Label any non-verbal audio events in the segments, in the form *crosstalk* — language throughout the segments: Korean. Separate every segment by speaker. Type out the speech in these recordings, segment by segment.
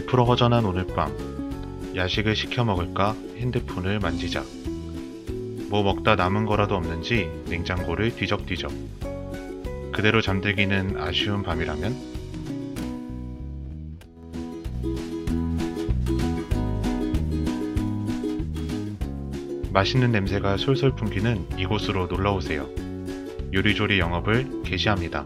Speaker 1: 1% 허전한 오늘 밤. 야식을 시켜 먹을까? 핸드폰을 만지자. 뭐 먹다 남은 거라도 없는지 냉장고를 뒤적뒤적. 그대로 잠들기는 아쉬운 밤이라면? 맛있는 냄새가 솔솔 풍기는 이곳으로 놀러 오세요. 요리조리 영업을 개시합니다.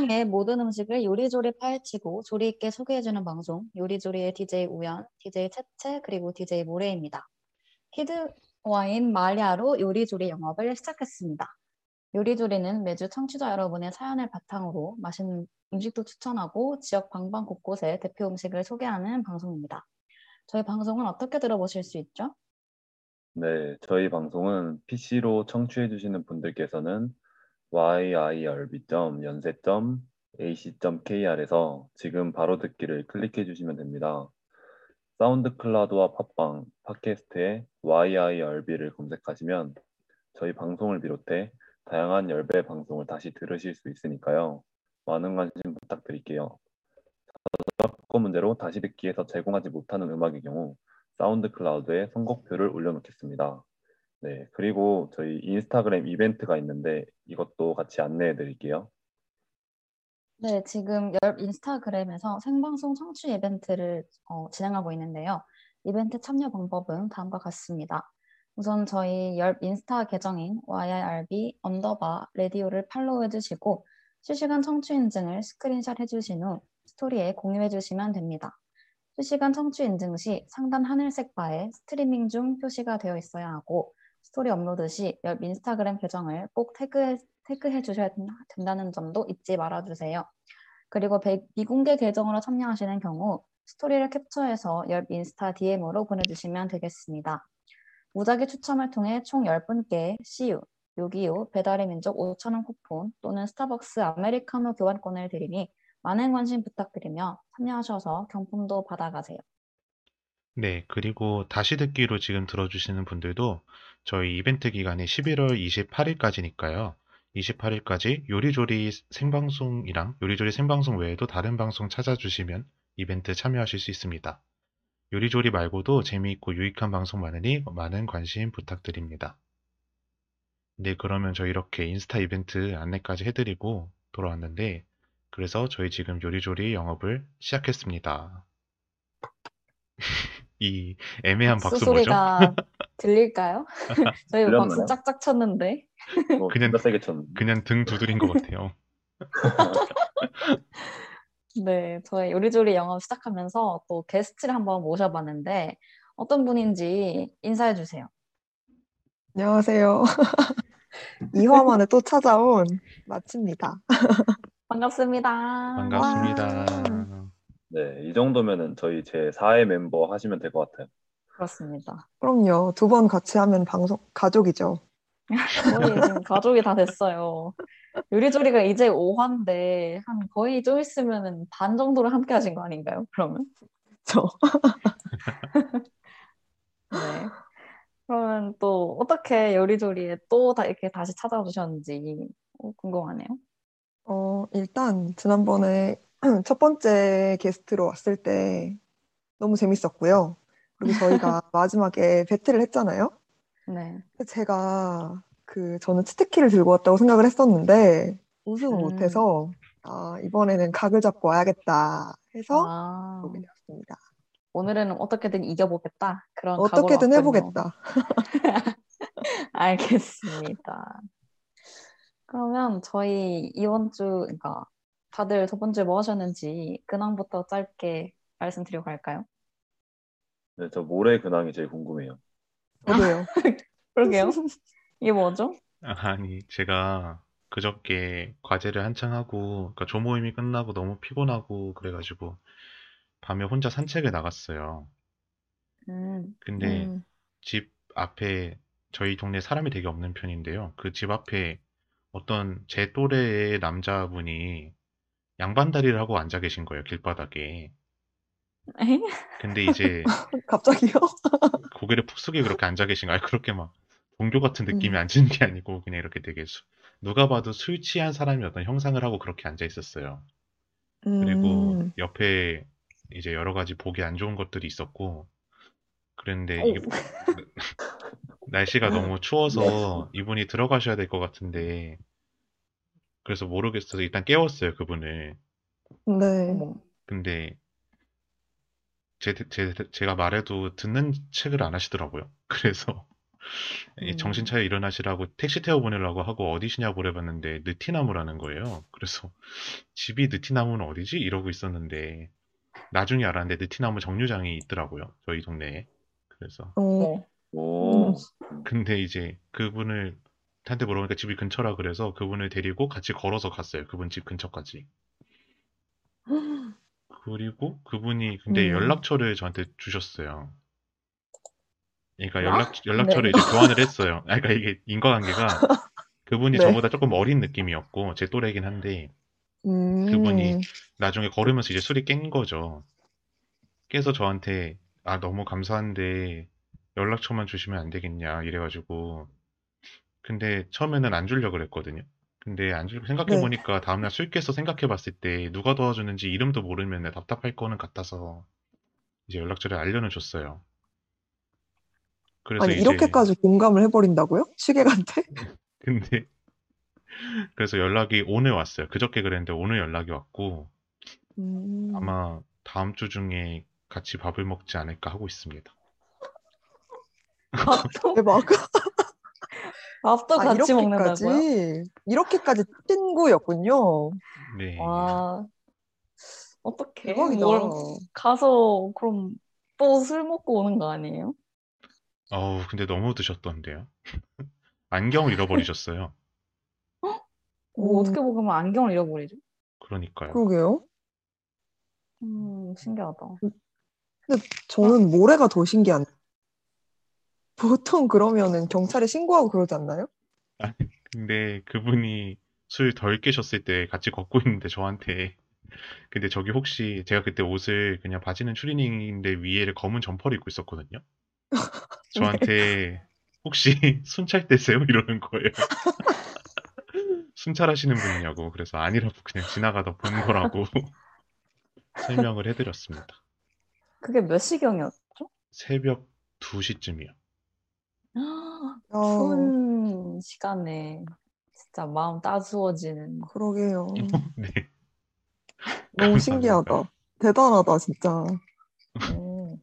Speaker 2: 세상의 모든 음식을 요리조리 파헤치고 조리 있게 소개해주는 방송 요리조리의 DJ 우연, DJ 채채 그리고 DJ 모레입니다. 키드 와인 말리아로 요리조리 영업을 시작했습니다. 요리조리는 매주 청취자 여러분의 사연을 바탕으로 맛있는 음식도 추천하고 지역 방방 곳곳의 대표 음식을 소개하는 방송입니다. 저희 방송은 어떻게 들어보실 수 있죠?
Speaker 3: 네, 저희 방송은 PC로 청취해 주시는 분들께서는 yirb.yonsei.ac.kr에서 지금 바로 듣기를 클릭해 주시면 됩니다. 사운드 클라우드와 팟빵, 팟캐스트에 yirb를 검색하시면 저희 방송을 비롯해 다양한 열배 방송을 다시 들으실 수 있으니까요. 많은 관심 부탁드릴게요. 저작권 문제로 다시 듣기에서 제공하지 못하는 음악의 경우 사운드 클라우드에 선곡표를 올려놓겠습니다. 네, 그리고 저희 인스타그램 이벤트가 있는데 이것도 같이 안내해 드릴게요.
Speaker 2: 네, 지금 열 인스타그램에서 생방송 청취 이벤트를 어, 진행하고 있는데요. 이벤트 참여 방법은 다음과 같습니다. 우선 저희 열 인스타 계정인 YIRB 언더바 라디오를 팔로우해 주시고 실시간 청취 인증을 스크린샷 해주신 후 스토리에 공유해 주시면 됩니다. 실시간 청취 인증 시 상단 하늘색 바에 스트리밍 중 표시가 되어 있어야 하고 스토리 업로드 시 열 인스타그램 계정을 꼭 태그해, 태그해 주셔야 된다는 점도 잊지 말아 주세요. 그리고 배- 비공개 계정으로 참여하시는 경우 스토리를 캡처해서 열 인스타 DM으로 보내주시면 되겠습니다. 무작위 추첨을 통해 총 10분께 CU, 요기요, 배달의 민족 5,000원 쿠폰 또는 스타벅스 아메리카노 교환권을 드리니 많은 관심 부탁드리며 참여하셔서 경품도 받아가세요.
Speaker 1: 네, 그리고 다시 듣기로 지금 들어주시는 분들도 저희 이벤트 기간이 11월 28일까지니까요. 28일까지 요리조리 생방송이랑 요리조리 생방송 외에도 다른 방송 찾아주시면 이벤트 참여하실 수 있습니다. 요리조리 말고도 재미있고 유익한 방송 많으니 많은 관심 부탁드립니다. 네, 그러면 저희 이렇게 인스타 이벤트 안내까지 해드리고 돌아왔는데, 그래서 저희 지금 요리조리 영업을 시작했습니다. *laughs* 이 애매한 박수 뭐죠?
Speaker 2: 들릴까요? *laughs* 저희? 박수 짝짝 쳤는데.
Speaker 3: 뭐
Speaker 1: 그냥-
Speaker 3: 세게 쳤는데.
Speaker 1: 그냥 등 두드린 것 같아요. *laughs*
Speaker 2: 네, 저희 요리조리 영업 시작하면서 또 게스트를 한번 모셔봤는데 어떤 분인지 인사해 주세요.
Speaker 4: 안녕하세요. *laughs* 2화 만에 또 찾아온 마치입니다.
Speaker 2: 반갑습니다.
Speaker 1: 반갑습니다.
Speaker 3: 네, 이 정도면은 저희 제 4회 멤버 하시면 될 것 같아요.
Speaker 2: 그렇습니다.
Speaker 4: 그럼요. 두 번 같이 하면 방송 가족이죠.
Speaker 2: 거의 지금 가족이 다 됐어요. 요리조리가 이제 5화인데 한 거의 좀 있으면은 반 정도를 함께 하신 거 아닌가요? 그러면?
Speaker 4: 저 *laughs*
Speaker 2: 네. 그러면 또 어떻게 요리조리에 또 다 이렇게 다시 찾아주셨는지 어, 궁금하네요.
Speaker 4: 어, 일단 지난번에 *clears throat* 첫 번째 게스트로 왔을 때 너무 재밌었고요. 그리고 저희가 *laughs* 마지막에 배틀을 했잖아요.
Speaker 2: 네.
Speaker 4: 제가 그 저는 치트키를 들고 왔다고 생각을 했었는데 우승을
Speaker 2: 음.
Speaker 4: 못해서 아, 이번에는 각을 잡고 와야겠다 해서
Speaker 2: 아,
Speaker 4: 오게 되었습니다.
Speaker 2: 오늘은 어떻게든 이겨보겠다. 그런
Speaker 4: 어떻게든. 해보겠다. *laughs*
Speaker 2: 알겠습니다. 그러면 저희 이번 주, 그러니까 다들 저번 주에 뭐 하셨는지 근황부터 짧게 말씀드리고 갈까요?
Speaker 3: 네, 저 모래 근황이 제일 궁금해요.
Speaker 4: 저도요. *laughs*
Speaker 2: 그러게요. 이게 뭐죠?
Speaker 1: 아니, 제가 그저께 과제를 한창 하고, 그러니까 조모임이 끝나고 너무 피곤하고 그래가지고 밤에 혼자 산책을 나갔어요.
Speaker 2: 음,
Speaker 1: 근데
Speaker 4: 음,
Speaker 1: 집 앞에 저희 동네 사람이 되게 없는 편인데요. 그 집 앞에 어떤 제 또래의 남자분이 양반다리를 하고 앉아 계신 거예요, 길바닥에.
Speaker 2: 에잉?
Speaker 1: 근데 이제 *laughs*
Speaker 4: 갑자기요?
Speaker 1: 고개를 푹 숙이고 그렇게 앉아 계신 거예요. 그렇게 막 종교 같은 느낌이
Speaker 4: 음.
Speaker 1: 앉은 게 아니고 그냥 이렇게 되게 수- 누가 봐도 술 취한 사람이 어떤 형상을 하고 그렇게 앉아 있었어요. 그리고
Speaker 4: 음,
Speaker 1: 옆에 이제 여러 가지 보기 안 좋은 것들이 있었고 그랬는데
Speaker 2: 오.
Speaker 1: 이게 *laughs* 날씨가 너무 추워서 이분이 들어가셔야 될 것 같은데 그래서 모르겠어서 일단 깨웠어요, 그분을.
Speaker 4: 네.
Speaker 1: 근데 제, 제, 제가 말해도 듣는 책을 안 하시더라고요. *laughs* 그래서 이
Speaker 2: 음.
Speaker 1: 정신 차려 일어나시라고 택시 태워 보내려고 하고 어디시냐 물어봤는데 느티나무라는 거예요. 그래서 집이 느티나무는 어디지? 이러고 있었는데 나중에 알았는데 느티나무 정류장이 있더라고요. 저희 동네에. 그래서
Speaker 4: 어,
Speaker 2: 어.
Speaker 3: 오,
Speaker 1: 근데 이제 그분을 한테 물어보니까 집이 근처라 그래서 그분을 데리고 같이 걸어서 갔어요. 그분 집 근처까지. 그리고 그분이 근데
Speaker 4: 음.
Speaker 1: 연락처를 저한테 주셨어요. 그러니까
Speaker 2: 아?
Speaker 1: 연락 연락처를
Speaker 2: 네.
Speaker 1: 이제 교환을 했어요. 아, 그러니까 이게 인과관계가 *laughs* 그분이
Speaker 4: 네.
Speaker 1: 저보다 조금 어린 느낌이었고 제 또래이긴 한데
Speaker 4: 음,
Speaker 1: 그분이 나중에 걸으면서 이제 술이 깬 거죠. 깨서 저한테 아 너무 감사한데 연락처만 주시면 안 되겠냐 이래가지고 근데 처음에는 안 주려고 그랬거든요. 근데 안 줄, 생각해보니까 다음날 술 깨서 생각해봤을 때 누가 도와주는지 이름도 모르면 답답할 거는 같아서 이제 연락처를 알려는 줬어요. 그래서
Speaker 4: 아니,
Speaker 1: 이제
Speaker 4: 이렇게까지 공감을 해버린다고요? 시계한테? *laughs*
Speaker 1: 근데 그래서 연락이 오늘 왔어요. 그저께 그랬는데 오늘 연락이 왔고
Speaker 4: 음,
Speaker 1: 아마 다음 주 중에 같이 밥을 먹지 않을까 하고 있습니다. *laughs*
Speaker 2: 밥도,
Speaker 4: 대박.
Speaker 2: 밥도
Speaker 4: 아,
Speaker 2: 같이
Speaker 4: 이렇게까지,
Speaker 2: 먹는다고요?
Speaker 4: 이렇게까지 친구였군요.
Speaker 1: 네.
Speaker 2: 와. 뭘 가서 그럼 또 술 먹고 오는 거 아니에요?
Speaker 1: 어우, 근데 너무 드셨던데요. *laughs* 안경을 잃어버리셨어요.
Speaker 2: 뭐
Speaker 4: 음.
Speaker 2: 어떻게 보면 안경을 잃어버리죠?
Speaker 1: 그러니까요.
Speaker 4: 그러게요.
Speaker 2: 음, 신기하다.
Speaker 4: 저는 모레가 더 신기한. 보통 그러면은 경찰에 신고하고 그러지 않나요?
Speaker 1: 근데 그분이 술 덜 깨셨을 때 같이 걷고 있는데 저한테 근데 저기 혹시 제가 그때 옷을 그냥 바지는 추리닝인데 위에를 검은 점퍼를 입고 있었거든요. *laughs* 저한테 혹시 *laughs* 순찰 떼세요? 이러는 거예요. *laughs* 순찰하시는 분이냐고. 그래서 아니라고 그냥 지나가다 본 거라고 설명을 해드렸습니다.
Speaker 2: 그게 몇 시경이었죠?
Speaker 1: 새벽 2시쯤이요.
Speaker 4: 어,
Speaker 2: 추운 시간에 진짜 마음 따스워지는
Speaker 4: 그러게요.
Speaker 1: 네. *laughs*
Speaker 4: 너무
Speaker 1: 감사합니다.
Speaker 4: 신기하다. 대단하다, 진짜.
Speaker 2: 음.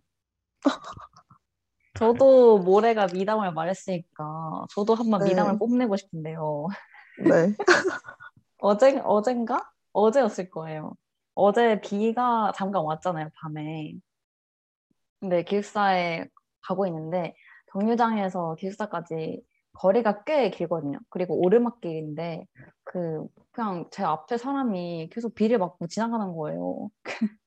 Speaker 2: 저도 모래가 미담을 말했으니까 저도 한번
Speaker 4: 네.
Speaker 2: 미담을 뽐내고 싶은데요.
Speaker 4: 네. *laughs*
Speaker 2: 어제 어젠가 어제였을 거예요. 어제 비가 잠깐 왔잖아요, 밤에. 근데 기숙사에 가고 있는데 정류장에서 기숙사까지 거리가 꽤 길거든요. 그리고 오르막길인데 그 그냥 제 앞에 사람이 계속 비를 맞고 지나가는 거예요.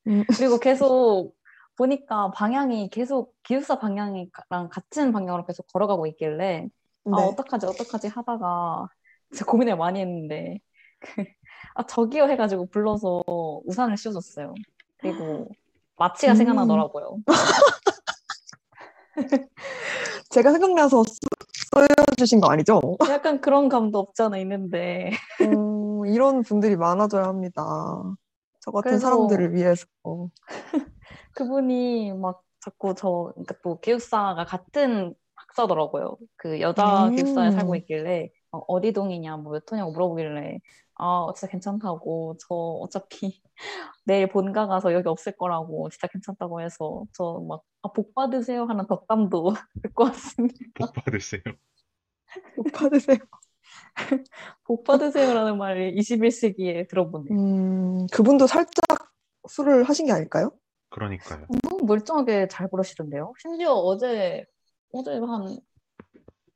Speaker 4: 음. *laughs*
Speaker 2: 그리고 계속 보니까 방향이 계속 기숙사 방향이랑 같은 방향으로 계속 걸어가고 있길래 아
Speaker 4: 네.
Speaker 2: 어떡하지 어떡하지 하다가 진짜 고민을 많이 했는데 그, *laughs* 아 저기요 해가지고 불러서 우산을 씌워줬어요. 그리고 마취가
Speaker 4: 음.
Speaker 2: 생각나더라고요. *laughs*
Speaker 4: 제가 생각나서 쓰- 써주신 거 아니죠?
Speaker 2: 약간 그런 감도 없지 않아 있는데
Speaker 4: 어, 이런 분들이 많아져야 합니다. 저 같은
Speaker 2: 그래서-
Speaker 4: 사람들을 위해서. *laughs*
Speaker 2: 그분이 막 자꾸 저 그러니까 또 기숙사가 같은 학사더라고요. 그 여자
Speaker 4: 음.
Speaker 2: 기숙사에 살고 있길래 어, 어디 동이냐 뭐 몇 호냐고 물어보길래 아 진짜 괜찮다고 저 어차피 *laughs* 내일 본가 가서 여기 없을 거라고 진짜 괜찮다고 해서 저막 아, 복 받으세요 하는 덕담도 *laughs* 듣고 왔습니다.
Speaker 1: 복 받으세요. *laughs*
Speaker 4: 복 받으세요.
Speaker 2: 복 받으세요라는 말을 21세기에 들어보네요.
Speaker 4: 음, 그분도 살짝 술을 하신 게 아닐까요?
Speaker 1: 그러니까요.
Speaker 2: 너무 멀쩡하게 잘 부르시던데요. 심지어 어제 어제 한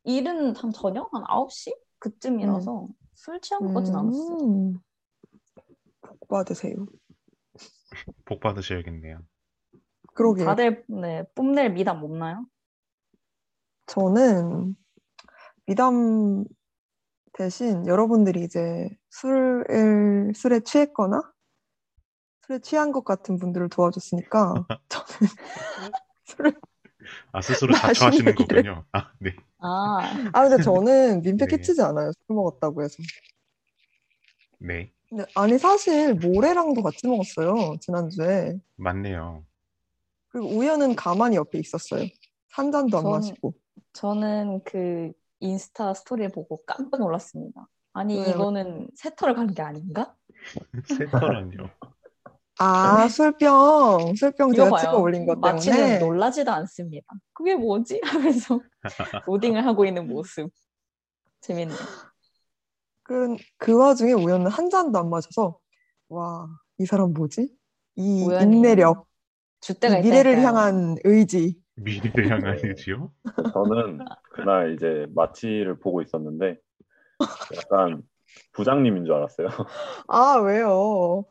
Speaker 2: 일은 한 저녁 한 9시 그쯤이라서 술 취한 것 같진 않았어.
Speaker 4: 음, 복 받으세요.
Speaker 1: 복 받으셔야겠네요.
Speaker 4: 그러게요.
Speaker 2: 다들 네, 뽐낼 미담 없나요?
Speaker 4: 저는 미담 대신 여러분들이 이제 술을, 술에 취했거나 술에 취한 것 같은 분들을 도와줬으니까 *laughs* 저는 술을
Speaker 1: 아, 스스로 *laughs*
Speaker 4: 마시는
Speaker 1: 자처하시는. 거군요. 아, 네.
Speaker 2: 아,
Speaker 4: 아 근데 저는 민폐 *laughs*
Speaker 1: 네.
Speaker 4: 끼치지 않아요. 술 먹었다고 해서.
Speaker 1: 네.
Speaker 4: 근데 아니 사실 모래랑도 같이 먹었어요. 지난주에.
Speaker 1: 맞네요.
Speaker 4: 그리고 우연은 가만히 옆에 있었어요. 한 잔도 안
Speaker 2: 저는-
Speaker 4: 마시고.
Speaker 2: 저는 그 인스타 스토리 보고 깜짝 놀랐습니다. 아니,
Speaker 4: 왜요?
Speaker 2: 이거는 세터를 간게 아닌가? *laughs*
Speaker 1: 세터라뇨.
Speaker 4: 아 술병 술병
Speaker 2: 이거
Speaker 4: 제가 찍어
Speaker 2: 봐요.
Speaker 4: 올린 것
Speaker 2: 마치는
Speaker 4: 때문에
Speaker 2: 놀라지도 않습니다. 그게 뭐지? *laughs* 하면서 *laughs* 로딩을 하고 있는 모습. 재밌네요.
Speaker 4: 그, 그 와중에 우연은 한 잔도 안 마셔서 와 이 사람 뭐지? 이 인내력,
Speaker 2: 줏대가
Speaker 4: 이 미래를
Speaker 2: 있다니까요.
Speaker 4: 향한 의지.
Speaker 1: 미래를 향한 의지요? *laughs*
Speaker 3: 저는 그날 이제 마치를 보고 있었는데 약간 부장님인 줄 알았어요.
Speaker 4: 아 왜요?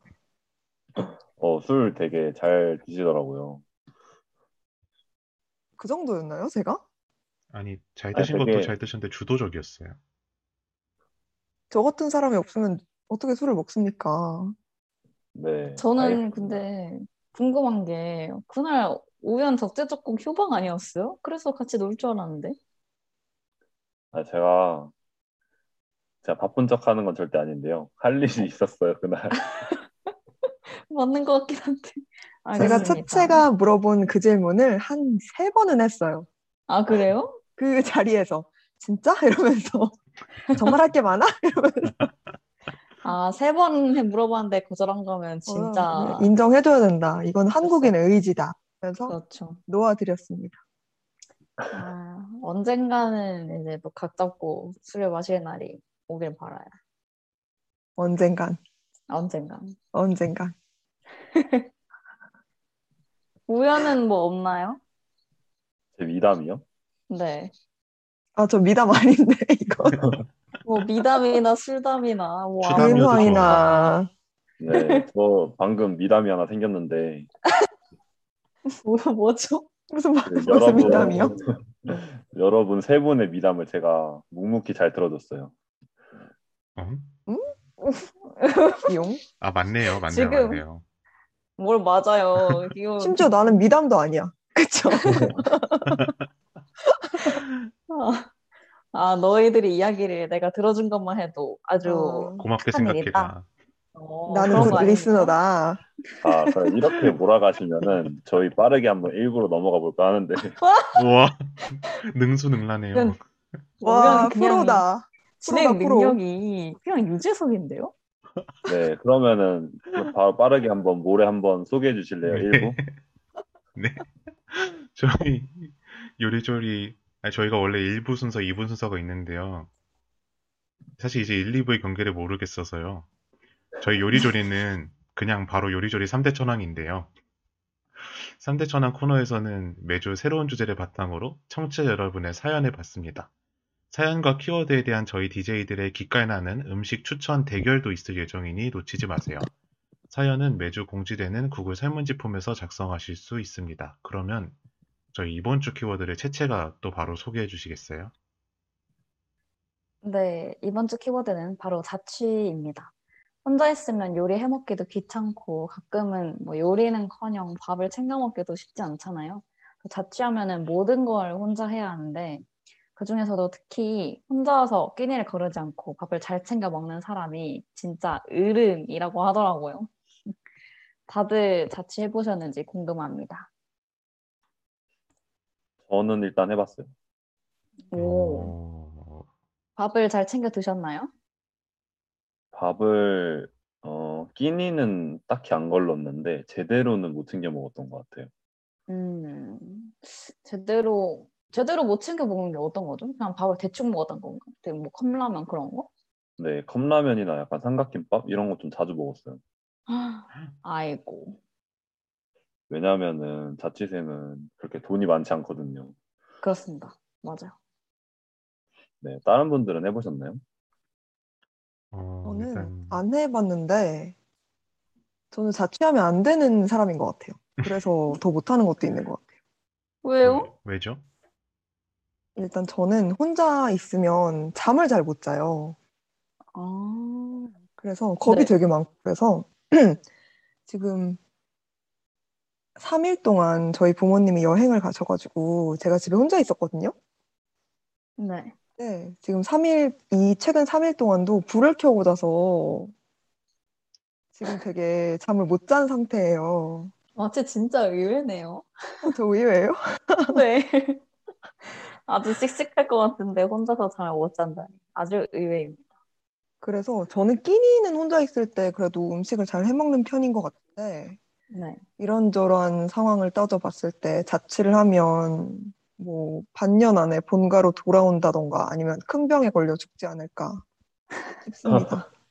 Speaker 3: 어, 술 되게 잘 드시더라고요.
Speaker 4: 그 정도였나요, 제가?
Speaker 1: 아니, 잘
Speaker 3: 아니,
Speaker 1: 드신
Speaker 3: 되게-
Speaker 1: 것도 잘 드셨는데 주도적이었어요.
Speaker 4: 저 같은 사람이 없으면 어떻게 술을 먹습니까?
Speaker 3: 네.
Speaker 2: 저는
Speaker 3: 알겠습니다.
Speaker 2: 근데 궁금한 게 그날 우연 적재적공 휴방 아니었어요? 그래서 같이 놀 줄 알았는데.
Speaker 3: 아, 제가 제가 바쁜 척 하는 건 절대 아닌데요. 할 일이 있었어요, 그날. *laughs*
Speaker 2: 맞는 것 같긴 한데. *laughs*
Speaker 4: 제가
Speaker 2: 알겠습니다.
Speaker 4: 차체가 물어본 그 질문을 한 세 번은 했어요.
Speaker 2: 아, 그래요?
Speaker 4: 그 자리에서 진짜? *laughs* 이러면서 정말 할 게 많아? *laughs* 이러면서
Speaker 2: 아, 세 번 물어봤는데 거절한 거면 진짜
Speaker 4: 어, 인정해줘야 된다. 이건 한국인의 의지다. 그래서
Speaker 2: 그렇죠.
Speaker 4: 놓아드렸습니다.
Speaker 2: 아, 언젠가는 이제 또각 잡고 술을 마실 날이 오길 바라요.
Speaker 4: 언젠간,
Speaker 2: 언젠간.
Speaker 4: 언젠간. *laughs*
Speaker 2: 우연은 뭐 없나요?
Speaker 3: 제 미담이요?
Speaker 2: 네.
Speaker 4: 아, 저 미담 아닌데, *laughs* 이거.
Speaker 2: 뭐 미담이나 술담이나 뭐.
Speaker 4: 근황이나.
Speaker 3: 네, 저 방금 미담이 하나 생겼는데 *laughs*
Speaker 2: 뭐, 뭐죠?
Speaker 4: 무슨, 말-
Speaker 3: 그
Speaker 4: 무슨
Speaker 3: 여러분
Speaker 4: 미담이요?
Speaker 3: 여러분 세 분의 미담을 제가 묵묵히 잘 들어줬어요.
Speaker 1: 어?
Speaker 4: 이용?
Speaker 1: 아, 맞네요. 맞네요.
Speaker 2: 지금-
Speaker 1: 맞네요.
Speaker 2: 뭘 맞아요. 이거 *laughs*
Speaker 4: 심지어 나는 미담도 아니야. *laughs* 그쵸?
Speaker 2: 아, 아, 너희들이 이야기를 내가 들어준 것만 해도 아주
Speaker 4: 어,
Speaker 1: 고맙게
Speaker 2: 착한
Speaker 1: 생각해봐.
Speaker 2: 어,
Speaker 4: 나는
Speaker 2: 아닙니까?
Speaker 4: 리스너다.
Speaker 3: 아, 그럼 이렇게 몰아가시면은 저희 빠르게 한번 1부로 넘어가 볼까 하는데 *laughs*
Speaker 1: 우와, 능수능란해요.
Speaker 2: 이건-
Speaker 4: 와,
Speaker 2: 그냥
Speaker 4: 프로다.
Speaker 2: 진행
Speaker 4: 프로다, 프로.
Speaker 2: 능력이 그냥 유재석인데요?
Speaker 3: 네, 그러면은 바로 빠르게 한번 모레 한번 소개해 주실래요?
Speaker 1: 네.
Speaker 3: 1부? *laughs*
Speaker 1: 네. 저희 요리조리, 아니, 저희가 원래 1부 순서, 2부 순서가 있는데요. 사실 이제 1, 2부의 경계를 모르겠어서요. 저희 요리조리는 그냥 바로 요리조리 3대 천왕인데요. 3대 천왕 코너에서는 매주 새로운 주제를 바탕으로 청취자 여러분의 사연을 받습니다. 사연과 키워드에 대한 저희 DJ들의 기깔 나는 음식 추천 대결도 있을 예정이니 놓치지 마세요. 사연은 매주 공지되는 구글 설문지 폼에서 작성하실 수 있습니다. 그러면 저희 이번 주 키워드를 채채가 또 바로 소개해 주시겠어요?
Speaker 2: 네, 이번 주 키워드는 바로 자취입니다. 혼자 있으면 요리 해먹기도 귀찮고 가끔은 뭐 요리는커녕 밥을 챙겨 먹기도 쉽지 않잖아요. 자취하면은 모든 걸 혼자 해야 하는데 그중에서도 특히 혼자서 끼니를 거르지 않고 밥을 잘 챙겨 먹는 사람이 진짜 으름이라고 하더라고요. *laughs* 다들 자취해 보셨는지 궁금합니다.
Speaker 3: 저는 일단 해봤어요.
Speaker 2: 오,
Speaker 1: 오,
Speaker 2: 밥을 잘 챙겨 드셨나요?
Speaker 3: 밥을 어, 끼니는 딱히 안 걸렀는데 제대로는 못 챙겨 먹었던 것 같아요.
Speaker 2: 음, 제대로, 제대로 못 챙겨 먹는 게 어떤 거죠? 그냥 밥을 대충 먹었던 건가? 되게 뭐 컵라면 그런 거?
Speaker 3: 네, 컵라면이나 약간 삼각김밥 이런 거 좀 자주 먹었어요. *gasps*
Speaker 2: 아이고.
Speaker 3: 왜냐하면은 자취생은 그렇게 돈이 많지 않거든요.
Speaker 2: 그렇습니다. 맞아요.
Speaker 3: 네, 다른 분들은 해보셨나요?
Speaker 1: 어,
Speaker 4: 저는
Speaker 1: 일단
Speaker 4: 안 해봤는데 저는 자취하면 안 되는 사람인 것 같아요. 그래서 더 못하는 것도 있는 것 같아요.
Speaker 2: 왜요?
Speaker 1: 왜, 왜죠?
Speaker 4: 일단 저는 혼자 있으면 잠을 잘 못 자요.
Speaker 2: 아,
Speaker 4: 그래서 겁이
Speaker 2: 네.
Speaker 4: 되게 많고 그래서 *clears throat* 지금 3일 동안 저희 부모님이 여행을 가셔가지고 제가 집에 혼자 있었거든요.
Speaker 2: 네.
Speaker 4: 네, 지금 3일, 이 최근 3일 동안도 불을 켜고 자서 지금 되게 잠을 못 잔 상태예요.
Speaker 2: 마치 진짜 의외네요.
Speaker 4: 어, 저 의외예요? *laughs*
Speaker 2: 네. *laughs* 아주 씩씩할 것 같은데 혼자서 잠을 못 잔다니. 아주 의외입니다.
Speaker 4: 그래서 저는 끼니는 혼자 있을 때 그래도 음식을 잘 해먹는 편인 것 같은데
Speaker 2: 네.
Speaker 4: 이런저런 상황을 따져봤을 때 자취를 하면 뭐 반년 안에 본가로 돌아온다던가 아니면 큰 병에 걸려 죽지 않을까 싶습니다. *laughs*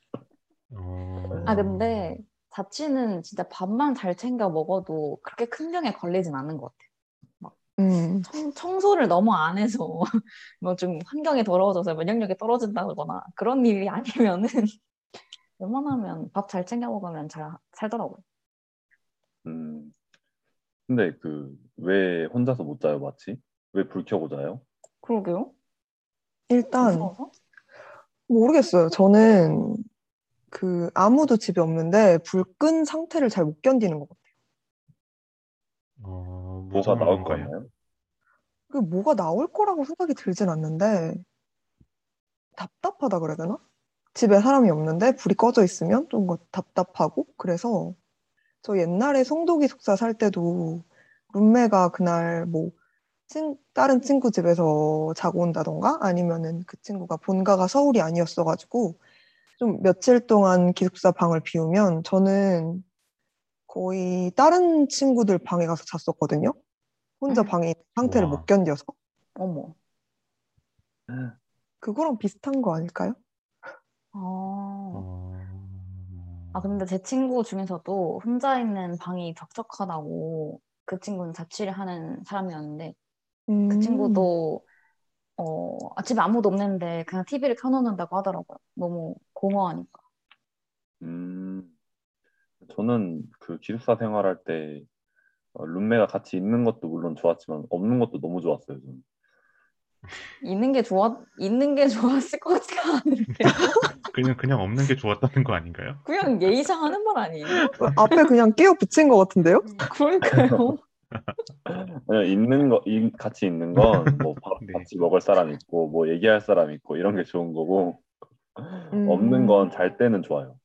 Speaker 1: 어,
Speaker 2: 아, 근데 자취는 진짜 밥만 잘 챙겨 먹어도 그렇게 큰 병에 걸리진 않는 것 같아요.
Speaker 4: 음,
Speaker 2: 청, 청소를 너무 안 해서 *laughs* 뭐 좀 환경이 더러워져서 면역력이 떨어진다거나 그런 일이 아니면은 *laughs* 웬만하면 밥 잘 챙겨 먹으면 잘 살더라고요.
Speaker 3: 음, 근데 그 왜 혼자서 못 자요, 마치? 왜 불 켜고 자요?
Speaker 2: 그러게요.
Speaker 4: 일단
Speaker 2: 무서워서?
Speaker 4: 모르겠어요. 저는 그 아무도 집에 없는데 불 끈 상태를 잘 못 견디는 것 같아요.
Speaker 1: 어,
Speaker 3: 뭐가 나올 거
Speaker 1: 뭔가요?
Speaker 3: 같나요?
Speaker 4: 그 뭐가 나올 거라고 생각이 들진 않는데 답답하다 그래야 되나? 집에 사람이 없는데 불이 꺼져 있으면 좀뭐 답답하고 그래서 저 옛날에 송도 기숙사 살 때도 룸메가 그날 뭐 친, 다른 친구 집에서 자고 온다던가 아니면은 그 친구가 본가가 서울이 아니었어가지고 좀 며칠 동안 기숙사 방을 비우면 저는 거의 다른 친구들 방에 가서 잤었거든요. 혼자
Speaker 2: 음.
Speaker 4: 방에 있는 상태를
Speaker 1: 우와.
Speaker 4: 못 견뎌서.
Speaker 2: 어머.
Speaker 4: 그거랑 비슷한 거 아닐까요?
Speaker 2: 아,
Speaker 1: 어,
Speaker 2: 아, 근데 제 친구 중에서도 혼자 있는 방이 적적하다고 그 친구는 자취를 하는 사람이었는데 그
Speaker 4: 음,
Speaker 2: 친구도 어, 아, 집에 아무도 없는데 그냥 TV를 켜놓는다고 하더라고요. 너무 공허하니까.
Speaker 3: 음, 저는 그 기숙사 생활할 때 어, 룸메가 같이 있는 것도 물론 좋았지만 없는 것도 너무 좋았어요, 저는.
Speaker 2: 있는 게 좋았, 있는 게 좋았을 것 같지가 않은데. *laughs*
Speaker 1: 그냥 그냥 없는 게 좋았다는 거 아닌가요?
Speaker 2: 그냥 예의상 하는 말 아니에요?
Speaker 4: 앞에 그냥 끼워 붙인 것 같은데요?
Speaker 2: 그러니까요. *laughs*
Speaker 3: 그냥 있는 거, 이- 같이 있는 건뭐 *laughs* 밥
Speaker 1: 네.
Speaker 3: 같이 먹을 사람 있고 뭐 얘기할 사람 있고 이런 게 좋은 거고
Speaker 4: 음,
Speaker 3: 없는 건 잘 때는 좋아요.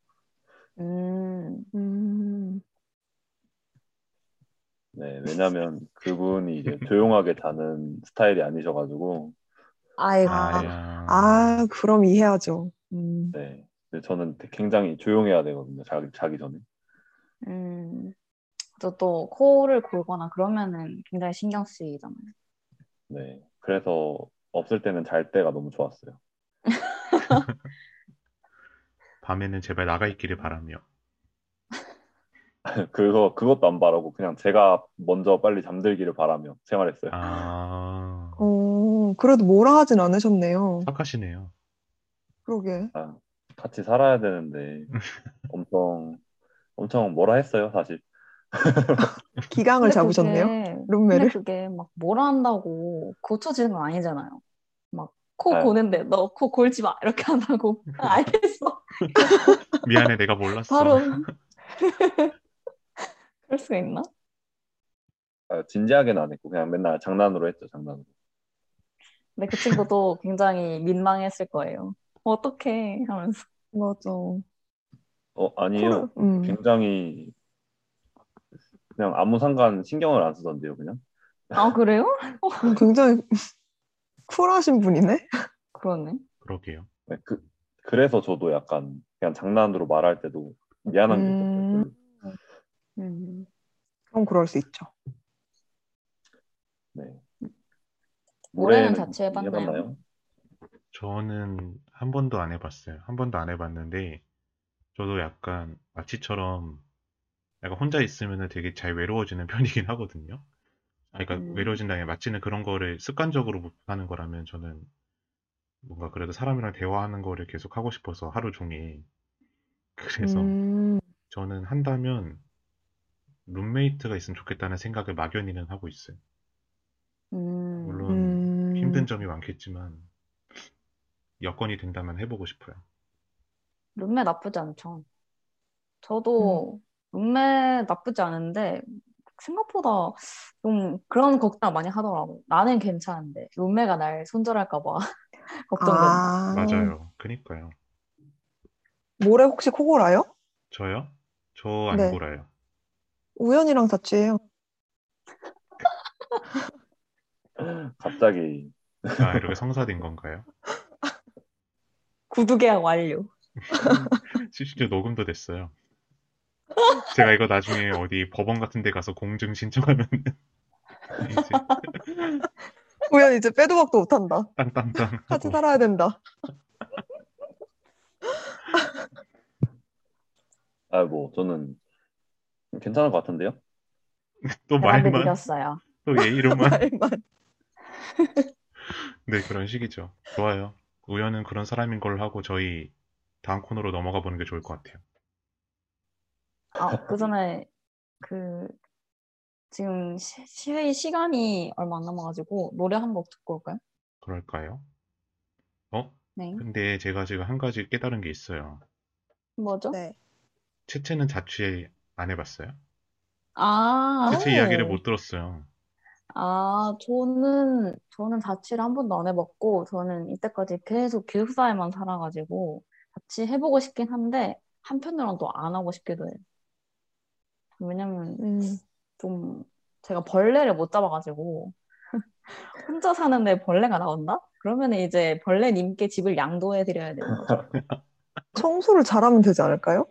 Speaker 2: 음,
Speaker 4: 음,
Speaker 3: 네, 왜냐면 그분이 이제 조용하게 자는 스타일이 아니셔가지고
Speaker 2: 아이고.
Speaker 1: 아,
Speaker 4: 아, 그럼 이해하죠. 음,
Speaker 3: 네, 저는 굉장히 조용해야 되거든요. 자기 자기 전에.
Speaker 2: 음, 저또 코를 골거나 그러면은 굉장히 신경 쓰이잖아요.
Speaker 3: 네, 그래서 없을 때는 잘 때가 너무 좋았어요. *laughs*
Speaker 1: 밤에는 제발 나가 있기를 바라며. *laughs*
Speaker 3: 그거 그것도 안 바라고 그냥 제가 먼저 빨리 잠들기를 바라며 생활했어요.
Speaker 1: 아,
Speaker 4: 어, 그래도 뭐라 하진 않으셨네요.
Speaker 1: 착하시네요.
Speaker 4: 그러게.
Speaker 3: 아, 같이 살아야 되는데 *laughs* 엄청 엄청 뭐라 했어요, 사실. *laughs*
Speaker 4: 기강을 잡으셨네요. 룸메를.
Speaker 2: 그게 막 뭐라 한다고 고쳐지는 건 아니잖아요. 막코
Speaker 3: 네.
Speaker 2: 고는데 너 코 골지 마 이렇게 한다고 아, 알겠어. *laughs*
Speaker 1: 미안해, 내가 몰랐어.
Speaker 2: 바로 *laughs* 그럴 수가 있나?
Speaker 3: 아, 진지하게는 안 했고 그냥 맨날 장난으로 했죠, 장난으로.
Speaker 2: 근데 그 친구도 굉장히 민망했을 거예요. 어떡해 하면서.
Speaker 4: 맞아.
Speaker 3: 어, 아니에요.
Speaker 4: 음,
Speaker 3: 굉장히 그냥 아무 상관 신경을 안 쓰던데요, 그냥.
Speaker 2: 아 그래요?
Speaker 4: 음, 굉장히 쿨하신 분이네.
Speaker 2: 그러네.
Speaker 1: 그러게요.
Speaker 3: 네, 그 그래서 저도 약간 그냥 장난으로 말할 때도 미안한 게
Speaker 4: 음.
Speaker 3: 있었어요.
Speaker 2: 음.
Speaker 4: 그럼 그럴 수 있죠.
Speaker 3: 네.
Speaker 2: 올해는
Speaker 3: 올해는
Speaker 2: 자취해봤나요?
Speaker 3: 해봤나요?
Speaker 1: 저는 한 번도 안 해봤어요. 한 번도 안 해봤는데, 저도 약간 마치처럼 약간 혼자 있으면 되게 잘 외로워지는 *laughs* 편이긴 하거든요. 아, 그러니까
Speaker 2: 음.
Speaker 1: 외로워진다는 게 마치는 그런 거를 습관적으로 못 하는 거라면 저는 뭔가 그래도 사람이랑 대화하는 거를 계속 하고 싶어서 하루 종일. 그래서
Speaker 4: 음,
Speaker 1: 저는 한다면 룸메이트가 있으면 좋겠다는 생각을 막연히는 하고 있어요.
Speaker 2: 음,
Speaker 1: 물론
Speaker 4: 음,
Speaker 1: 힘든 점이 많겠지만 여건이 된다면 해보고 싶어요.
Speaker 2: 룸메 나쁘지 않죠. 저도 룸메 나쁘지 않은데 생각보다 좀 그런 걱정 많이 하더라고. 나는 괜찮은데 룸메가 날 손절할까 봐 *laughs* 걱정된다.
Speaker 4: 아,
Speaker 1: 맞아요. 그니까요.
Speaker 4: 모레 혹시 코 골아요?
Speaker 1: 저요? 저 안
Speaker 4: 네.
Speaker 1: 골아요.
Speaker 4: 우연이랑 자취해요. *laughs*
Speaker 3: 갑자기
Speaker 1: 아, 이렇게 성사된 건가요? *laughs*
Speaker 2: 구두 계약 완료.
Speaker 1: 실제 녹음도 됐어요. 제가 이거 나중에 어디 법원 같은 데 가서 공증 신청하면
Speaker 4: 우연 이제 빼도 박도 못한다.
Speaker 1: 땅땅땅
Speaker 4: 같이 살아야 된다. *laughs*
Speaker 3: 아 뭐 저는 괜찮을 것 같은데요?
Speaker 1: 또 말만
Speaker 2: 드렸어요.
Speaker 1: 또 예의로만 *laughs*
Speaker 4: 말만. *laughs*
Speaker 1: 네 그런 식이죠. 좋아요. 우연은 그런 사람인 걸로 하고 저희 다음 코너로 넘어가 보는 게 좋을 것 같아요.
Speaker 2: 아, 그 전에 그 지금 시, 시, 시간이 얼마 안 남아가지고 노래 한 곡 듣고 올까요?
Speaker 1: 그럴까요? 어?
Speaker 2: 네.
Speaker 1: 근데 제가 지금 한 가지 깨달은 게 있어요.
Speaker 2: 뭐죠?
Speaker 4: 네.
Speaker 1: 채채는 자취 안 해봤어요?
Speaker 2: 아,
Speaker 1: 채채
Speaker 4: 오.
Speaker 1: 이야기를 못 들었어요.
Speaker 2: 아, 저는, 저는 자취를 한 번도 안 해봤고, 저는 이때까지 계속 기숙사에만 살아가지고, 자취 해보고 싶긴 한데, 한편으로는 또 안 하고 싶기도 해요. 왜냐면,
Speaker 4: 음,
Speaker 2: 좀, 제가 벌레를 못 잡아가지고, *laughs* 혼자 사는데 벌레가 나온다? 그러면 이제 벌레님께 집을 양도해 드려야 되는 거죠. *laughs*
Speaker 4: 청소를 잘하면 되지 않을까요?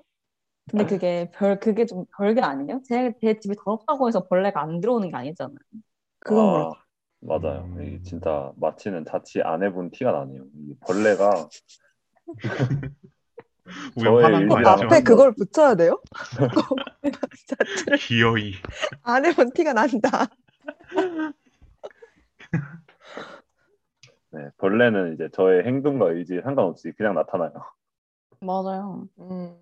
Speaker 2: 근데 그게 별, 그게 좀 별게 아니에요? 제, 제 집이 더럽다고 해서 벌레가 안 들어오는 게 아니잖아요.
Speaker 4: 그건
Speaker 3: 아,
Speaker 4: 그렇고.
Speaker 3: 맞아요.
Speaker 1: 음.
Speaker 3: 이게 진짜 마치는 자취 안 해본 티가 나네요. 이 벌레가 *laughs* 저의
Speaker 1: 화난 거
Speaker 3: 일이랑
Speaker 1: 아니죠?
Speaker 4: 앞에 그걸 붙여야 돼요? *laughs* *laughs*
Speaker 1: 기어이.
Speaker 4: 안 해본 티가 난다. *laughs*
Speaker 3: 네, 벌레는 이제 저의 행동과 의지에 상관없이 그냥 나타나요.
Speaker 2: 맞아요.
Speaker 4: 음,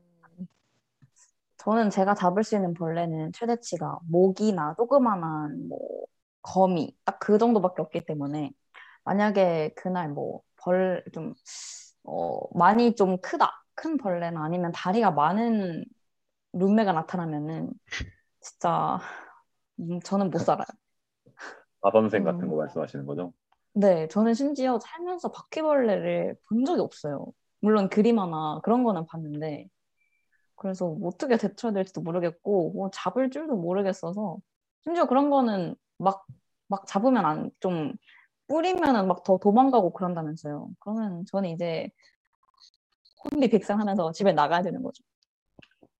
Speaker 2: 저는 제가 잡을 수 있는 벌레는 최대치가 모기나 조그만한 뭐 거미 딱 그 정도밖에 없기 때문에 만약에 그날 뭐 벌 좀 어, 많이 좀 크다 큰 벌레나 아니면 다리가 많은 룸메가 나타나면은 진짜 음, 저는 못 살아요.
Speaker 3: 같은
Speaker 4: 음.
Speaker 3: 거 말씀하시는 거죠?
Speaker 2: 네, 저는 심지어 살면서 바퀴벌레를 본 적이 없어요. 물론 그림 하나 그런 거는 봤는데 그래서 뭐 어떻게 대처해야 될지도 모르겠고 뭐 잡을 줄도 모르겠어서 심지어 그런 거는 막 막 잡으면 안 좀 뿌리면은 막 더 도망가고 그런다면서요. 그러면 저는 이제 혼비백산하면서 집에 나가야 되는 거죠.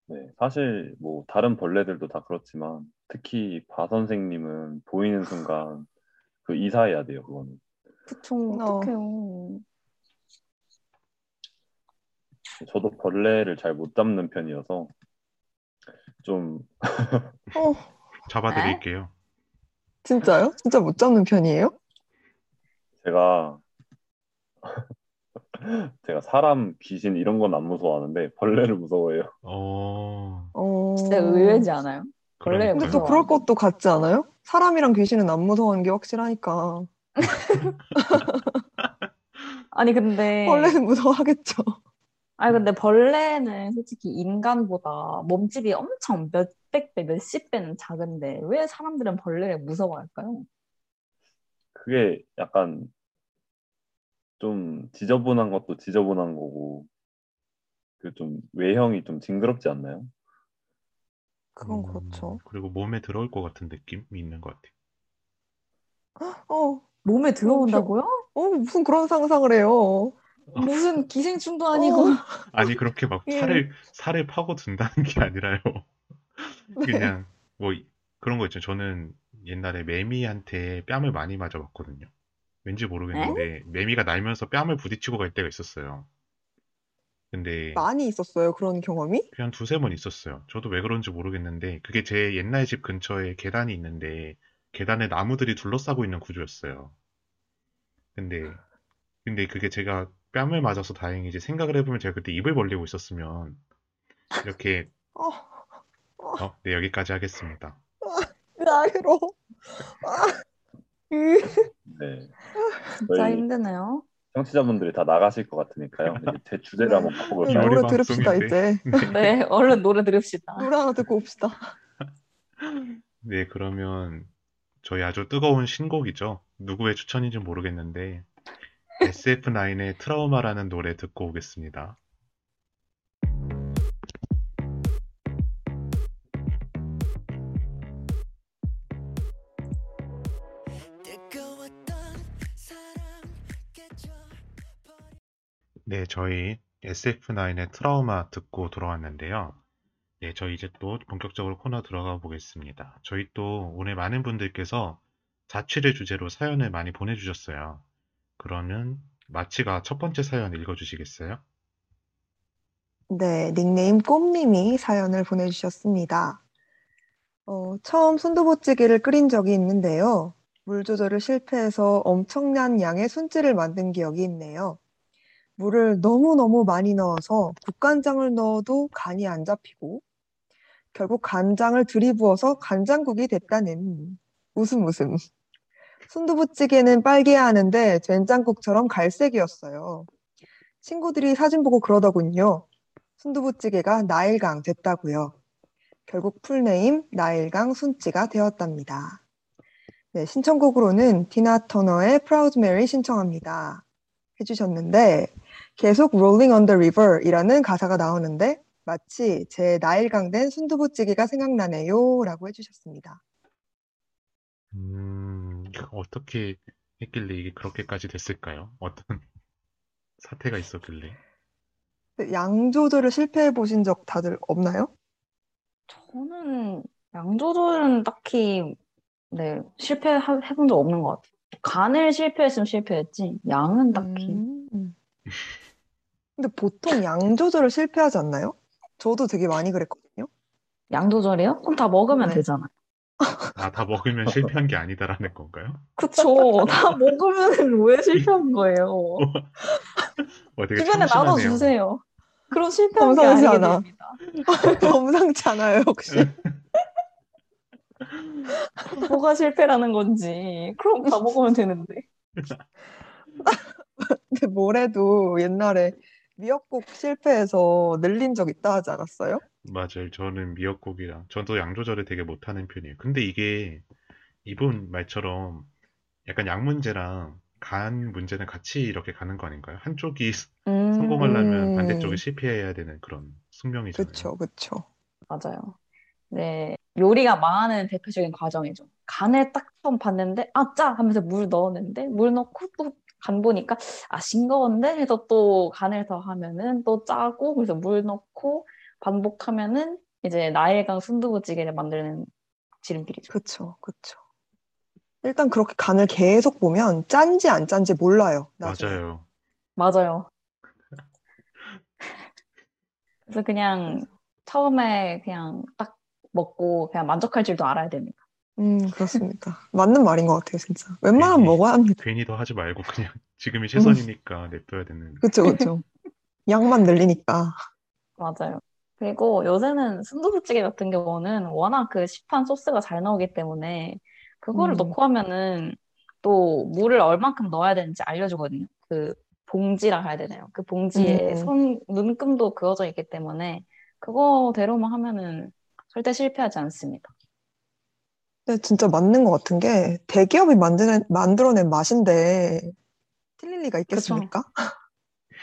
Speaker 3: 네, 사실 뭐 다른 벌레들도 다 그렇지만 특히 바 선생님은 보이는 순간 그 이사해야 돼요, 그거는.
Speaker 2: 그쵸,
Speaker 4: 어.
Speaker 2: 어떡해요.
Speaker 3: 저도 벌레를 잘 못 잡는 편이어서 좀
Speaker 4: 어, *laughs*
Speaker 1: 잡아드릴게요.
Speaker 4: 진짜요? 진짜 못 잡는 편이에요?
Speaker 3: 제가 *laughs* 제가 사람, 귀신 이런 건 안 무서워하는데 벌레를 무서워해요.
Speaker 1: 어,
Speaker 4: 어,
Speaker 2: 진짜 의외지 않아요? 벌레
Speaker 4: 근데. 또. 그럴 것도 같지 않아요? 사람이랑 귀신은 안 무서워하는 게 확실하니까. *laughs*
Speaker 2: 아니 근데
Speaker 4: 벌레는 무서워하겠죠.
Speaker 2: 아니 근데 벌레는 솔직히 인간보다 몸집이 엄청 몇백 배, 몇십 배는 작은데 왜 사람들은 벌레를 무서워할까요?
Speaker 3: 그게 약간 좀 지저분한 것도 지저분한 거고 그 좀 외형이 좀 징그럽지 않나요?
Speaker 4: 그건
Speaker 1: 음,
Speaker 4: 그렇죠.
Speaker 1: 그리고 몸에 들어올 것 같은 느낌이 있는 것 같아요.
Speaker 4: 어,
Speaker 2: 몸에 들어온다고요?
Speaker 4: 어, 무슨 그런 상상을 해요.
Speaker 2: 무슨 기생충도 아니고
Speaker 4: 어, *laughs*
Speaker 1: 아니 그렇게 막
Speaker 4: 예.
Speaker 1: 살을 살을 파고 든다는 게 아니라요. *laughs*
Speaker 4: 네.
Speaker 1: 그냥 뭐 이- 그런 거 있죠. 저는 옛날에 매미한테 뺨을 많이 맞아봤거든요. 왠지 모르겠는데 매미가 날면서 뺨을 부딪히고 갈 때가 있었어요. 근데
Speaker 4: 많이 있었어요, 그런 경험이?
Speaker 1: 그냥 두세 번 있었어요. 저도 왜 그런지 모르겠는데 그게 제 옛날 집 근처에 계단이 있는데 계단에 나무들이 둘러싸고 있는 구조였어요. 근데 근데 그게 제가 뺨을 맞아서 다행이지 생각을 해보면 제가 그때 입을 벌리고 있었으면 이렇게 *laughs*
Speaker 4: 어,
Speaker 1: 어, 네 여기까지 하겠습니다.
Speaker 4: 나이로. 아, 으,
Speaker 3: 네.
Speaker 2: 진짜 힘드네요.
Speaker 3: 청취자분들이 다 나가실 것 같으니까요. 이제 제 주제를
Speaker 4: 네.
Speaker 3: 한번
Speaker 4: 네,
Speaker 3: 바꿔볼까요?
Speaker 1: 요리
Speaker 4: 노래 들읍시다. 이제.
Speaker 2: 네, 얼른 노래 들읍시다.
Speaker 4: 노래 하나 듣고 옵시다.
Speaker 1: 네, 그러면 저희 아주 뜨거운 신곡이죠. 누구의 추천인지 모르겠는데 SF9의 트라우마라는 노래 듣고 오겠습니다. 네, 저희 SF9의 트라우마 듣고 돌아왔는데요. 네, 저희 이제 또 본격적으로 코너 들어가 보겠습니다. 저희 또 오늘 많은 분들께서 자취를 주제로 사연을 많이 보내주셨어요. 그러면 마치가 첫 번째 사연 읽어주시겠어요?
Speaker 4: 네, 닉네임 꼼님이 사연을 보내주셨습니다. 어, 처음 순두부찌개를 끓인 적이 있는데요. 물 조절을 실패해서 엄청난 양의 순찌를 만든 기억이 있네요. 물을 너무너무 많이 넣어서 국간장을 넣어도 간이 안 잡히고 결국 간장을 들이부어서 간장국이 됐다는 웃음 웃음. 순두부찌개는 빨개야 하는데 된장국처럼 갈색이었어요. 친구들이 사진 보고 그러더군요. 순두부찌개가 나일강 됐다고요. 결국 풀네임 나일강 순찌가 되었답니다. 네, 신청곡으로는 티나 터너의 Proud Mary 신청합니다. 해주셨는데 계속 Rolling on the River 이라는 가사가 나오는데 마치 제 나일강 된 순두부찌개가 생각나네요 라고 해주셨습니다.
Speaker 1: 음, 어떻게 했길래 이게 그렇게까지 됐을까요? 어떤 *laughs* 사태가 있었길래?
Speaker 4: 양 조절을 실패해 보신 적 다들 없나요?
Speaker 2: 저는 양 조절은 딱히 네, 실패해본 적 없는 것 같아요. 간을 실패했으면 실패했지, 양은 딱히.
Speaker 4: 음. 근데 보통 양 조절을 실패하지 않나요? 저도 되게 많이 그랬거든요.
Speaker 2: 양 조절이요? 그럼 다 먹으면
Speaker 4: 네.
Speaker 2: 되잖아요. *laughs*
Speaker 1: 아, 다 먹으면 실패한 게 아니다라는 건가요?
Speaker 2: 그쵸. 다 먹으면 왜 실패한 거예요? *laughs*
Speaker 1: 어, 되게
Speaker 2: 주변에. 나눠주세요. 그럼 실패한 게 아니게
Speaker 4: 않아.
Speaker 2: 됩니다. *laughs*
Speaker 4: 범상치 않아요, 혹시?
Speaker 2: 뭐가 실패라는 건지. 그럼 다 먹으면 되는데.
Speaker 4: 근데 뭐래도 옛날에 미역국 실패해서 늘린 적 있다 하지 않았어요?
Speaker 1: 맞아요. 저는 미역국이랑 저도 양 조절을 되게 못하는 편이에요. 근데 이게 이분 말처럼 약간 양 문제랑 간 문제는 같이 이렇게 가는 거 아닌가요? 한쪽이
Speaker 2: 음,
Speaker 1: 성공하려면
Speaker 4: 음.
Speaker 1: 반대쪽이 실패해야 되는 그런 숙명이잖아요.
Speaker 4: 그쵸, 그쵸.
Speaker 2: 맞아요. 네. 요리가 망하는 대표적인 과정이죠. 간을 딱 처음 봤는데, 아, 짜! 하면서 물 넣었는데, 물 넣고 또 간 보니까, 아, 싱거운데? 해서 또 간을 더 하면은 또 짜고, 그래서 물 넣고 반복하면은 이제 나일강 순두부찌개를 만드는 지름길이죠.
Speaker 4: 그쵸, 그쵸. 일단 그렇게 간을 계속 보면 짠지 안 짠지 몰라요, 나중에.
Speaker 1: 맞아요.
Speaker 2: 맞아요. *laughs* 그래서 그냥 처음에 그냥 딱 먹고 그냥 만족할 줄도 알아야 됩니다.
Speaker 4: 음, 그렇습니다. 맞는 말인 것 같아요, 진짜. 웬만하면
Speaker 1: 괜히-
Speaker 4: 먹어야 합니다.
Speaker 1: 괜히 더 하지 말고 그냥 *laughs* 지금이 최선이니까 냅둬야 되는.
Speaker 4: 그쵸, 그쵸. *laughs* 양만 늘리니까.
Speaker 2: 맞아요. 그리고 요새는 순두부찌개 같은 경우는 워낙 그 시판 소스가 잘 나오기 때문에 그거를
Speaker 4: 음.
Speaker 2: 넣고 하면은 또 물을 얼만큼 넣어야 되는지 알려주거든요. 그 봉지라 해야 되나요? 그 봉지에
Speaker 4: 음.
Speaker 2: 손, 눈금도 그어져 있기 때문에 그거대로만 하면은 절대 실패하지 않습니다.
Speaker 4: 근데 진짜 맞는 것 같은 게 대기업이 만드는, 만들어낸 맛인데 틀릴 리가 있겠습니까?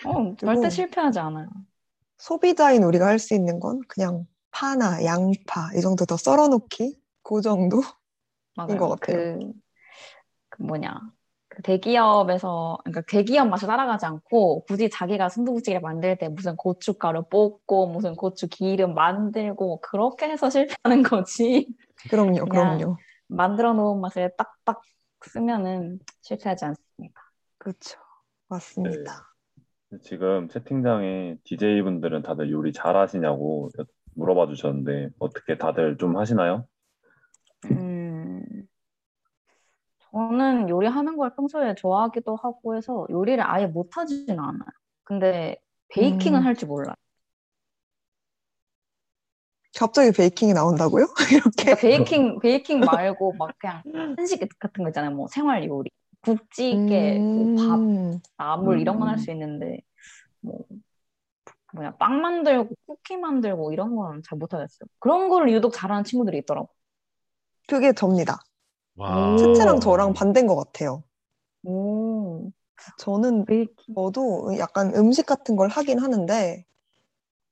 Speaker 2: 어, 절대 *laughs* 실패하지 않아요.
Speaker 4: 소비자인 우리가 할 수 있는 건 그냥 파나 양파 이 정도 더 썰어놓기 그 정도?
Speaker 2: 맞아요.
Speaker 4: 것 같아요.
Speaker 2: 그, 그 뭐냐. 그 대기업에서, 그러니까 대기업 맛을 따라가지 않고 굳이 자기가 순두부찌개를 만들 때 무슨 고춧가루 볶고 무슨 고추 기름 만들고 그렇게 해서 실패하는 거지.
Speaker 4: 그럼요, 그럼요.
Speaker 2: 만들어 놓은 맛을 딱딱 쓰면은 실패하지 않습니다.
Speaker 4: 그렇죠. 맞습니다.
Speaker 3: 지금 채팅장에 DJ분들은 다들 요리 잘 하시냐고 물어봐 주셨는데 어떻게 다들 좀 하시나요?
Speaker 2: 음, 저는 요리하는 걸 평소에 좋아하기도 하고 해서 요리를 아예 못하지는 않아요. 근데 베이킹은
Speaker 4: 음.
Speaker 2: 할줄 몰라요.
Speaker 4: 갑자기 베이킹이 나온다고요? *laughs* 이렇게?
Speaker 2: 그러니까 베이킹, 베이킹 말고 막 그냥 한식 같은 거 있잖아요. 뭐 생활 요리. 국찌개, 뭐 밥,
Speaker 4: 음,
Speaker 2: 나물 이런 건할
Speaker 3: 음.
Speaker 2: 수 있는데 뭐 뭐냐 빵 만들고 쿠키 만들고 이런 건 잘 못하겠어요. 그런 거를 유독 잘하는 친구들이 있더라고.
Speaker 4: 그게 접니다.
Speaker 1: 와.
Speaker 4: 채채랑 저랑 반대인 것 같아요.
Speaker 2: 오,
Speaker 4: 저는
Speaker 2: 베이킹.
Speaker 4: 저도 약간 음식 같은 걸 하긴 하는데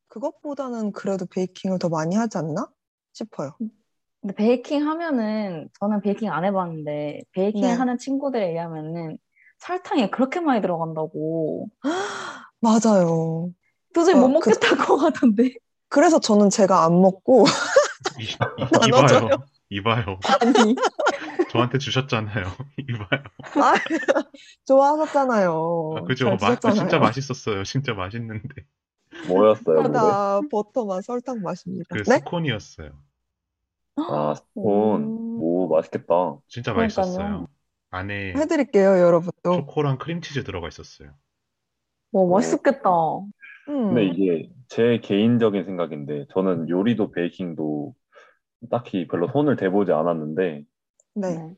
Speaker 4: 그것보다는 그래도 베이킹을 더 많이 하지 않나 싶어요.
Speaker 2: 근데 베이킹 하면은 저는 베이킹 안 해봤는데 베이킹
Speaker 4: 네.
Speaker 2: 하는 친구들에 의하면은 설탕이 그렇게 많이 들어간다고 *gasps*
Speaker 4: 맞아요.
Speaker 2: 도저히
Speaker 4: 어,
Speaker 2: 못
Speaker 4: 그-
Speaker 2: 먹겠다고 *laughs* 하던데.
Speaker 4: 그래서 저는 제가 안 먹고 *laughs*
Speaker 1: 이, 이,
Speaker 4: 나눠줘요.
Speaker 1: 이봐요. 이봐요.
Speaker 2: 아니
Speaker 1: 저한테 주셨잖아요. *laughs* 이봐요.
Speaker 4: 아, 좋아하셨잖아요.
Speaker 1: 아, 그죠?
Speaker 4: 잘
Speaker 1: 마. 진짜 맛있었어요. 진짜 맛있는데.
Speaker 3: 뭐였어요, 그게?
Speaker 4: 다 버터 맛, 설탕 맛입니다.
Speaker 1: 그
Speaker 4: 네?
Speaker 1: 스콘이었어요.
Speaker 3: 아, 스콘.
Speaker 2: 음.
Speaker 3: 오, 맛있겠다.
Speaker 1: 진짜
Speaker 2: 그러니까요.
Speaker 1: 맛있었어요. 안에
Speaker 4: 해드릴게요, 여러분도.
Speaker 1: 초코랑 크림치즈 들어가 있었어요.
Speaker 2: 와 맛있겠다.
Speaker 4: 음,
Speaker 3: 근데 이게 제 개인적인 생각인데, 저는 요리도 베이킹도 딱히 별로 손을 대보지 않았는데,
Speaker 4: 네.
Speaker 2: 네.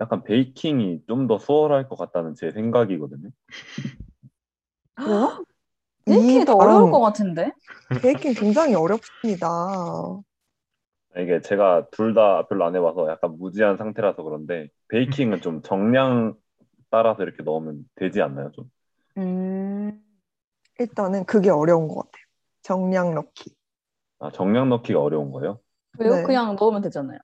Speaker 3: 약간 베이킹이 좀 더 수월할 것 같다는 제 생각이거든요.
Speaker 2: 그래요?
Speaker 4: 이
Speaker 2: 베이킹이 더 어려울 것 같은데?
Speaker 4: 베이킹 굉장히 어렵습니다.
Speaker 3: 이게 제가 둘 다 별로 안 해봐서 약간 무지한 상태라서 그런데, 베이킹은 좀 정량 따라서 이렇게 넣으면 되지 않나요, 좀?
Speaker 2: 음.
Speaker 4: 일단은 그게 어려운 것 같아요. 정량 넣기.
Speaker 3: 아, 정량 넣기가 어려운 거예요?
Speaker 2: 왜요?
Speaker 4: 네.
Speaker 2: 그냥 넣으면 되잖아요.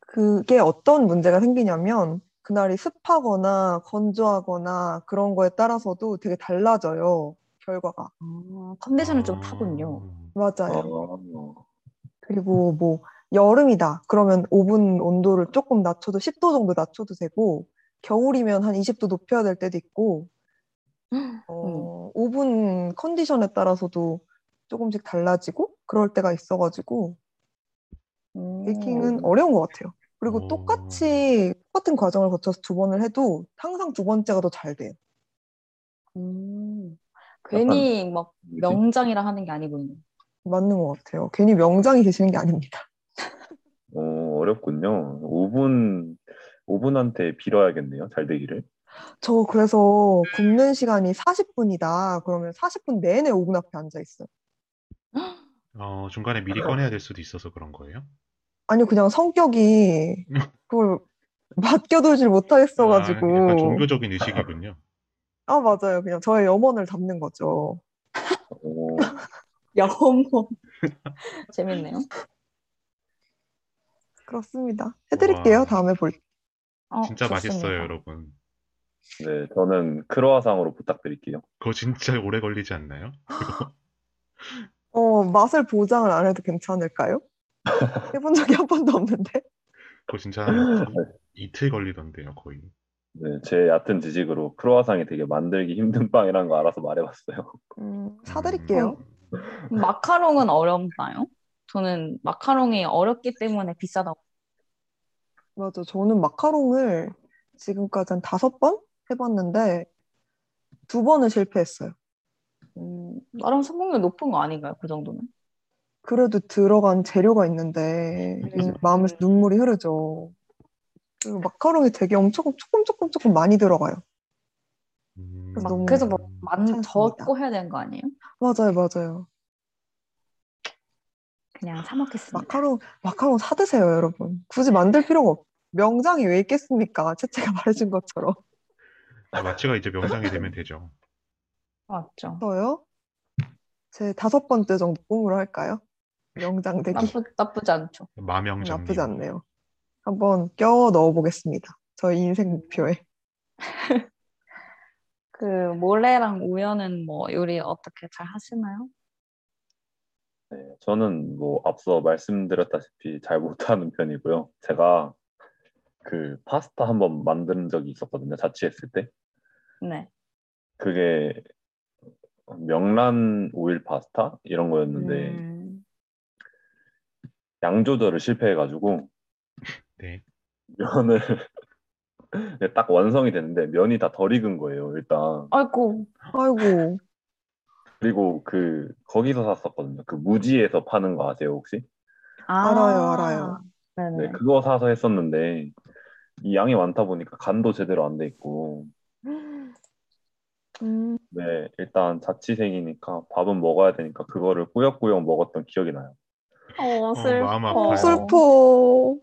Speaker 4: 그게 어떤 문제가 생기냐면 그날이 습하거나 건조하거나 그런 거에 따라서도 되게 달라져요. 결과가.
Speaker 2: 아, 컨디션을 좀
Speaker 1: 아.
Speaker 2: 타군요.
Speaker 4: 맞아요.
Speaker 3: 아,
Speaker 4: 그리고 뭐 여름이다. 그러면 오븐 온도를 조금 낮춰도 10도 정도 낮춰도 되고 겨울이면 한 20도 높여야 될 때도 있고 어, 오븐 컨디션에 따라서도 조금씩 달라지고 그럴 때가 있어가지고
Speaker 2: 음.
Speaker 4: 베이킹은 어려운 것 같아요. 그리고
Speaker 1: 오.
Speaker 4: 똑같이 똑같은 과정을 거쳐서 두 번을 해도 항상 두 번째가 더 잘 돼요.
Speaker 2: 음. 괜히 막? 명장이라 하는 게 아니군요.
Speaker 4: 맞는 것 같아요. 괜히 명장이 되시는 게 아닙니다.
Speaker 3: 어, 어렵군요. 오븐, 오븐한테 빌어야겠네요. 잘 되기를.
Speaker 4: 저 그래서 굽는 시간이 40분이다. 그러면 40분 내내 오븐 앞에 앉아 있어요. *gasps*
Speaker 1: 어, 중간에 미리 꺼내야 될 수도 있어서 그런 거예요?
Speaker 4: 아니요, 그냥 성격이 *laughs* 그걸 맡겨두질
Speaker 1: 아,
Speaker 4: 못하겠어가지고.
Speaker 1: 약간 종교적인 의식이군요.
Speaker 4: 아, 맞아요. 그냥 저의 염원을 담는 거죠.
Speaker 3: 오, *laughs*
Speaker 2: 영혼. *laughs* 재밌네요.
Speaker 4: 그렇습니다. 해드릴게요.
Speaker 1: 와.
Speaker 4: 다음에 볼 때.
Speaker 2: 어,
Speaker 1: 진짜 맛있어요,
Speaker 2: 좋습니다.
Speaker 1: 여러분.
Speaker 3: 네, 저는 크로아상으로 부탁드릴게요.
Speaker 1: 그거 진짜 오래 걸리지 않나요? *laughs*
Speaker 4: 어, 맛을 보장을 안 해도 괜찮을까요? 해본 적이 한 번도 없는데.
Speaker 1: 그거 진짜 한 이- 이틀 걸리던데요, 거의.
Speaker 3: 네, 제 얕은 지식으로 크로아상이 되게 만들기 힘든 *laughs* 빵이라는 거 알아서 말해봤어요.
Speaker 4: 음, 사드릴게요.
Speaker 1: 음,
Speaker 2: 마카롱은 어렵나요? 저는 마카롱이 어렵기 때문에 비싸다고.
Speaker 4: 맞아. 저는 마카롱을 지금까지 한 다섯 번 해봤는데 두 번은 실패했어요.
Speaker 2: 음, 나름 성공률 높은 거 아닌가요? 그 정도는?
Speaker 4: 그래도 들어간 재료가 있는데
Speaker 2: 음.
Speaker 4: 마음에서 눈물이 흐르죠. 그리고 마카롱이 되게 엄청 조금 조금 조금 많이 들어가요.
Speaker 1: 음,
Speaker 4: 그래서
Speaker 2: 막
Speaker 4: 너무
Speaker 2: 그래서 뭐만
Speaker 4: 참습니다.
Speaker 2: 적고 해야 되는 거 아니에요?
Speaker 4: 맞아요, 맞아요.
Speaker 2: 그냥 사 먹겠습니다.
Speaker 4: 마카롱 마카롱 사 드세요, 여러분. 굳이 만들 필요가 없. 명장이 왜 있겠습니까? *laughs* 채채가 말해준 것처럼.
Speaker 1: 아, 마치가 이제 명장이 되면 되죠.
Speaker 2: 맞죠.
Speaker 4: 저요? 제 다섯 번째 정도 꿈으로 할까요? 명장 되기
Speaker 2: 나쁘, 나쁘지 않죠.
Speaker 1: 마명장님.
Speaker 4: 나쁘지 않네요. 한번 껴 넣어 보겠습니다. 저희 인생 목표에. *laughs*
Speaker 2: 그 모래랑 우연은 뭐 요리 어떻게 잘 하시나요?
Speaker 3: 네, 저는 뭐 앞서 말씀드렸다시피 잘 못하는 편이고요. 제가 그 파스타 한번 만든 적이 있었거든요. 자취했을 때.
Speaker 2: 네.
Speaker 3: 그게 명란 오일 파스타 이런 거였는데
Speaker 2: 음,
Speaker 3: 양 조절을 실패해가지고
Speaker 1: 네.
Speaker 3: 면을 *laughs* 네, 딱 완성이 되는데 면이 다 덜 익은 거예요, 일단.
Speaker 2: 아이고.
Speaker 4: 아이고.
Speaker 3: 그리고 그 거기서 샀었거든요. 그 무지에서 파는 거 아세요, 혹시?
Speaker 2: 아.
Speaker 4: 알아요, 알아요.
Speaker 2: 네네.
Speaker 3: 네, 그거 사서 했었는데 이 양이 많다 보니까 간도 제대로 안 돼 있고
Speaker 4: 음,
Speaker 3: 네, 일단 자취생이니까 밥은 먹어야 되니까 그거를 꾸역꾸역 먹었던 기억이 나요.
Speaker 2: 어, 슬퍼.
Speaker 1: 마음 아파요.
Speaker 4: 슬퍼.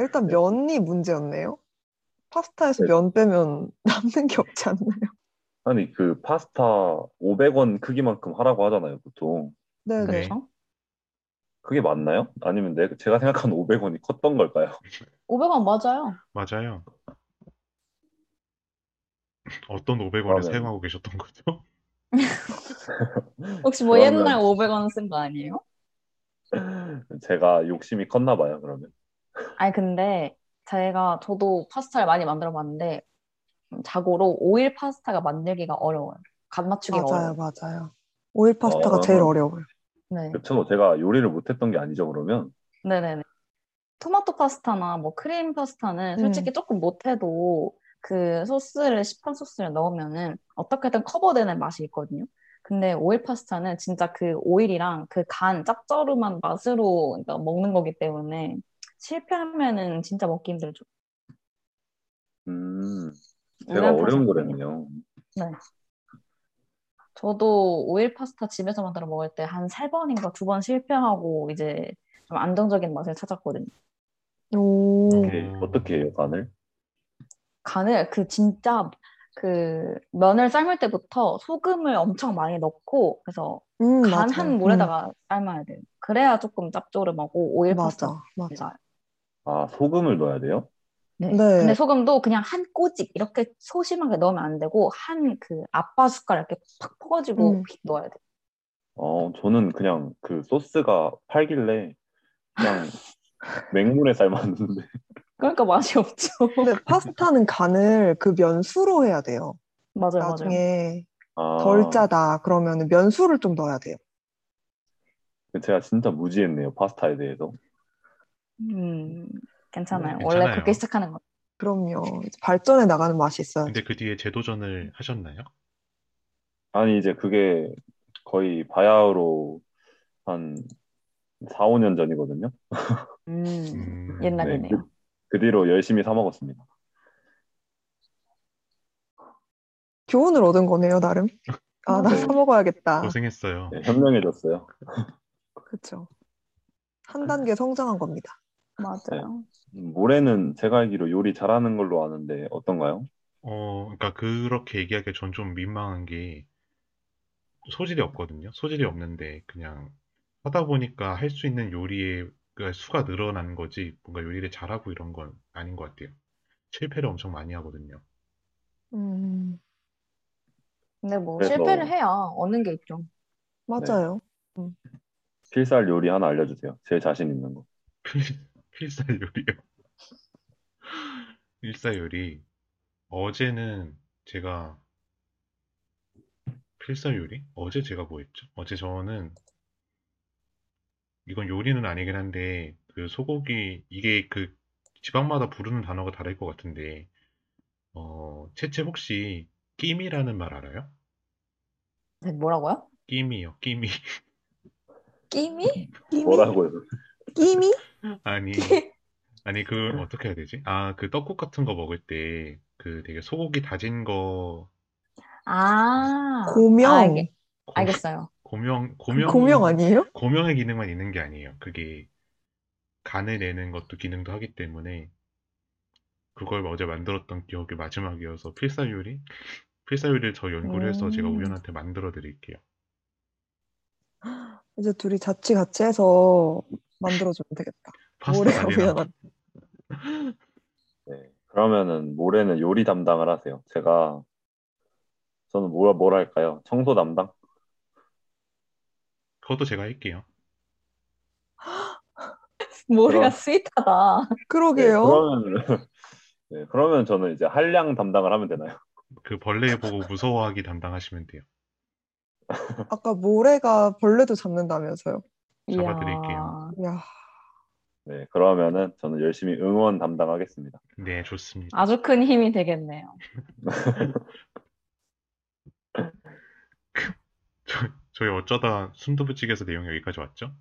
Speaker 4: 일단 면이 문제였네요. 파스타에서
Speaker 3: 네.
Speaker 4: 면 빼면 *laughs* 남는 게 없지 않나요?
Speaker 3: 아니 그 파스타 500원 크기만큼 하라고 하잖아요, 보통.
Speaker 4: 네네.
Speaker 1: 네.
Speaker 2: 그렇죠?
Speaker 3: 그게 맞나요? 아니면 내, 제가 생각하는 500원이 컸던 걸까요?
Speaker 2: 500원 맞아요.
Speaker 1: 맞아요. 어떤 500원을
Speaker 3: 그러면-
Speaker 1: 사용하고 계셨던 거죠? *laughs*
Speaker 2: 혹시 뭐
Speaker 3: 그러면-
Speaker 2: 옛날 500원 쓴 거 아니에요?
Speaker 3: 제가 욕심이 컸나 봐요, 그러면.
Speaker 2: 아니 근데 제가 저도 파스타를 많이 만들어 봤는데 음, 자고로 오일 파스타가 만들기가 어려워요. 간 맞추기가
Speaker 4: 맞아요,
Speaker 2: 어려워요.
Speaker 4: 맞아요. 오일 파스타가
Speaker 3: 어.
Speaker 4: 제일 어려워요.
Speaker 2: 네.
Speaker 3: 그쵸? 제가 요리를 못했던 게 아니죠, 그러면.
Speaker 2: 네네네. 토마토 파스타나 뭐 크림 파스타는 솔직히 조금 못해도 그 소스를 시판 소스를 넣으면은 어떻게든 커버되는 맛이 있거든요. 근데 오일 파스타는 진짜 그 오일이랑 그 간 짭조름한 맛으로 그러니까 먹는 거기 때문에 실패하면은 진짜 먹기 힘들죠.
Speaker 3: 음, 제가 어려운
Speaker 2: 파스타는요.
Speaker 3: 거랬네요.
Speaker 2: 저도 오일 파스타 집에서 만들어 먹을 때 한 세 번인가 두 번 실패하고 이제 좀 안정적인 맛을 찾았거든요.
Speaker 4: 오,
Speaker 3: 이게
Speaker 1: 음.
Speaker 3: 어떻게 해요, 간을?
Speaker 2: 간을 그 진짜 그 면을 삶을 때부터 소금을 엄청 많이 넣고 그래서
Speaker 4: 음,
Speaker 2: 간
Speaker 4: 맞아요.
Speaker 2: 한 물에다가 삶아야 돼요. 그래야 조금 짭조름하고 오일
Speaker 4: 음,
Speaker 2: 파스타
Speaker 4: 맞아, 맞 아.
Speaker 3: 소금을 넣어야 돼요?
Speaker 2: 네.
Speaker 4: 네.
Speaker 2: 근데 소금도 그냥 한 꼬집 이렇게 소심하게 넣으면 안 되고 한 그 아빠 숟갈 이렇게 팍 퍼가지고
Speaker 4: 음.
Speaker 2: 휙 넣어야 돼.
Speaker 3: 어, 저는 그냥 그 소스가 팔길래 그냥 *laughs* 맹물에 삶았는데.
Speaker 2: 그러니까 맛이 없죠.
Speaker 4: 근데 파스타는 간을 그 면수로 해야 돼요.
Speaker 2: 맞아요, 맞아요.
Speaker 4: 나중에
Speaker 3: 아,
Speaker 4: 덜 짜다 그러면 면수를 좀 넣어야 돼요.
Speaker 3: 제가 진짜 무지했네요, 파스타에 대해서.
Speaker 2: 음, 괜찮아요.
Speaker 1: 네,
Speaker 2: 원래
Speaker 1: 괜찮아요.
Speaker 2: 그렇게 시작하는 거.
Speaker 4: 그럼요. 이제 발전해 나가는 맛이 있어요.
Speaker 1: 근데 그 뒤에 재도전을 하셨나요?
Speaker 3: 아니, 이제 그게 거의 바야흐로 한 4, 5년 전이거든요.
Speaker 2: 음,
Speaker 1: 음,
Speaker 2: 옛날이네요.
Speaker 3: 그 뒤로 열심히 사 먹었습니다.
Speaker 4: 교훈을 얻은 거네요, 나름. 아, 나
Speaker 3: 네.
Speaker 4: 사 먹어야겠다.
Speaker 1: 고생했어요.
Speaker 3: 네, 현명해졌어요.
Speaker 4: 그렇죠. 한 단계 성장한 겁니다.
Speaker 2: 맞아요.
Speaker 3: 음, 모레는 제가 알기로 요리 잘하는 걸로 아는데 어떤가요?
Speaker 1: 어, 그러니까 그렇게 얘기하기가 전좀 민망한 게 소질이 없거든요. 소질이 없는데 그냥 하다 보니까 할 수 있는 요리의 그 수가 늘어나는 거지 뭔가 요리를 잘하고 이런 건 아닌 것 같아요. 실패를 엄청 많이 하거든요.
Speaker 4: 음,
Speaker 2: 근데 뭐
Speaker 3: 그래서-
Speaker 2: 실패를 해야 얻는 게 있죠.
Speaker 4: 맞아요.
Speaker 3: 필살 요리 하나 알려주세요. 제 자신 있는 거. *laughs*
Speaker 1: 필, 필살 요리요. 필살 요리. 어제는 제가 필살 요리? 어제 제가 뭐 했죠? 어제 저는 이건 요리는 아니긴 한데 그 소고기 이게 그 지방마다 부르는 단어가 다를 것 같은데 어 채채 혹시 끼미라는 말 알아요?
Speaker 2: 네, 뭐라고요?
Speaker 1: 끼미요, 끼미.
Speaker 2: 끼미?
Speaker 4: 끼미?
Speaker 3: 뭐라고요?
Speaker 4: 끼미?
Speaker 1: 아니, 아니, 그, 어떻게 해야 되지? 아, 그 떡국 같은 거 먹을 때, 그 되게 소고기 다진 거,
Speaker 2: 아,
Speaker 4: 고명.
Speaker 2: 아, 알겠,
Speaker 1: 고,
Speaker 2: 알겠어요.
Speaker 1: 고명,
Speaker 4: 그
Speaker 1: 고명,
Speaker 4: 고명 아니에요?
Speaker 1: 고명의 기능만 있는 게 아니에요. 그게 간을 내는 것도 기능도 하기 때문에, 그걸 어제 만들었던 기억이 마지막이어서 필살 요리? 필살 요리를 저 연구를 해서 제가
Speaker 2: 음.
Speaker 1: 우연한테 만들어 드릴게요.
Speaker 4: 이제 둘이 자취 같이 해서 만들어주면 되겠다. 모래가. 우연한.
Speaker 3: 네. 그러면은 모레는 요리 담당을 하세요. 제가 저는 뭐라 뭘 할까요? 청소 담당?
Speaker 1: 그것도 제가 할게요. *laughs*
Speaker 3: 그럼-
Speaker 2: 스윗하다.
Speaker 3: 네,
Speaker 4: 그러게요.
Speaker 3: 그러면 *laughs* 네, 그러면 저는 이제 한량 담당을 하면 되나요?
Speaker 1: 그 벌레 보고 무서워하기 담당하시면 돼요.
Speaker 4: 아까 모래가 벌레도 잡는다면서요.
Speaker 1: 잡아드릴게요.
Speaker 2: 이야,
Speaker 4: 야,
Speaker 3: 네, 그러면은 저는 열심히 응원 담당하겠습니다.
Speaker 1: 네, 좋습니다.
Speaker 2: 아주 큰 힘이 되겠네요. *laughs*
Speaker 1: 저, 저희 어쩌다 순두부찌개에서 내용 여기까지 왔죠?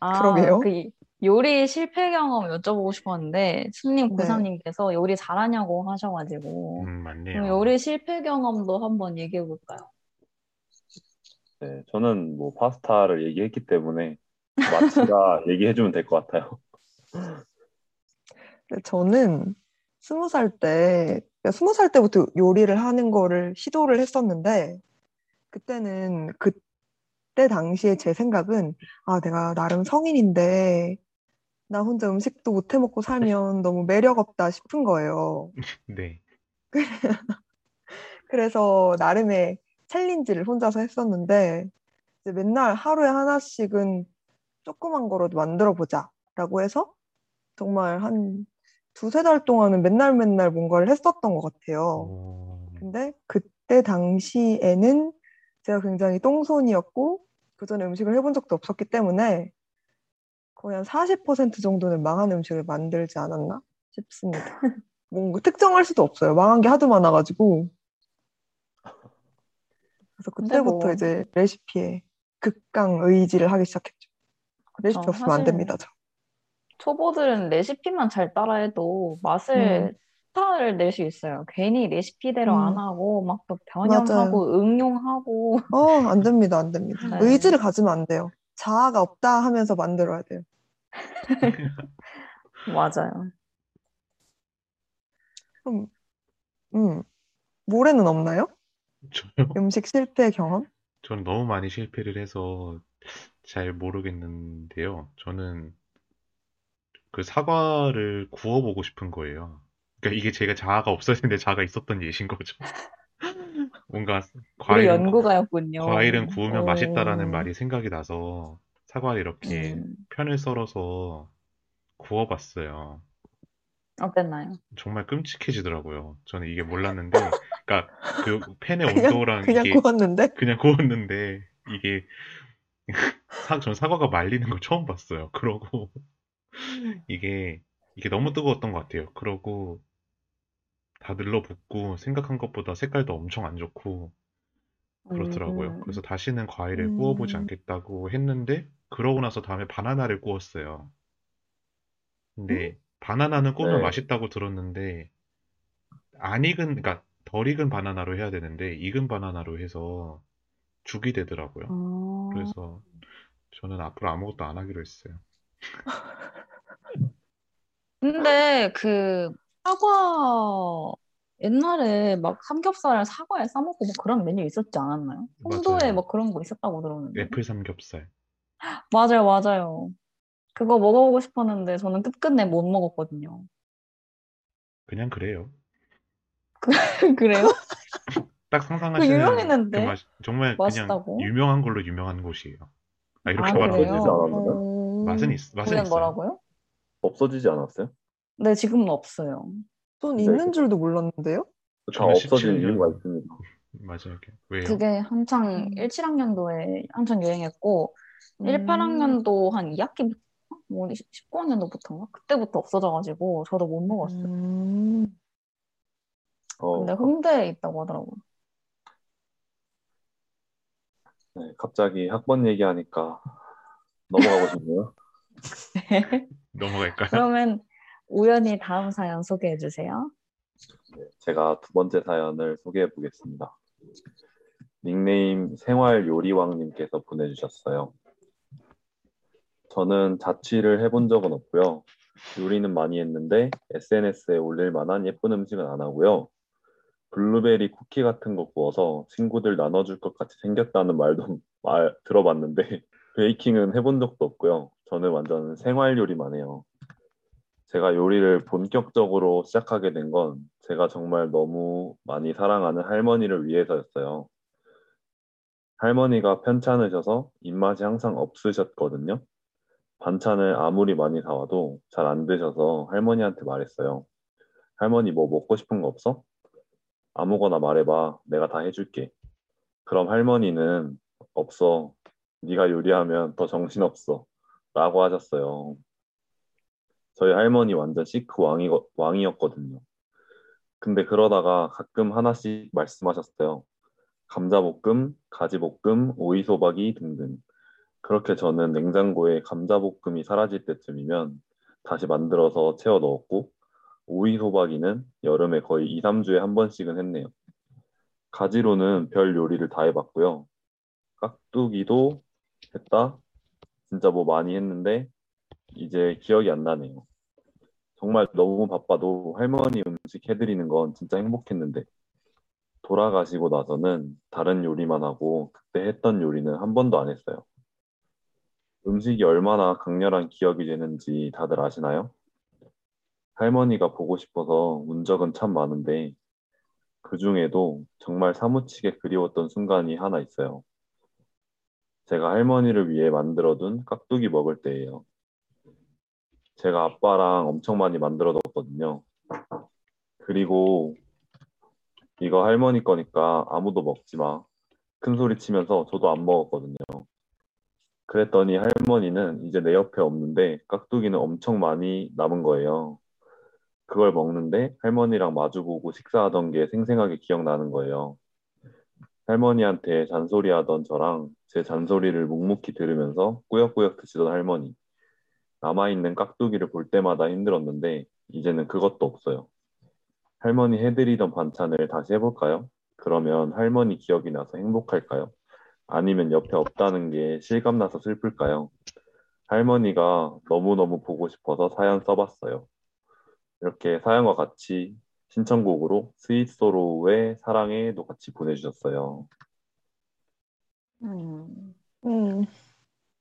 Speaker 2: 아, *laughs*
Speaker 4: 그러게요.
Speaker 2: 그 요리 실패 경험 여쭤보고 싶었는데 승님
Speaker 4: 네.
Speaker 2: 고사님께서 요리 잘하냐고 하셔가지고
Speaker 1: 음, 맞네요.
Speaker 2: 요리 실패 경험도 한번 얘기해 볼까요?
Speaker 3: 네, 저는 뭐 파스타를 얘기했기 때문에 마치가 *laughs* 얘기해주면 될 것 같아요.
Speaker 4: 저는 스무 살 때, 그러니까 스무 살 때부터 요리를 하는 거를 시도를 했었는데, 그때는 그때 당시에 제 생각은, 아, 내가 나름 성인인데, 나 혼자 음식도 못 해 먹고 살면 너무 매력 없다 싶은 거예요. *laughs*
Speaker 1: 네. *laughs*
Speaker 4: 그래서 나름의 챌린지를 혼자서 했었는데, 이제 맨날 하루에 하나씩은 조그만 거라도 만들어 보자라고 해서 정말 한 두세 달 동안은 맨날 맨날 뭔가를 했었던 것 같아요.
Speaker 1: 오,
Speaker 4: 근데 그때 당시에는 제가 굉장히 똥손이었고, 그 전에 음식을 해본 적도 없었기 때문에 거의 한 40% 정도는 망한 음식을 만들지 않았나 싶습니다. *laughs* 뭔가 특정할 수도 없어요. 망한 게 하도 많아가지고. 그래서
Speaker 2: 근데
Speaker 4: 그때부터
Speaker 2: 뭐-
Speaker 4: 이제 레시피에 극강 의지를 하기 시작했죠. 레시피
Speaker 2: 그쵸.
Speaker 4: 없으면 안 됩니다, 저.
Speaker 2: 초보들은 레시피만 잘 따라해도 맛을 스타를 낼 수 있어요. 괜히 레시피대로
Speaker 4: 음.
Speaker 2: 안 하고 막 또 변형하고 응용하고
Speaker 4: 어, 안 됩니다, 안 됩니다.
Speaker 2: 네.
Speaker 4: 의지를 가지면 안 돼요. 자아가 없다 하면서 만들어야 돼요. *laughs*
Speaker 2: 맞아요.
Speaker 4: 그럼, 음, 모레는 없나요?
Speaker 1: 저요? *laughs*
Speaker 4: 음식 실패 경험?
Speaker 1: 저는 너무 많이 실패를 해서 잘 모르겠는데요. 저는 그 사과를 구워보고 싶은 거예요. 그러니까 이게 제가 자아가 없어야 되는데 자아가 있었던 예신 거죠. *laughs* 뭔가
Speaker 2: 우리
Speaker 1: 과일은,
Speaker 2: 연구가였군요.
Speaker 1: 과일은 구우면
Speaker 4: 오.
Speaker 1: 맛있다라는 말이 생각이 나서 사과를 이렇게
Speaker 2: 음,
Speaker 1: 편을 썰어서 구워봤어요.
Speaker 2: 어땠나요?
Speaker 1: 정말 끔찍해지더라고요. 저는 이게 몰랐는데, 그러니까 그 팬의
Speaker 4: 그냥,
Speaker 1: 온도랑
Speaker 4: 그냥
Speaker 1: 이게
Speaker 4: 구웠는데?
Speaker 1: 그냥 구웠는데 이게 *laughs* 사, 전 사과가 말리는 걸 처음 봤어요. 그러고 이게 이게 너무 뜨거웠던 것 같아요. 그러고 다 늘러붙고 생각한 것보다 색깔도 엄청 안 좋고 그렇더라고요.
Speaker 2: 음,
Speaker 1: 그래서 다시는 과일을
Speaker 4: 음.
Speaker 1: 구워보지 않겠다고 했는데 그러고 나서 다음에 바나나를 구웠어요. 근데 바나나는 구우면
Speaker 3: 네.
Speaker 1: 맛있다고 들었는데 안 익은 그러니까 덜 익은 바나나로 해야 되는데 익은 바나나로 해서 죽이 되더라고요.
Speaker 2: 아,
Speaker 1: 그래서 저는 앞으로 아무것도 안 하기로 했어요. *laughs*
Speaker 2: 근데 그 사과 옛날에 막 삼겹살을 사과에 싸먹고 뭐 그런 메뉴 있었지 않았나요? 송도에
Speaker 1: 맞아요.
Speaker 2: 뭐 그런 거 있었다고 들었는데.
Speaker 1: 애플 삼겹살. *gasps*
Speaker 2: 맞아요, 맞아요. 그거 먹어보고 싶었는데 저는 끝끝내 못 먹었거든요.
Speaker 1: 그냥 그래요. *laughs*
Speaker 2: 그래요? *laughs*
Speaker 1: 딱 상상하시는
Speaker 2: 유명했는데?
Speaker 1: 그 맛, 정말
Speaker 2: 맛있다고?
Speaker 1: 그냥 유명한 걸로 유명한 곳이에요. 아, 이렇게
Speaker 2: 아,
Speaker 1: 말하면?
Speaker 3: 없어지지 않았나요?
Speaker 4: 어,
Speaker 1: 맛은 있, 맛은 있어요.
Speaker 2: 뭐라고요?
Speaker 3: 없어지지 않았어요?
Speaker 2: 네, 지금은 없어요.
Speaker 4: 전
Speaker 3: 네.
Speaker 4: 있는 줄도 몰랐는데요?
Speaker 3: 다
Speaker 1: 저는
Speaker 3: 없어진
Speaker 1: 17년
Speaker 3: 이유가 있습니다. *laughs*
Speaker 1: 맞아요. 왜요?
Speaker 2: 그게 한창
Speaker 4: 음.
Speaker 2: 17학년도에 한창 유행했고
Speaker 4: 음.
Speaker 2: 18학년도 한 2학기부터 뭐 19학년도부터인가? 그때부터 없어져가지고 저도 못 먹었어요.
Speaker 4: 음.
Speaker 3: 어,
Speaker 2: 근데 홍대에 있다고 하더라고요.
Speaker 3: 네, 갑자기 학번 얘기하니까 넘어가고 싶네요. *laughs*
Speaker 1: 넘어갈까요?
Speaker 2: 그러면 우연히 다음 사연 소개해 주세요.
Speaker 3: 네, 제가 두 번째 사연을 소개해 보겠습니다. 닉네임 생활요리왕님께서 보내주셨어요. 저는 자취를 해본 적은 없고요. 요리는 많이 했는데 SNS에 올릴 만한 예쁜 음식은 안 하고요. 블루베리 쿠키 같은 거 구워서 친구들 나눠줄 것 같이 생겼다는 말도 *laughs* 말 들어봤는데 *laughs* 베이킹은 해본 적도 없고요. 저는 완전 생활 요리만 해요. 제가 요리를 본격적으로 시작하게 된 건 제가 정말 너무 많이 사랑하는 할머니를 위해서였어요. 할머니가 편찮으셔서 입맛이 항상 없으셨거든요. 반찬을 아무리 많이 사와도 잘 안 드셔서 할머니한테 말했어요. 할머니 뭐 먹고 싶은 거 없어? 아무거나 말해봐. 내가 다 해줄게. 그럼 할머니는 없어. 네가 요리하면 더 정신없어. 라고 하셨어요. 저희 할머니 완전 시크 왕이, 왕이었거든요. 근데 그러다가 가끔 하나씩 말씀하셨어요. 감자볶음, 가지볶음, 오이소박이 등등. 그렇게 저는 냉장고에 감자볶음이 사라질 때쯤이면 다시 만들어서 채워 넣었고, 오이 소박이는 여름에 거의 2, 3주에 한 번씩은 했네요. 가지로는 별 요리를 다 해봤고요. 깍두기도 했다. 진짜 뭐 많이 했는데 이제 기억이 안 나네요. 정말 너무 바빠도 할머니 음식 해드리는 건 진짜 행복했는데 돌아가시고 나서는 다른 요리만 하고 그때 했던 요리는 한 번도 안 했어요. 음식이 얼마나 강렬한 기억이 되는지 다들 아시나요? 할머니가 보고 싶어서 운 적은 참 많은데 그 중에도 정말 사무치게 그리웠던 순간이 하나 있어요. 제가 할머니를 위해 만들어둔 깍두기 먹을 때예요. 제가 아빠랑 엄청 많이 만들어 뒀거든요. 그리고 이거 할머니 거니까 아무도 먹지 마. 큰 소리 치면서 저도 안 먹었거든요. 그랬더니 할머니는 이제 내 옆에 없는데 깍두기는 엄청 많이 남은 거예요. 그걸 먹는데 할머니랑 마주보고 식사하던 게 생생하게 기억나는 거예요. 할머니한테 잔소리하던 저랑 제 잔소리를 묵묵히 들으면서 꾸역꾸역 드시던 할머니. 남아있는 깍두기를 볼 때마다 힘들었는데 이제는 그것도 없어요. 할머니 해드리던 반찬을 다시 해볼까요? 그러면 할머니 기억이 나서 행복할까요? 아니면 옆에 없다는 게 실감나서 슬플까요? 할머니가 너무너무 보고 싶어서 사연 써봤어요. 이렇게 사연과 같이 신청곡으로 스윗소로우의 사랑해도 같이 보내주셨어요.
Speaker 2: 음,
Speaker 4: 음,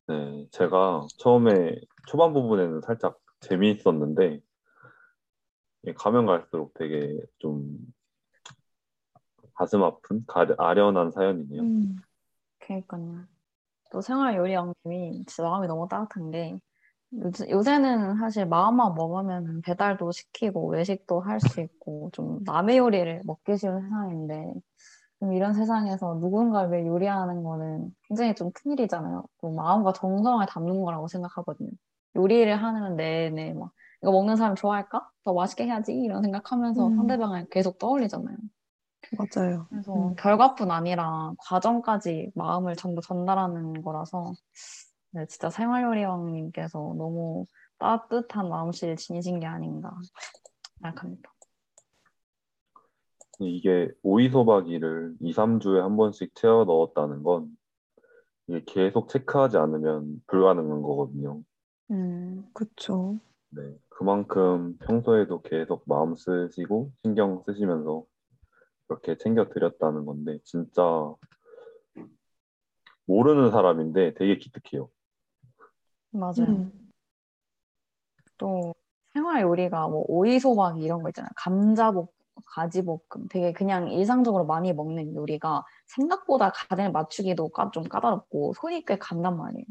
Speaker 3: 네, 제가 처음에 초반 부분에는 살짝 재미있었는데 예, 가면 갈수록 되게 좀 가슴 아픈, 가, 아련한 사연이네요.
Speaker 4: 음,
Speaker 2: 그러니까요. 또 생활 요리 형님이 진짜 마음이 너무 따뜻한 게 요새, 요새 는 사실 마음만 먹으면 배달도 시키고 외식도 할 수 있고 좀 남의 요리를 먹기 쉬운 세상인데 좀 이런 세상에서 누군가를 위해 요리하는 거는 굉장히 좀 큰일이잖아요. 또 마음과 정성을 담는 거라고 생각하거든요. 요리를 하는 내내 막 이거 먹는 사람 좋아할까? 더 맛있게 해야지 이런 생각하면서
Speaker 4: 음.
Speaker 2: 상대방을 계속 떠올리잖아요.
Speaker 4: 맞아요.
Speaker 2: 그래서
Speaker 4: 음.
Speaker 2: 결과뿐 아니라 과정까지 마음을 전부 전달하는 거라서 네, 진짜 생활요리왕님께서 너무 따뜻한 마음씨를 지니신 게 아닌가 생각합니다.
Speaker 3: 이게 오이소박이를 2, 3주에 한 번씩 채워 넣었다는 건 이게 계속 체크하지 않으면 불가능한 거거든요.
Speaker 2: 음,
Speaker 4: 그쵸.
Speaker 3: 네, 그만큼 평소에도 계속 마음 쓰시고 신경 쓰시면서 그렇게 챙겨 드렸다는 건데 진짜 모르는 사람인데 되게 기특해요.
Speaker 2: 맞아요.
Speaker 4: 음,
Speaker 2: 또 생활 요리가 뭐 오이소박이 이런 거 있잖아요. 감자볶음, 가지볶음 되게 그냥 일상적으로 많이 먹는 요리가 생각보다 간을 맞추기도 까- 좀 까다롭고 손이 꽤 간단 말이에요.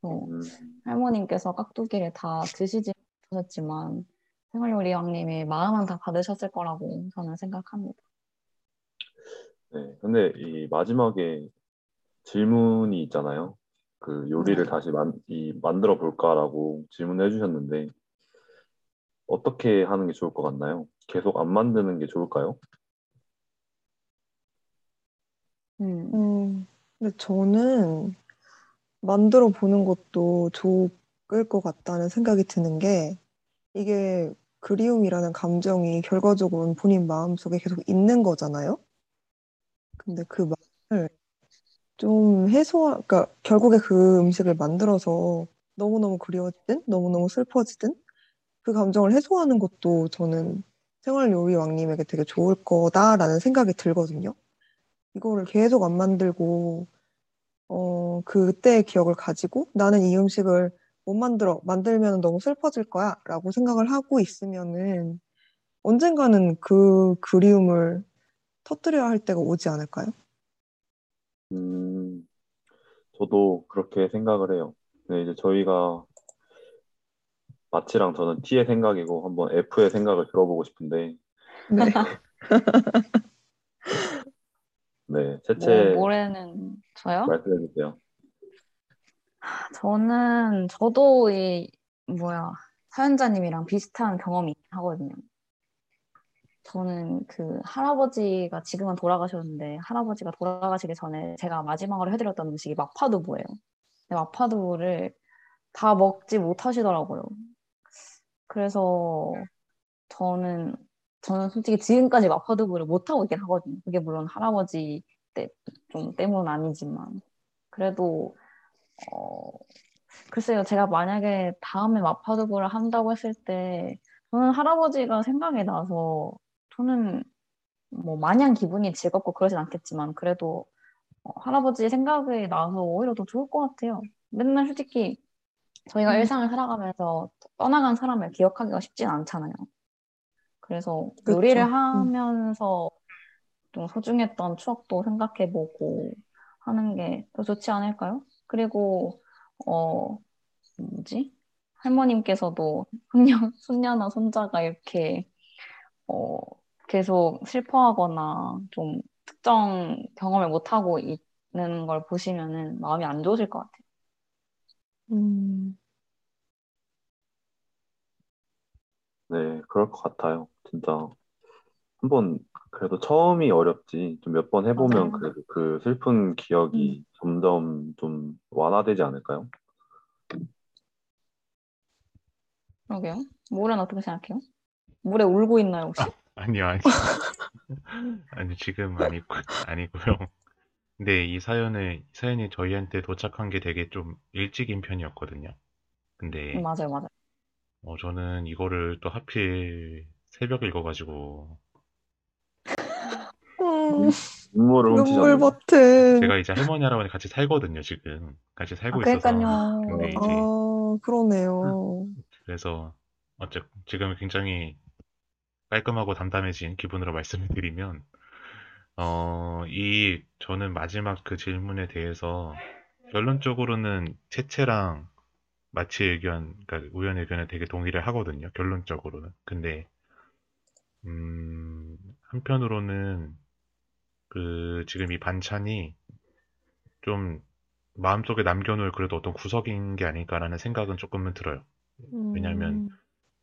Speaker 2: 그래서
Speaker 3: 음,
Speaker 2: 할머님께서 깍두기를 다 드시지 못하셨지만 생활요리왕님이 마음은 다 받으셨을 거라고 저는 생각합니다.
Speaker 3: 네, 근데 이 마지막에 질문이 있잖아요. 그 요리를
Speaker 2: 네.
Speaker 3: 다시 만, 이, 만들어 볼까라고 질문해 주셨는데 어떻게 하는 게 좋을 것 같나요? 계속 안 만드는 게 좋을까요?
Speaker 2: 음,
Speaker 4: 음, 근데 저는 만들어 보는 것도 좋을 것 같다는 생각이 드는 게 이게 그리움이라는 감정이 결과적으로는 본인 마음속에 계속 있는 거잖아요. 근데 그 마음을 좀 해소하, 그러니까 결국에 그 음식을 만들어서 너무너무 그리워지든 너무너무 슬퍼지든 그 감정을 해소하는 것도 저는 생활 요리 왕님에게 되게 좋을 거다라는 생각이 들거든요. 이거를 계속 안 만들고 어, 그때의 기억을 가지고 나는 이 음식을 못 만들어. 만들면 너무 슬퍼질 거야. 라고 생각을 하고 있으면은 언젠가는 그 그리움을 터뜨려야 할 때가 오지 않을까요?
Speaker 3: 음, 저도 그렇게 생각을 해요. 네, 이제 저희가 마치랑 저는 T의 생각이고 한번 F의 생각을 들어보고 싶은데
Speaker 4: 네. *laughs*
Speaker 3: 네,
Speaker 2: 뭐,
Speaker 3: 채채
Speaker 2: 모레는 저요?
Speaker 3: 말씀해 주세요.
Speaker 2: 저는 저도 이 뭐야 사연자님이랑 비슷한 경험이 하거든요. 저는 그 할아버지가 지금은 돌아가셨는데 할아버지가 돌아가시기 전에 제가 마지막으로 해드렸던 음식이 마파두부예요. 마파두부를 다 먹지 못하시더라고요. 그래서 저는 저는 솔직히 지금까지 마파두부를 못 하고 있긴 하거든요. 그게 물론 할아버지 때 좀 때문 아니지만 그래도 어 글쎄요 제가 만약에 다음에 마파두부를 한다고 했을 때 저는 할아버지가 생각이 나서 저는 뭐 마냥 기분이 즐겁고 그러진 않겠지만 그래도 어, 할아버지 생각이 나서 오히려 더 좋을 것 같아요. 맨날 솔직히 저희가
Speaker 4: 음.
Speaker 2: 일상을 살아가면서 떠나간 사람을 기억하기가 쉽진 않잖아요. 그래서
Speaker 4: 그쵸.
Speaker 2: 요리를
Speaker 4: 음.
Speaker 2: 하면서 좀 소중했던 추억도 생각해보고 하는 게 더 좋지 않을까요? 그리고 어 뭐지? 할머님께서도 *laughs* 손녀, 손녀나 손자가 이렇게 어 계속 슬퍼하거나 좀 특정 경험을 못하고 있는 걸 보시면은 마음이 안 좋으실 것 같아요.
Speaker 4: 음,
Speaker 3: 네, 그럴 것 같아요. 진짜 한번 그래도 처음이 어렵지 좀 몇 번 해보면
Speaker 2: 맞아요.
Speaker 3: 그래도 그 슬픈 기억이 점점 좀 완화되지 않을까요?
Speaker 2: 그러게요. 모래는 어떻게 생각해요? 모래 울고 있나요, 혹시?
Speaker 1: 아니요, 아니. 아니, 지금 아니고, 아니고요. 근데 이 사연을, 이 사연이 저희한테 도착한 게 되게 좀 일찍인 편이었거든요. 근데,
Speaker 2: 음, 맞아요, 맞아요.
Speaker 1: 어, 저는 이거를 또 하필 새벽에 읽어가지고,
Speaker 4: 음,
Speaker 3: 눈물을
Speaker 4: 눈물. 버튼.
Speaker 1: 제가 이제 할머니, 할아버지 같이 살거든요, 지금. 같이
Speaker 2: 아,
Speaker 1: 살고 있어서.
Speaker 2: 그러니까요.
Speaker 1: 근데 이제,
Speaker 4: 아, 그러네요.
Speaker 1: 그래서, 어째, 지금 굉장히 깔끔하고 담담해진 기분으로 말씀을 드리면, 어, 이, 저는 마지막 그 질문에 대해서 결론적으로는 채채랑 마치 의견, 그러니까 우연 의견에 되게 동의를 하거든요. 결론적으로는. 근데, 음, 한편으로는 그, 지금 이 반찬이 좀 마음속에 남겨놓을 그래도 어떤 구석인 게 아닐까라는 생각은 조금은 들어요. 왜냐면
Speaker 4: 음,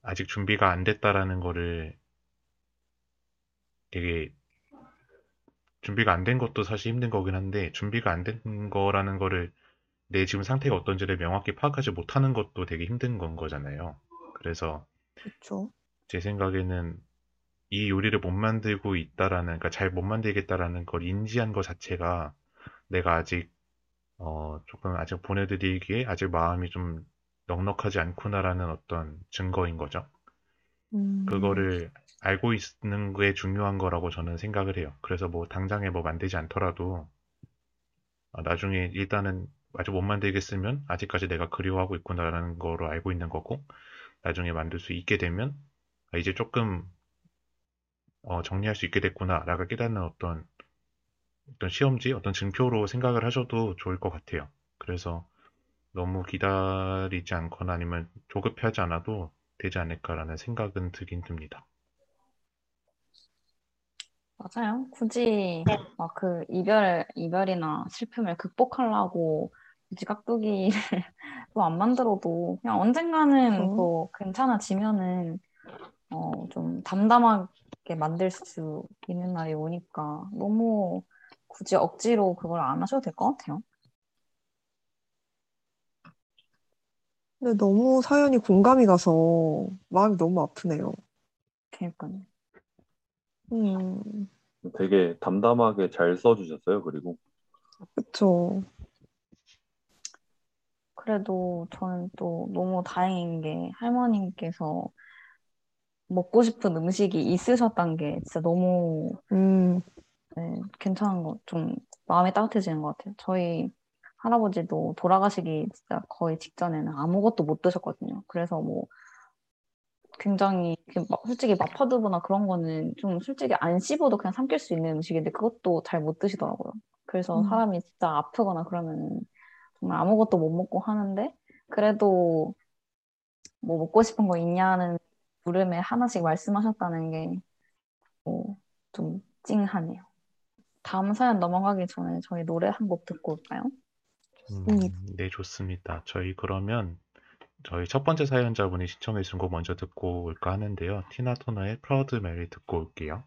Speaker 1: 아직 준비가 안 됐다라는 거를 되게 준비가 안 된 것도 사실 힘든 거긴 한데 준비가 안 된 거라는 거를 내 지금 상태가 어떤지를 명확히 파악하지 못하는 것도 되게 힘든 건 거잖아요. 그래서
Speaker 4: 그쵸.
Speaker 1: 제 생각에는 이 요리를 못 만들고 있다라는, 그러니까 잘 못 만들겠다라는 걸 인지한 것 자체가 내가 아직 어, 조금 아직 보내드리기에 아직 마음이 좀 넉넉하지 않구나라는 어떤 증거인 거죠.
Speaker 4: 음,
Speaker 1: 그거를 알고 있는 게 중요한 거라고 저는 생각을 해요. 그래서 뭐 당장에 뭐 만들지 않더라도 아, 나중에 일단은 아직 못 만들겠으면 아직까지 내가 그리워하고 있구나라는 거로 알고 있는 거고 나중에 만들 수 있게 되면 아, 이제 조금 어, 정리할 수 있게 됐구나라고 깨닫는 어떤 어떤 시험지, 어떤 증표로 생각을 하셔도 좋을 것 같아요. 그래서 너무 기다리지 않거나 아니면 조급해하지 않아도 되지 않을까라는 생각은 들긴 듭니다.
Speaker 2: 맞아요. 굳이 막그 이별, 이별이나 슬픔을 극복하려고 굳이 깍두기를 *laughs* 또 안 만들어도 그냥 언젠가는
Speaker 4: 그쵸.
Speaker 2: 또 괜찮아지면은 어, 좀 담담하게 만들 수 있는 날이 오니까 너무 굳이 억지로 그걸 안 하셔도 될 것 같아요.
Speaker 4: 근데 너무 사연이 공감이 가서 마음이 너무 아프네요.
Speaker 2: 그러니까요.
Speaker 4: 음,
Speaker 3: 되게 담담하게 잘 써주셨어요. 그리고
Speaker 4: 그쵸.
Speaker 2: 그래도 저는 또 너무 다행인 게 할머님께서 먹고 싶은 음식이 있으셨던 게 진짜 너무
Speaker 4: 음,
Speaker 2: 네, 괜찮은 거, 좀 마음이 따뜻해지는 것 같아요. 저희 할아버지도 돌아가시기 진짜 거의 직전에는 아무것도 못 드셨거든요. 그래서 뭐 굉장히 솔직히 마파두부나 그런 거는 좀 솔직히 안 씹어도 그냥 삼킬 수 있는 음식인데 그것도 잘 못 드시더라고요. 그래서
Speaker 4: 음.
Speaker 2: 사람이 진짜 아프거나 그러면 정말 아무것도 못 먹고 하는데 그래도 뭐 먹고 싶은 거 있냐는 물음에 하나씩 말씀하셨다는 게 뭐 좀 찡하네요. 다음 사연 넘어가기 전에 저희 노래 한 곡 듣고 올까요?
Speaker 1: 음,
Speaker 4: 음.
Speaker 1: 네, 좋습니다. 저희 그러면 저희 첫 번째 사연자분이 신청해 주신 곡 먼저 듣고 올까 하는데요. 티나 터너의 Proud Mary 듣고 올게요.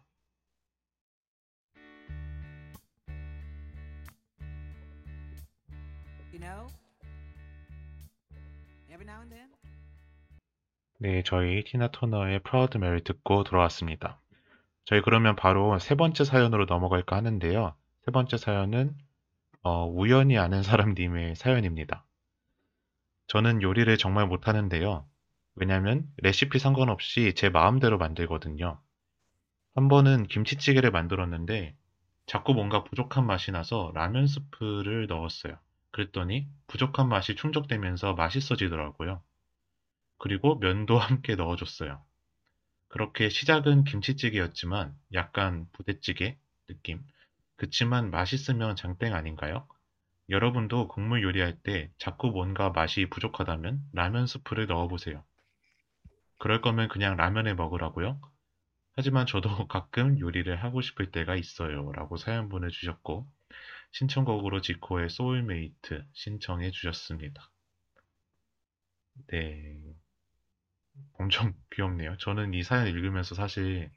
Speaker 1: 네, 저희 티나 터너의 Proud Mary 듣고 돌아왔습니다. 저희 그러면 바로 세 번째 사연으로 넘어갈까 하는데요. 세 번째 사연은 어, 우연히 아는 사람님의 사연입니다. 저는 요리를 정말 못하는데요. 왜냐면 레시피 상관없이 제 마음대로 만들거든요. 한 번은 김치찌개를 만들었는데 자꾸 뭔가 부족한 맛이 나서 라면 스프를 넣었어요. 그랬더니 부족한 맛이 충족되면서 맛있어지더라고요. 그리고 면도 *laughs* 함께 넣어줬어요. 그렇게 시작은 김치찌개였지만 약간 부대찌개 느낌. 그치만 맛있으면 장땡 아닌가요? 여러분도 국물 요리할 때 자꾸 뭔가 맛이 부족하다면 라면 스프를 넣어보세요. 그럴 거면 그냥 라면에 먹으라고요? 하지만 저도 *laughs* 가끔 요리를 하고 싶을 때가 있어요. 라고 사연 보내주셨고, 신청곡으로 지코의 소울메이트 신청해 주셨습니다. 네. 엄청 귀엽네요. 저는 이 사연 읽으면서 사실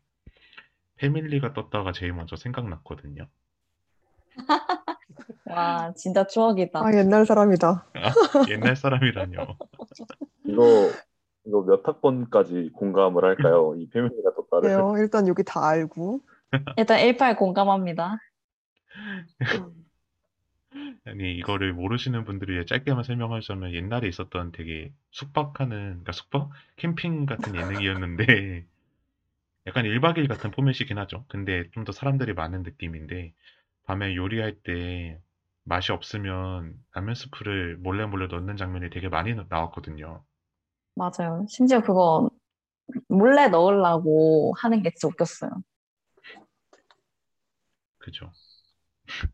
Speaker 1: 패밀리가 떴다가 제일 먼저 생각났거든요. *laughs*
Speaker 2: 와, 진짜 추억이다.
Speaker 4: 아, 옛날 사람이다.
Speaker 1: 아, *laughs* 옛날 사람이라뇨.
Speaker 3: 이거 이거 몇 학번까지 공감을 할까요? 이 패밀리가 떴다를.
Speaker 4: 그래요. 일단 여기 다 알고.
Speaker 2: 일단 18 공감합니다.
Speaker 1: 아니, 이거를 모르시는 분들을 위해 짧게만 설명하자면 옛날에 있었던 되게 숙박하는, 그러니까 숙박? 캠핑 같은 예능이었는데, *laughs* 약간 1박 2일 같은 포맷이긴 하죠. 근데 좀 더 사람들이 많은 느낌인데, 밤에 요리할 때 맛이 없으면 라면 스프를 몰래 몰래 넣는 장면이 되게 많이 나- 나왔거든요.
Speaker 2: 맞아요. 심지어 그거 몰래 넣으려고 하는 게 진짜 웃겼어요.
Speaker 1: 그죠? *laughs*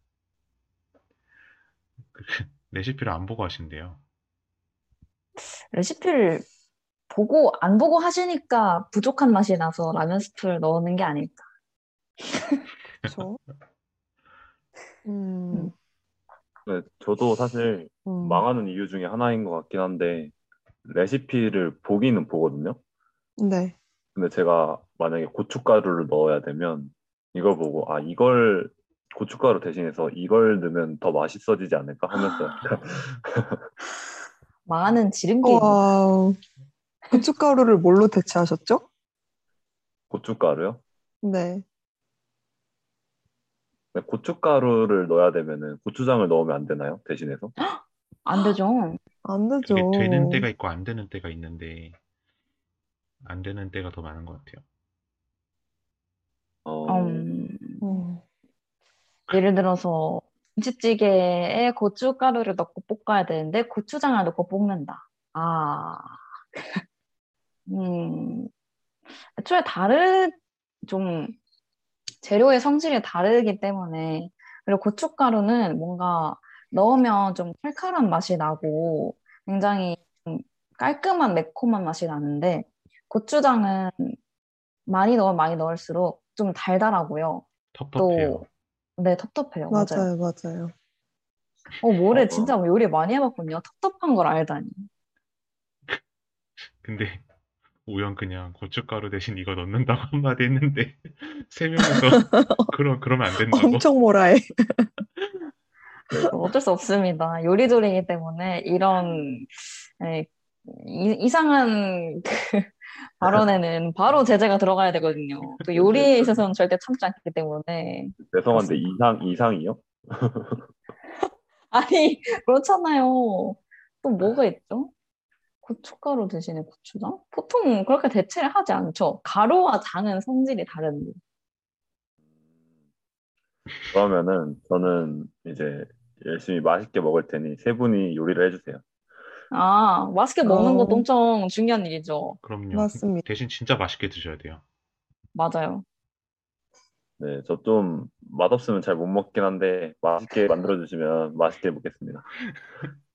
Speaker 1: 그 레시피를 안 보고 하신대요.
Speaker 2: 레시피를 보고 안 보고 하시니까 부족한 맛이 나서 라면 스프를 넣는 게 아닐까.
Speaker 4: 그렇죠. *laughs* 음,
Speaker 3: 네, 저도 사실
Speaker 4: 음.
Speaker 3: 망하는 이유 중에 하나인 것 같긴 한데 레시피를 보기는 보거든요.
Speaker 4: 네.
Speaker 3: 근데 제가 만약에 고춧가루를 넣어야 되면 이걸 보고 아 이걸 고춧가루 대신해서 이걸 넣으면 더 맛있어지지 않을까 하면서 약간 *laughs*
Speaker 2: 망하는 지름길.
Speaker 4: 와, 고춧가루를 뭘로 대체하셨죠?
Speaker 3: 고춧가루요?
Speaker 4: 네.
Speaker 3: 고춧가루를 넣어야 되면은 고추장을 넣으면 안 되나요? 대신해서? *gasps*
Speaker 2: 안 되죠.
Speaker 4: 안 되죠.
Speaker 1: 그게 되는 때가 있고 안 되는 때가 있는데, 안 되는 때가 더 많은 것 같아요.
Speaker 3: 어,
Speaker 2: 음,
Speaker 4: 음,
Speaker 2: 예를 들어서 김치찌개에 고춧가루를 넣고 볶아야 되는데 고추장을 넣고 볶는다. 아, *laughs* 음, 애초에 다른 좀 재료의 성질이 다르기 때문에 그리고 고춧가루는 뭔가 넣으면 좀 칼칼한 맛이 나고 굉장히 좀 깔끔한 매콤한 맛이 나는데 고추장은 많이 넣으면 많이 넣을수록 좀 달달하고요.
Speaker 1: 텁텁해요.
Speaker 2: 또, 네, 텁텁해요. 맞아요.
Speaker 4: 맞아요, 맞아요.
Speaker 2: 어, 뭐래,
Speaker 3: 어,
Speaker 2: 진짜 요리 많이 해봤군요. 텁텁한 걸 알다니.
Speaker 1: 근데 우연 그냥 고춧가루 대신 이거 넣는다고 *laughs* 한마디 했는데 *laughs* 세 명이서 *laughs* 그럼 그러면 안 된다고.
Speaker 4: 엄청 뭐라해.
Speaker 2: 어쩔 수 없습니다. 요리조리이기 때문에 이런 에, 이, 이상한 그 발언에는 바로 제재가 들어가야 되거든요. 또 요리에 있어서는 절대 참지 않기 때문에.
Speaker 3: 죄송한데 이상 이상이요?
Speaker 2: 아니, 그렇잖아요. 또 뭐가 있죠? 고춧가루 대신에 고추장? 보통 그렇게 대체를 하지 않죠. 가루와 장은 성질이 다른데.
Speaker 3: 그러면은 저는 이제 열심히 맛있게 먹을 테니 세 분이 요리를 해주세요.
Speaker 2: 아, 맛있게 먹는
Speaker 4: 어.
Speaker 2: 것도 엄청 중요한 일이죠.
Speaker 1: 그럼요.
Speaker 4: 맞습니다.
Speaker 1: 대신 진짜 맛있게 드셔야 돼요.
Speaker 2: 맞아요.
Speaker 3: 네, 저 좀 맛없으면 잘 못 먹긴 한데 맛있게 만들어 주시면 맛있게 먹겠습니다. *laughs*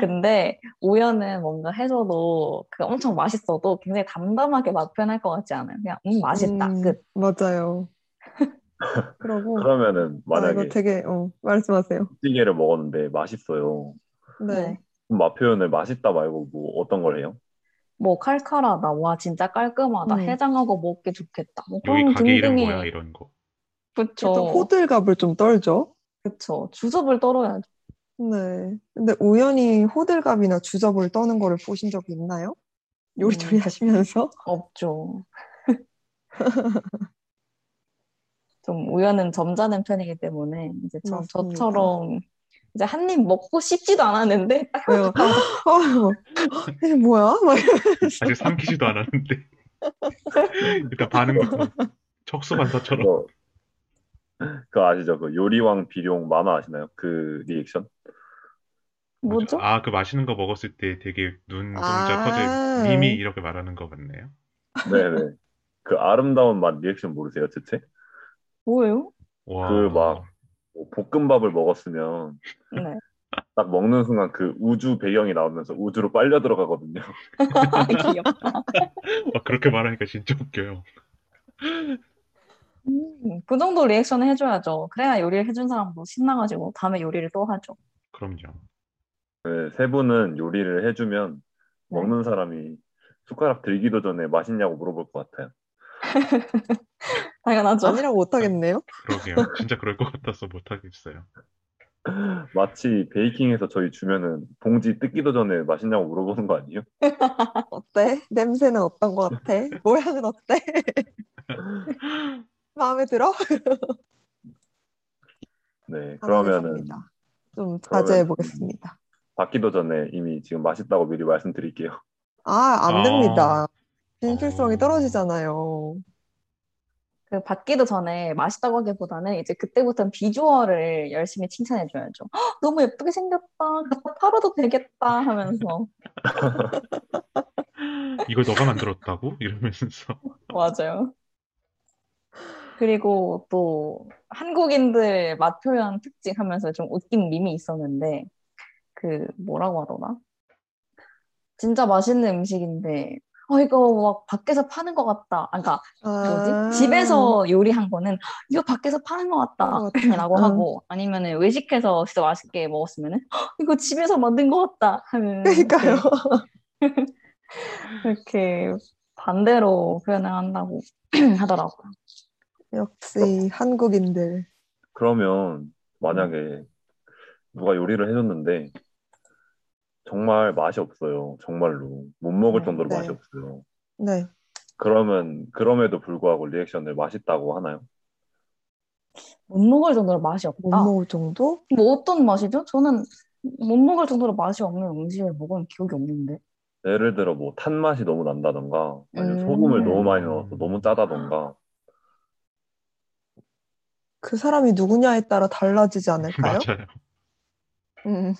Speaker 2: 근데 우연은 뭔가 해줘도 그 엄청 맛있어도 굉장히 담담하게 맛 표현할 것 같지 않아요? 그냥 음 맛있다
Speaker 4: 음,
Speaker 2: 끝.
Speaker 4: 맞아요. *laughs* 그러고
Speaker 3: 그러면은
Speaker 4: 아, 이거
Speaker 3: 만약에
Speaker 4: 되게 어, 말씀하세요.
Speaker 3: 찌개를 먹었는데 맛있어요.
Speaker 4: 네.
Speaker 2: 네.
Speaker 3: 맛 표현을 맛있다 말고 뭐 어떤 걸 해요?
Speaker 2: 뭐 칼칼하다, 와 진짜 깔끔하다,
Speaker 4: 음.
Speaker 2: 해장하고 먹기 좋겠다. 뭐
Speaker 1: 여기
Speaker 2: 그런
Speaker 1: 가게 이름 뭐야 이런 거.
Speaker 2: 그쵸,
Speaker 4: 호들갑을 좀 떨죠.
Speaker 2: 그쵸. 주접을 떨어야죠.
Speaker 4: 네. 근데 우연히 호들갑이나 주접을 떠는 거를 보신 적이 있나요? 요리조리
Speaker 2: 음.
Speaker 4: 하시면서?
Speaker 2: 없죠. *laughs* 좀 우연은 점잖은 편이기 때문에 이제 저,
Speaker 4: 맞습니다.
Speaker 2: 저처럼 이제 한 입 먹고 싶지도 않았는데 딱?
Speaker 4: 어, *laughs* 뭐야?
Speaker 1: 아직 삼키지도 않았는데 *laughs* 일단 반응부터 척수반사처럼.
Speaker 3: 그거, 그거 아시죠? 그 요리왕 비룡 만화 아시나요? 그 리액션?
Speaker 2: 뭐죠?
Speaker 1: 아, 그 맛있는 거 먹었을 때 되게 눈동자
Speaker 4: 아.
Speaker 1: 커져 미미 이렇게 말하는 거 같네요.
Speaker 3: 네네. 그 아름다운 맛 리액션 모르세요, 대체?
Speaker 2: 뭐예요?
Speaker 1: 와.
Speaker 3: 그 막- 뭐 볶음밥을 먹었으면
Speaker 2: 네.
Speaker 3: 딱 먹는 순간 그 우주 배경이 나오면서 우주로 빨려 들어가거든요. *laughs*
Speaker 2: 귀엽다.
Speaker 1: 아, 그렇게 말하니까 진짜 웃겨요.
Speaker 2: 음, 그 정도 리액션을 해줘야죠. 그래야 요리를 해준 사람도 신나가지고 다음에 요리를 또 하죠.
Speaker 1: 그럼요.
Speaker 3: 네, 세 분은 요리를 해주면
Speaker 2: 네.
Speaker 3: 먹는 사람이 숟가락 들기도 전에 맛있냐고 물어볼 것 같아요. *laughs*
Speaker 2: 당연하죠.
Speaker 4: 아니라고 못하겠네요.
Speaker 1: 그러게요. 진짜 그럴 것 같아서 못하겠어요. *laughs*
Speaker 3: 마치 베이킹해서 저희 주면은 봉지 뜯기도 전에 맛있냐고 물어보는 거 아니에요? *laughs*
Speaker 4: 어때? 냄새는 어떤 거 같아? 모양은 어때? 마음에 들어?
Speaker 3: 네, 그러면은
Speaker 4: 알겠습니다. 좀 자제해 보겠습니다.
Speaker 3: 받기도 전에 이미 지금 맛있다고 미리 말씀드릴게요.
Speaker 4: 아, 안
Speaker 1: 아.
Speaker 4: 됩니다. 진실성이
Speaker 1: 어.
Speaker 4: 떨어지잖아요.
Speaker 2: 그 받기도 전에 맛있다고 하기보다는 이제 그때부터는 비주얼을 열심히 칭찬해줘야죠. "헉, 너무 예쁘게 생겼다. 갖다 팔아도 되겠다 하면서. *laughs*
Speaker 1: 이걸 너가 만들었다고? 이러면서.
Speaker 2: 맞아요. 그리고 또 한국인들 맛 표현 특징 하면서 좀 웃긴 밈이 있었는데 그 뭐라고 하더라? 진짜 맛있는 음식인데 어 이거 막 밖에서 파는 것 같다. 아, 그러니까 뭐지?
Speaker 4: 아.
Speaker 2: 집에서 요리한 거는 이거 밖에서 파는
Speaker 4: 것것 같다.
Speaker 2: 같다라고
Speaker 4: 응.
Speaker 2: 하고 아니면은 외식해서 진짜 맛있게 먹었으면은 "헉, 이거 집에서 만든 것 같다 하면
Speaker 4: 그러니까요.
Speaker 2: 이렇게 반대로 표현을 한다고 *clears throat* 하더라고요.
Speaker 4: 역시 한국인들.
Speaker 3: 그러면 만약에 누가 요리를 해줬는데 정말 맛이 없어요. 정말로 못 먹을
Speaker 2: 네.
Speaker 3: 정도로
Speaker 4: 네.
Speaker 3: 맛이 없어요.
Speaker 4: 네.
Speaker 3: 그러면 그럼에도 불구하고 리액션을 맛있다고 하나요?
Speaker 2: 못 먹을 정도로 맛이
Speaker 4: 못
Speaker 2: 없다.
Speaker 4: 먹을 정도?
Speaker 2: 뭐 어떤 맛이죠? 저는 못 먹을 정도로 맛이 없는 음식을 먹은 기억이 없는데.
Speaker 3: 예를 들어 뭐 탄 맛이 너무 난다던가 아니면
Speaker 2: 음.
Speaker 3: 소금을 너무 많이 넣어서 너무 짜다던가
Speaker 4: 그 사람이 누구냐에 따라 달라지지 *laughs* 않을까요?
Speaker 1: 맞아요.
Speaker 4: 음.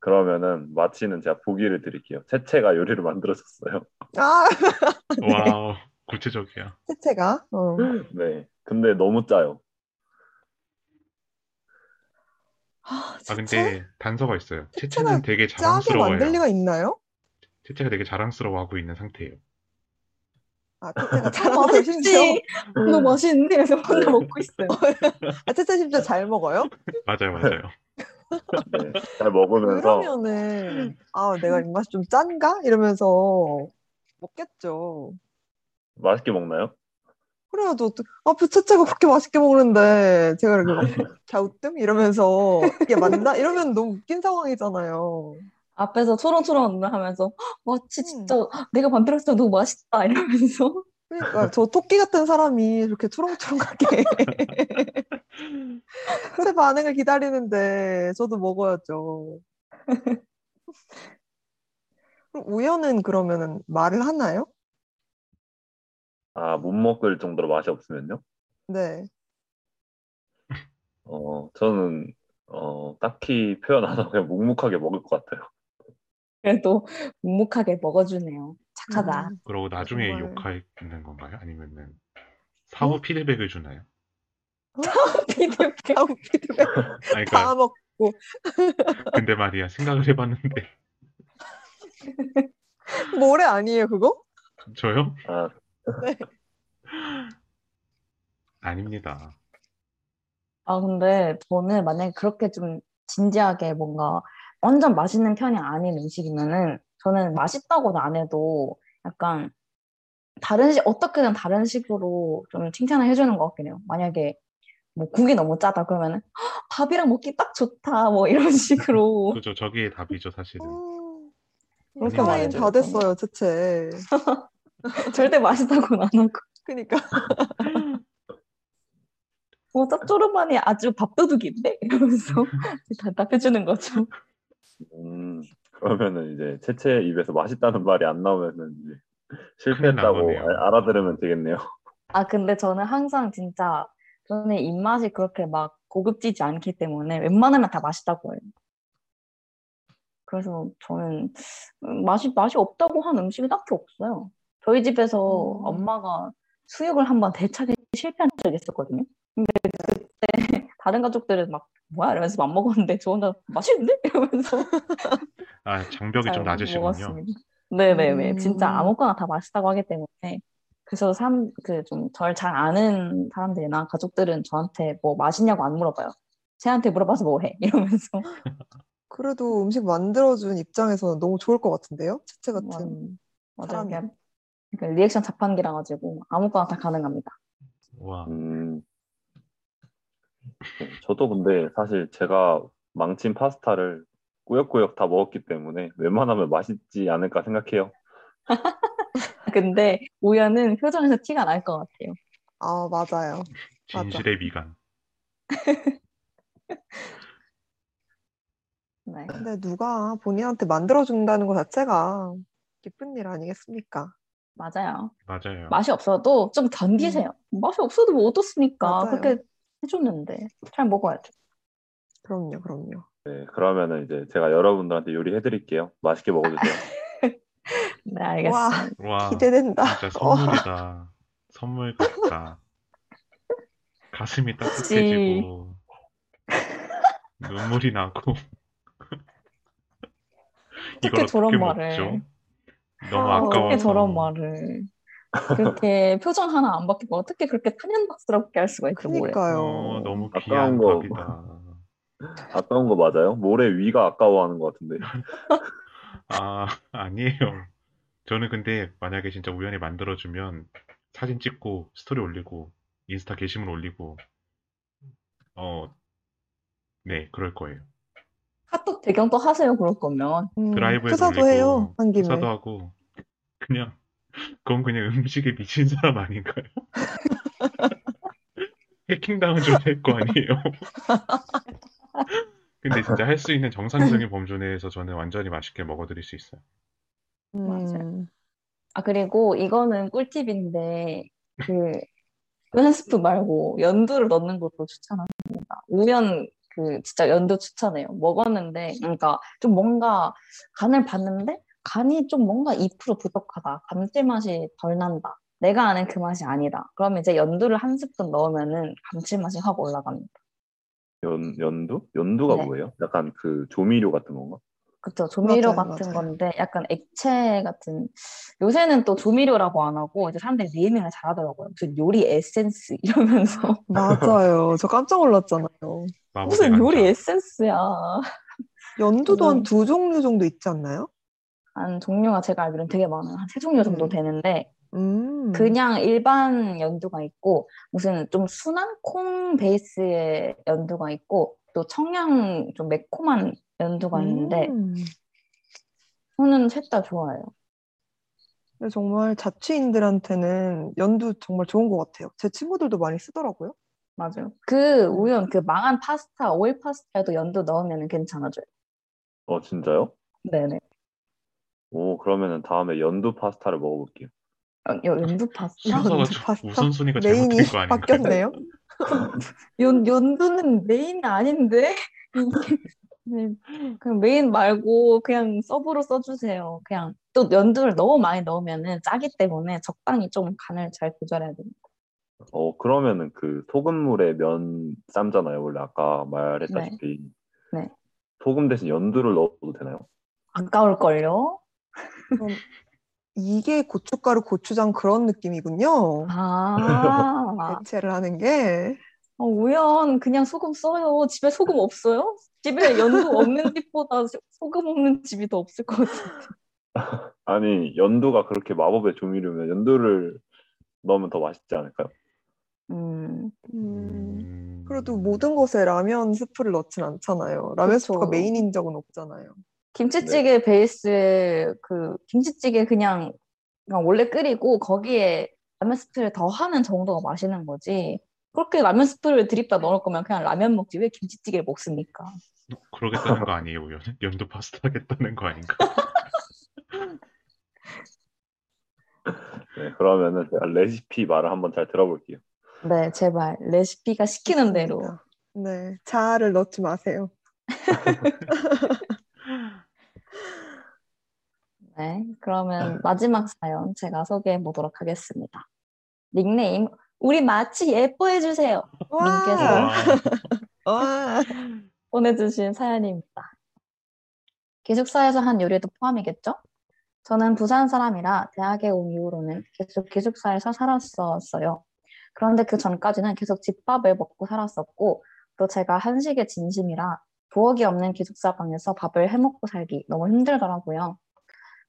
Speaker 3: 그러면은 마치는 제가 보기를 드릴게요. 채채가 요리를 만들어줬어요.
Speaker 4: 아, *laughs*
Speaker 1: 와우. 구체적이야.
Speaker 4: 채채가. 어.
Speaker 3: 네. 근데 너무 짜요.
Speaker 4: 아,
Speaker 1: 아? 근데 단서가 있어요.
Speaker 4: 채채가
Speaker 1: 채채는 되게
Speaker 4: 짜게 만들. 리가 있나요?
Speaker 1: 채채가 되게 자랑스러워하고 있는 상태예요.
Speaker 4: 아, 채채가 *laughs* 심지어.
Speaker 2: 맛있지? 너무 맛있는데? 그래서 혼자
Speaker 3: 네.
Speaker 2: 먹고 있어요.
Speaker 4: 아, 채채 심지어 잘 먹어요?
Speaker 1: 맞아요, 맞아요. *laughs*
Speaker 3: 네. 잘 먹으면서
Speaker 4: 그러면은, 아, 내가 입맛이 좀 짠가? 이러면서 먹겠죠.
Speaker 3: 맛있게 먹나요?
Speaker 4: 어떡- 아, 그 채채가 그렇게 맛있게 먹는데, 제가 이렇게 막 *laughs* 갸우뚱? 이러면서, 이게 맞나? 이러면 너무 웃긴 상황이잖아요.
Speaker 2: 앞에서 초롱초롱 하면서 와치
Speaker 4: 음.
Speaker 2: 진짜 내가 때 너무 맛있다 이러면서
Speaker 4: 그러니까, 저 토끼 같은 사람이 이렇게 초롱초롱하게 제 *laughs* 반응을 기다리는데, 저도 먹어야죠. *laughs* 그럼 우연은 그러면은 말을 하나요?
Speaker 3: 아, 못 먹을 정도로 맛이 없으면요?
Speaker 4: 네.
Speaker 3: 어, 저는 어, 딱히 표현 안 하고 그냥 묵묵하게 먹을 것 같아요.
Speaker 2: 그래도 묵묵하게 먹어주네요. 착하다.
Speaker 4: 음.
Speaker 1: 그러고 나중에
Speaker 4: 정말.
Speaker 1: 욕하는 건가요? 아니면은 사후 피드백을 주나요?
Speaker 2: 피드백.
Speaker 4: 다음 피드백 *laughs*
Speaker 1: 아니,
Speaker 4: 다
Speaker 1: 그러니까
Speaker 4: 먹고
Speaker 1: 근데 말이야 생각을 해봤는데 *laughs*
Speaker 4: 모래 아니에요 그거?
Speaker 1: 저요?
Speaker 3: 아,
Speaker 1: 아닙니다.
Speaker 2: 아 근데 저는 만약에 그렇게 좀 진지하게 뭔가 완전 맛있는 편이 아닌 음식이면은 저는 맛있다고는 안 해도 약간 다른 식 어떻게든 다른 식으로 좀 칭찬을 해주는 것 같긴 해요. 만약에 뭐 국이 너무 짜다 그러면은 "헉, 밥이랑 먹기 딱 좋다 뭐 이런 *laughs* 식으로
Speaker 1: 그죠. 저기에 답이죠, 사실은.
Speaker 4: 음,
Speaker 2: 그렇게 말해줘요,
Speaker 4: 다 됐어요, 채채. *laughs*
Speaker 2: 절대 맛있다고는 안 하고
Speaker 4: 그니까.
Speaker 2: 뭐 짭조름하니 아주 밥도둑인데 이러면서 *laughs* 대답해 주는 거죠.
Speaker 3: 음, 그러면은 이제 채채 입에서 맛있다는 말이 안 나오면은 이제 실패했다고. 알- 알아들으면 되겠네요.
Speaker 2: 아 근데 저는 항상 진짜 저는 입맛이 그렇게 막 고급지지 않기 때문에 웬만하면 다 맛있다고 해요. 그래서 저는 음, 맛이 맛이 없다고 한 음식이 딱히 없어요. 저희 집에서
Speaker 4: 음.
Speaker 2: 엄마가 수육을 한번 대차게 실패한 적이 있었거든요. 근데 그때 다른 가족들은 막 뭐야 이러면서 안 먹었는데 저 혼자 맛있는데 *laughs* 이러면서
Speaker 1: 아, 장벽이
Speaker 2: 좀잘
Speaker 1: 낮으시군요.
Speaker 2: 네네네.
Speaker 4: 음.
Speaker 2: 진짜 아무거나 다 맛있다고 하기 때문에. 그래서 사람, 그좀 절 잘 아는 사람들이나 가족들은 저한테 뭐 맛있냐고 안 물어봐요. 쟤한테 물어봐서 뭐 해? *laughs* 이러면서.
Speaker 4: 그래도 음식 만들어준 입장에서는 너무 좋을 것 같은데요? 채채 같은.
Speaker 2: 음, 맞아요.
Speaker 4: 사람이.
Speaker 2: 그냥 그러니까 리액션 자판기라 가지고 아무거나 다 가능합니다.
Speaker 1: 와,
Speaker 3: 음, 네, 저도 근데 사실 제가 망친 파스타를 꾸역꾸역 다 먹었기 때문에 웬만하면 맛있지 않을까 생각해요. *laughs*
Speaker 2: 근데 우연은 표정에서 티가 날 것 같아요.
Speaker 4: 아, 맞아요. 맞아.
Speaker 1: 진실의 미간. *laughs*
Speaker 2: 네.
Speaker 4: 근데 누가 본인한테 만들어 준다는 것 자체가 기쁜 일 아니겠습니까?
Speaker 2: 맞아요.
Speaker 1: 맞아요.
Speaker 2: 맛이 없어도 좀 견디세요. 맛이 없어도 뭐 어떻습니까?
Speaker 4: 맞아요.
Speaker 2: 그렇게 해줬는데 잘 먹어야죠.
Speaker 4: 그럼요, 그럼요.
Speaker 3: 네, 그러면은 이제 제가 여러분들한테 요리해 드릴게요. 맛있게 먹어주세요. *laughs*
Speaker 2: 네, 알겠습니다.
Speaker 1: 와,
Speaker 4: 기대된다.
Speaker 1: 진짜 선물이다. 선물 같다. 가슴이 따뜻해지고 *laughs* 눈물이 나고 이걸
Speaker 2: 어떻게 저런
Speaker 1: 어떻게
Speaker 2: 말을.
Speaker 1: 먹죠? 너무
Speaker 4: 아,
Speaker 1: 아까워서
Speaker 2: 어떻게 저런 말을 그렇게 *laughs* 표정 하나 안 바뀌고 어떻게 그렇게 탄현박스럽게 할 수가 있죠 뭐래.
Speaker 4: 그니까요.
Speaker 1: 어, 너무
Speaker 3: 아까운
Speaker 1: 귀한
Speaker 3: 거.
Speaker 1: 밥이다.
Speaker 3: 아까운 거 맞아요? 모래 위가 아까워하는 것 같은데. *laughs*
Speaker 1: 아, 아니에요. 저는 근데 만약에 진짜 우연히 만들어주면 사진 찍고 스토리 올리고 인스타 게시물 올리고 어, 네, 그럴 거예요.
Speaker 2: 카톡 배경 또 하세요 그럴 거면.
Speaker 4: 음,
Speaker 1: 드라이브에서
Speaker 4: 프사도
Speaker 1: 올리고
Speaker 4: 해요, 한 김에.
Speaker 1: 프사도 하고 그냥 그건 그냥 음식에 미친 사람 아닌가요? *laughs* 해킹 당한 줄알거 아니에요. *laughs* 근데 진짜 할 수 있는 정상적인 범주 내에서 저는 완전히 맛있게 먹어드릴 수 있어요.
Speaker 4: 음,
Speaker 2: 아 그리고 이거는 꿀팁인데 그한 스프 말고 연두를 넣는 것도 추천합니다. 우연 그 진짜 연두 추천해요. 먹었는데 그러니까 좀 뭔가 간을 봤는데 간이 좀 뭔가 2% 부족하다. 감칠맛이 덜 난다. 내가 아는 그 맛이 아니다. 그러면 이제 연두를 한 스푼 넣으면은 감칠맛이 확 올라갑니다.
Speaker 3: 연, 연두? 연두가
Speaker 2: 네.
Speaker 3: 뭐예요? 약간 그 조미료 같은 건가?
Speaker 2: 그쵸. 조미료
Speaker 4: 맞아요,
Speaker 2: 같은
Speaker 4: 맞아요.
Speaker 2: 건데 약간 액체 같은 요새는 또 조미료라고 안 하고 이제 사람들이 네이밍을 잘하더라고요. 무슨 요리 에센스 *laughs* 이러면서
Speaker 4: 맞아요. 저 깜짝 놀랐잖아요.
Speaker 2: 무슨 요리. 에센스야.
Speaker 4: 연두도 한
Speaker 2: 음.
Speaker 4: 두 종류 정도 있지 않나요?
Speaker 2: 한 종류가 제가 알기로는 되게 많아요. 한 세 종류 정도
Speaker 4: 음.
Speaker 2: 되는데
Speaker 4: 음,
Speaker 2: 그냥 일반 연두가 있고 무슨 좀 순한 콩 베이스의 연두가 있고 또 청양 좀 매콤한 연두가 있는데
Speaker 4: 음.
Speaker 2: 저는 셋 다 좋아해요.
Speaker 4: 근데 정말 자취인들한테는 연두 정말 좋은 것 같아요. 제 친구들도 많이 쓰더라고요.
Speaker 2: 맞아요. 그 우연 그 망한 파스타 오일 파스타에도 연두 넣으면 괜찮아져요.
Speaker 3: 어, 진짜요?
Speaker 2: 네네.
Speaker 3: 오, 그러면은 다음에 연두 파스타를 먹어볼게요.
Speaker 2: 어, 여- 연두 파스타?
Speaker 1: 순서가
Speaker 4: 연두
Speaker 1: 좀-
Speaker 4: 파스타?
Speaker 1: 우선순위가
Speaker 4: 메인이
Speaker 1: 잘못된 거 아닌가요?
Speaker 4: 바뀌었네요. *laughs*
Speaker 2: 연, 연두는 메인이 아닌데? 네, 그냥 메인 말고 그냥 서브로 써주세요. 그냥 또 연두를 너무 많이 넣으면은 짜기 때문에 적당히 좀 간을 잘 조절해야 됩니다.
Speaker 3: 어, 그러면은 그 소금물에 면 삶잖아요. 원래 아까 말했다시피.
Speaker 2: 네.
Speaker 3: 소금 대신 연두를 넣어도 되나요?
Speaker 2: 아까울걸요?
Speaker 4: 이게 고춧가루, 고추장 그런 느낌이군요.
Speaker 2: 아, *laughs*
Speaker 4: 대체를 하는 게.
Speaker 2: 어, 우연 그냥 소금 써요. 집에 소금 없어요? 집에 연두 없는 집보다 소- 소금 없는 집이 더 없을 것 같아. *laughs*
Speaker 3: 아니 연두가 그렇게 마법의 조미료면 연두를 넣으면 더 맛있지 않을까요?
Speaker 2: 음,
Speaker 4: 음,
Speaker 1: 음,
Speaker 4: 그래도 모든 것에 라면 스프를 넣진 않잖아요. 라면
Speaker 2: 그쵸.
Speaker 4: 스프가 메인인 적은 없잖아요.
Speaker 2: 김치찌개 베이스에 그 김치찌개 그냥, 그냥 원래 끓이고 거기에 라면 스프를 더 하는 정도가 맛있는 거지. 그렇게 라면 스프를 드립다 넣을 거면 그냥 라면 먹지 왜 김치찌개를 먹습니까?
Speaker 1: 그러겠다는 거 아니에요? 연, 연두 파스타 하겠다는 거 아닌가? *laughs*
Speaker 3: 네, 그러면은 제가 레시피 말을 한번 잘 들어볼게요.
Speaker 2: 네, 제발 레시피가 시키는 대로.
Speaker 4: 네, 자아를 넣지 마세요. *laughs*
Speaker 2: 네, 그러면 마지막 사연 제가 소개해 보도록 하겠습니다. 닉네임 우리 마치 예뻐해 주세요. 님께서 *laughs* 보내주신 사연입니다. 기숙사에서 한 요리도 포함이겠죠? 저는 부산 사람이라 대학에 온 이후로는 계속 기숙사에서 살았었어요. 그런데 그 전까지는 계속 집밥을 먹고 살았었고, 또 제가 한식에 진심이라 부엌이 없는 기숙사 방에서 밥을 해먹고 살기 너무 힘들더라고요.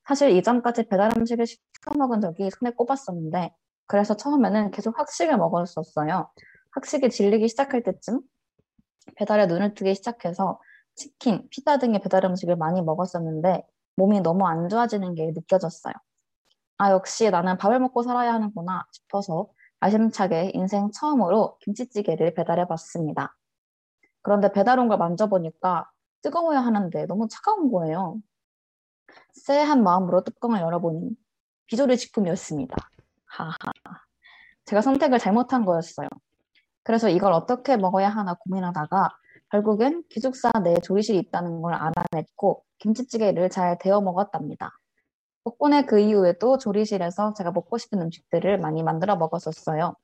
Speaker 2: 사실 이전까지 배달 음식을 시켜 먹은 적이 손에 꼽았었는데, 그래서 처음에는 계속 학식을 먹었었어요. 학식이 질리기 시작할 때쯤 배달에 눈을 뜨기 시작해서 치킨, 피자 등의 배달 음식을 많이 먹었었는데 몸이 너무 안 좋아지는 게 느껴졌어요. 아, 역시 나는 밥을 먹고 살아야 하는구나 싶어서 야심차게 인생 처음으로 김치찌개를 배달해 봤습니다. 그런데 배달 온 걸 만져보니까 뜨거워야 하는데 너무 차가운 거예요. 쎄한 마음으로 뚜껑을 열어보니 비조리 식품이었습니다. 하하. 제가 선택을 잘못한 거였어요. 그래서 이걸 어떻게 먹어야 하나 고민하다가 결국엔 기숙사 내에 조리실이 있다는 걸 알아냈고 김치찌개를 잘 데워 먹었답니다. 덕분에 그 이후에도 조리실에서 제가 먹고 싶은 음식들을 많이 만들어 먹었었어요.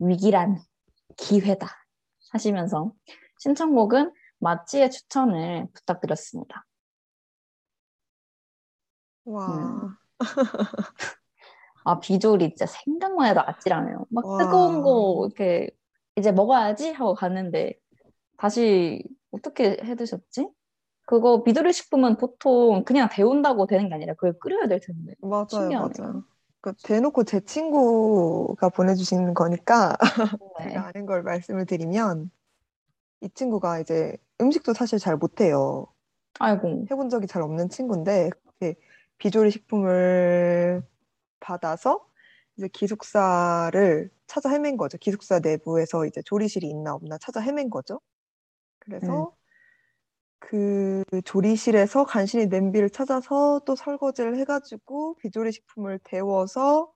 Speaker 2: 위기란 기회다 하시면서 신청곡은 마치의 추천을 부탁드렸습니다.
Speaker 4: 와,
Speaker 2: 음. *laughs* 아 비조리 진짜 생각만 해도 아찔하네요. 막
Speaker 4: 와.
Speaker 2: 뜨거운 거 이렇게 이제 먹어야지 하고 갔는데 다시 어떻게 해 드셨지? 그거 비조리 식품은 보통 그냥 데운다고 되는 게 아니라 그걸 끓여야 될 텐데.
Speaker 4: 맞아요,
Speaker 2: 신기하네요.
Speaker 4: 맞아요. 그 대놓고 제 친구가 보내주신 거니까 *laughs*
Speaker 2: 네.
Speaker 4: 제가 아는 걸 말씀을 드리면 이 친구가 이제 음식도 사실 잘 못해요.
Speaker 2: 아이고.
Speaker 4: 해본 적이 잘 없는 친구인데 비조리 식품을 받아서 이제 기숙사를 찾아 헤맨 거죠. 기숙사 내부에서 이제 조리실이 있나 없나 찾아 헤맨 거죠. 그래서 그 조리실에서 간신히 냄비를 찾아서 또 설거지를 해가지고 비조리 식품을 데워서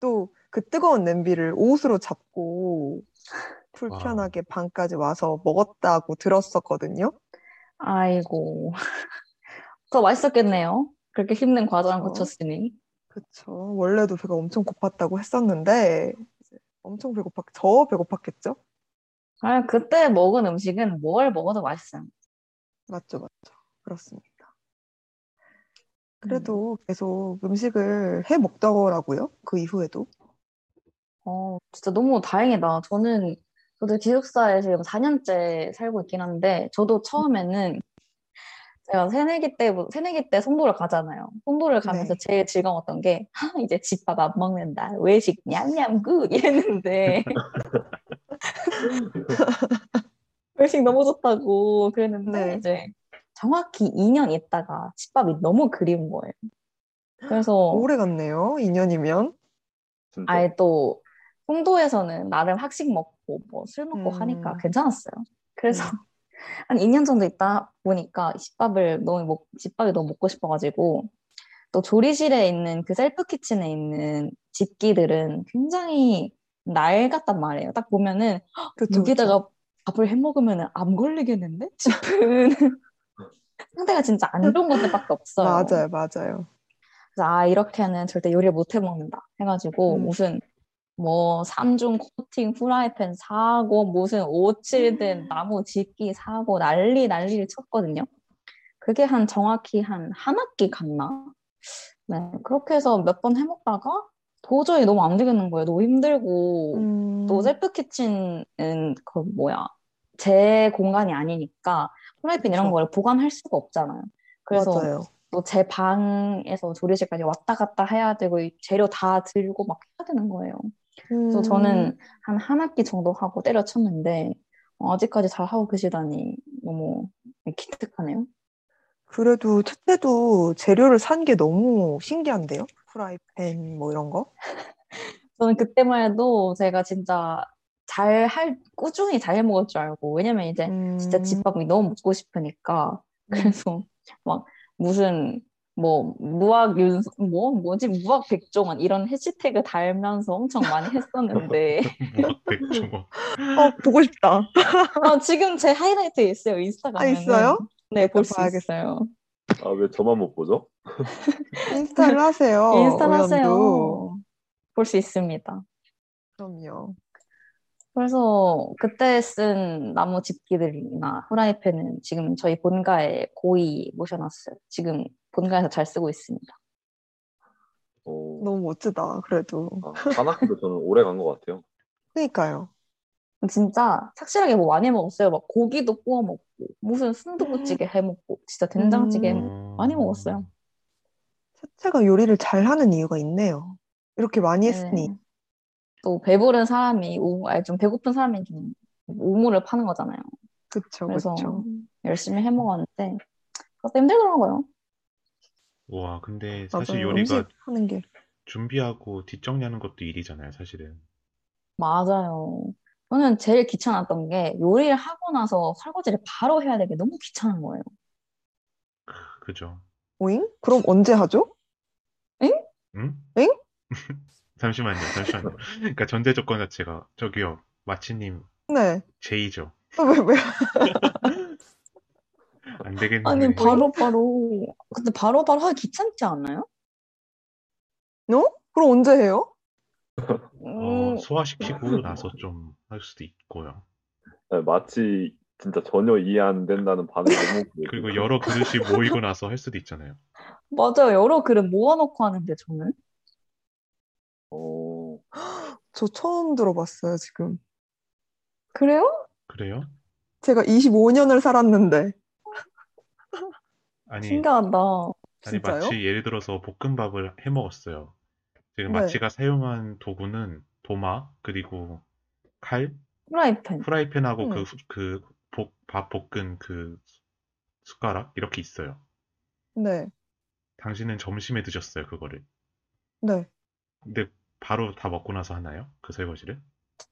Speaker 4: 또 그 뜨거운 냄비를 옷으로 잡고 불편하게 방까지 와서 먹었다고 들었었거든요.
Speaker 2: 아이고. *laughs* 더 맛있었겠네요. 그렇게 힘든 과정을. 거쳤으니.
Speaker 4: 그쵸. 원래도 배가 엄청 고팠다고 했었는데 엄청 배고팠, 저 배고팠겠죠?
Speaker 2: 아, 그때 먹은 음식은 뭘 먹어도 맛있어요.
Speaker 4: 맞죠, 맞죠. 그렇습니다. 그래도 계속 음식을 해 먹더라고요. 그 이후에도.
Speaker 2: 어, 진짜 너무 다행이다. 저는, 저도 기숙사에 지금 4년째 살고 있긴 한데, 저도 처음에는 제가 새내기 때, 새내기 때 송도를 가잖아요. 송도를 가면서
Speaker 4: 네.
Speaker 2: 제일 즐거웠던 게, 하, 이제 집밥 안 먹는다. 외식 냠냠 good *laughs* 이랬는데, *laughs* 외식 너무 좋다고 그랬는데,
Speaker 4: 네.
Speaker 2: 이제 정확히 2년 있다가 집밥이 너무 그리운 거예요. 그래서,
Speaker 4: 오래 갔네요. 2년이면.
Speaker 3: 진짜.
Speaker 2: 아예 또 홍도에서는 나름 학식 먹고 뭐 술 먹고
Speaker 4: 음.
Speaker 2: 하니까 괜찮았어요. 그래서
Speaker 4: 음.
Speaker 2: 한 2년 정도 있다 보니까 집밥을 너무 먹, 집밥이 너무 먹고 싶어가지고 또 조리실에 있는 그 셀프 키친에 있는 집기들은 굉장히 낡았단 말이에요. 딱 보면은
Speaker 4: 그쵸,
Speaker 2: 여기다가 밥을 해 먹으면 암 걸리겠는데 싶은 *laughs* 상태가 진짜 안 좋은 것들밖에. 없어요.
Speaker 4: 맞아요, 맞아요.
Speaker 2: 그래서 아 이렇게는 절대 요리를 못 해 먹는다 해가지고
Speaker 4: 음.
Speaker 2: 무슨 뭐 삼중 코팅 프라이팬 사고 무슨 오칠된 나무 집기 사고 난리 난리를 쳤거든요. 그게 한 정확히 한 한 학기 갔나? 네 그렇게 해서 몇 번 해먹다가 도저히 너무 안 되겠는 거예요. 너무 힘들고
Speaker 4: 음,
Speaker 2: 또 셀프 키친은 그 뭐야 제 공간이 아니니까 프라이팬 이런. 걸 보관할 수가 없잖아요. 그래서
Speaker 4: 맞아요.
Speaker 2: 또제 방에서 조리실까지 왔다 갔다 해야 되고 이 재료 다 들고 막 해야 되는 거예요. 그래서
Speaker 4: 음,
Speaker 2: 저는 한 한 학기 정도 하고 때려쳤는데 어, 아직까지 잘 하고 계시다니 너무 기특하네요.
Speaker 4: 그래도 첫째도 재료를 산 게 너무 신기한데요? 프라이팬 뭐 이런 거? *laughs*
Speaker 2: 저는 그때만 해도 제가 진짜 잘 할, 꾸준히 잘 해 먹을 줄 알고 왜냐면 이제 진짜
Speaker 4: 음,
Speaker 2: 집밥이 너무 먹고 싶으니까
Speaker 4: 음.
Speaker 2: 그래서 막 무슨 뭐 무학 윤, 뭐 뭐지 무학 백종원 이런 해시태그 달면서 엄청 많이 했었는데 *laughs*
Speaker 1: 무학 백종원. *laughs*
Speaker 4: 어, 보고 싶다.
Speaker 2: 아, 지금 제 하이라이트에 있어요 인스타
Speaker 4: 아, 있어요?
Speaker 2: 네볼 수. 있어요
Speaker 3: 아, 왜 저만 못 보죠? *laughs*
Speaker 4: 인스타를 하세요.
Speaker 2: 인스타
Speaker 4: 의원도.
Speaker 2: 하세요 볼 수 있습니다
Speaker 4: 그럼요.
Speaker 2: 그래서 그때 쓴 나무 집기들이나 후라이팬은 지금 저희 본가에 고이 모셔놨어요 지금 본가에서 잘 쓰고 있습니다
Speaker 3: 어,
Speaker 4: 너무 멋지다. 그래도.
Speaker 3: 아, 한 학기도 저는 오래 간 것 같아요.
Speaker 4: 그러니까요.
Speaker 2: 진짜 착실하게 뭐 많이 먹었어요. 막 고기도 구워 먹고 무슨 순두부찌개 해 먹고 진짜 된장찌개
Speaker 1: 어,
Speaker 2: 많이 먹었어요.
Speaker 4: 첫째가 요리를 잘하는 이유가 있네요. 이렇게 많이 했으니.
Speaker 2: 네. 또 배부른 사람이 우, 아니 좀 배고픈 사람이 좀 우물을 파는 거잖아요.
Speaker 4: 그쵸,
Speaker 2: 그래서
Speaker 4: 그쵸.
Speaker 2: 열심히 해 먹었는데 그것도 힘들더라고요.
Speaker 1: 와, 근데 사실
Speaker 4: 맞아요.
Speaker 1: 요리가
Speaker 4: 음식 하는 게.
Speaker 1: 준비하고 뒷정리하는 것도 일이잖아요, 사실은.
Speaker 2: 맞아요. 저는 제일 귀찮았던 게 요리를 하고 나서 설거지를 바로 해야 되게 너무 귀찮은 거예요.
Speaker 1: 그죠?
Speaker 4: 오잉? 그럼 언제 하죠?
Speaker 1: 응?
Speaker 4: 엥? *laughs*
Speaker 1: 잠시만요, 잠시만요. 그러니까 전제 조건 자체가 저기요, 마치님
Speaker 4: 네.
Speaker 1: 제의죠.
Speaker 4: 왜, 왜? *laughs*
Speaker 1: 안 되겠는데.
Speaker 2: 아니 바로 바로 근데 바로 바로 하기 귀찮지 않아요?
Speaker 4: 너? 그럼 언제 해요?
Speaker 2: 음,
Speaker 1: 어, 소화시키고 나서 좀 할 수도 있고요.
Speaker 3: 네, 마치 진짜 전혀 이해 안 된다는 보여요.
Speaker 1: 그리고 여러 그릇이 모이고 나서 할 수도 있잖아요.
Speaker 2: 맞아요. 여러 그릇 모아놓고 하는데 저는
Speaker 3: 어, *gasps*
Speaker 4: 저 처음 들어봤어요, 지금.
Speaker 2: 그래요?
Speaker 1: 그래요?
Speaker 4: 제가 25년을 살았는데.
Speaker 1: 아니,
Speaker 2: 신기하다.
Speaker 1: 아니
Speaker 4: 진짜요?
Speaker 1: 마치 예를 들어서 볶음밥을 해 먹었어요. 지금
Speaker 4: 네.
Speaker 1: 마치가 사용한 도구는 도마 그리고 칼,
Speaker 2: 프라이팬.
Speaker 1: 프라이팬하고
Speaker 4: 음.
Speaker 1: 그, 그 볶, 밥 볶은 그 숟가락 이렇게 있어요.
Speaker 4: 네,
Speaker 1: 당신은 점심에 드셨어요, 그거를.
Speaker 4: 네.
Speaker 1: 근데 바로 다 먹고 나서 하나요? 그 설거지를?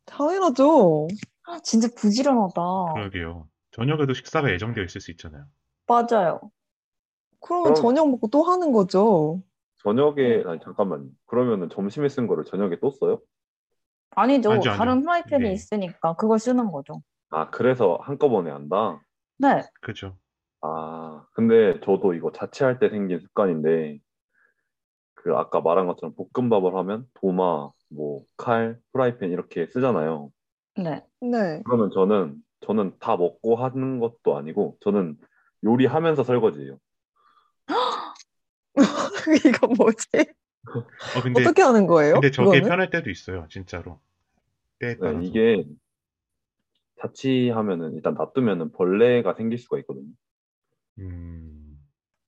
Speaker 4: 당연하죠.
Speaker 2: 아, 진짜 부지런하다.
Speaker 1: 그러게요. 저녁에도 식사가 예정되어 있을 수 있잖아요.
Speaker 2: 맞아요.
Speaker 4: 그러면
Speaker 3: 그럼-
Speaker 4: 저녁 먹고 또 하는 거죠.
Speaker 3: 저녁에 아니 잠깐만. 그러면은 점심에 쓴 거를 저녁에 또 써요?
Speaker 2: 아니죠.
Speaker 1: 아니죠, 아니죠.
Speaker 2: 다른 프라이팬이
Speaker 1: 네.
Speaker 2: 있으니까 그걸 쓰는 거죠.
Speaker 3: 아, 그래서 한꺼번에 한다?
Speaker 2: 네.
Speaker 1: 그죠?
Speaker 3: 아, 근데 저도 이거 자취할 때 생긴 습관인데, 그 아까 말한 것처럼 볶음밥을 하면 도마, 뭐, 칼, 프라이팬 이렇게 쓰잖아요.
Speaker 2: 네.
Speaker 4: 네.
Speaker 3: 그러면 저는, 저는 다 먹고 하는 것도 아니고, 저는 요리하면서 설거지예요. *laughs*
Speaker 4: 이거 뭐지?
Speaker 1: 어, 근데,
Speaker 4: 어떻게 하는 거예요?
Speaker 1: 근데 저게
Speaker 4: 그거는?
Speaker 1: 편할 때도 있어요, 진짜로. 때에
Speaker 3: 네,
Speaker 1: 따라서.
Speaker 3: 이게 자취하면은 일단 놔두면은 벌레가 생길 수가 있거든요.
Speaker 1: 음,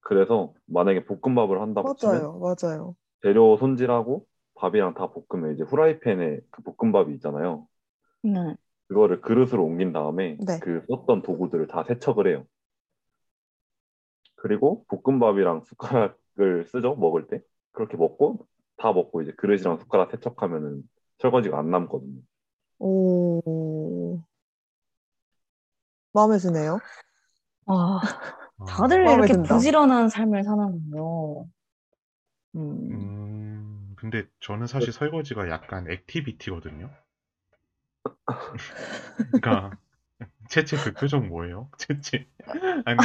Speaker 3: 그래서 만약에 볶음밥을 한다고 치면
Speaker 4: 맞아요, 맞아요.
Speaker 3: 재료 손질하고 밥이랑 다 볶으면 이제 후라이팬에 그 볶음밥이 있잖아요.
Speaker 2: 네.
Speaker 3: 그거를 그릇으로 옮긴 다음에
Speaker 4: 네.
Speaker 3: 그 썼던 도구들을 다 세척을 해요. 그리고 볶음밥이랑 숟가락 을 쓰죠, 먹을 때. 그렇게 먹고 다 먹고 이제 그릇이랑 숟가락 세척하면은 설거지가 안 남거든요.
Speaker 4: 오. 마음에 드네요.
Speaker 2: 아,
Speaker 1: 아,
Speaker 2: 다들 이렇게
Speaker 4: 든다.
Speaker 2: 부지런한 삶을 사는군요. 음.
Speaker 1: 음, 근데 저는 사실 설거지가 약간 activity거든요. *laughs* 그러니까 채채 그 표정 뭐예요? *laughs* 채채 아니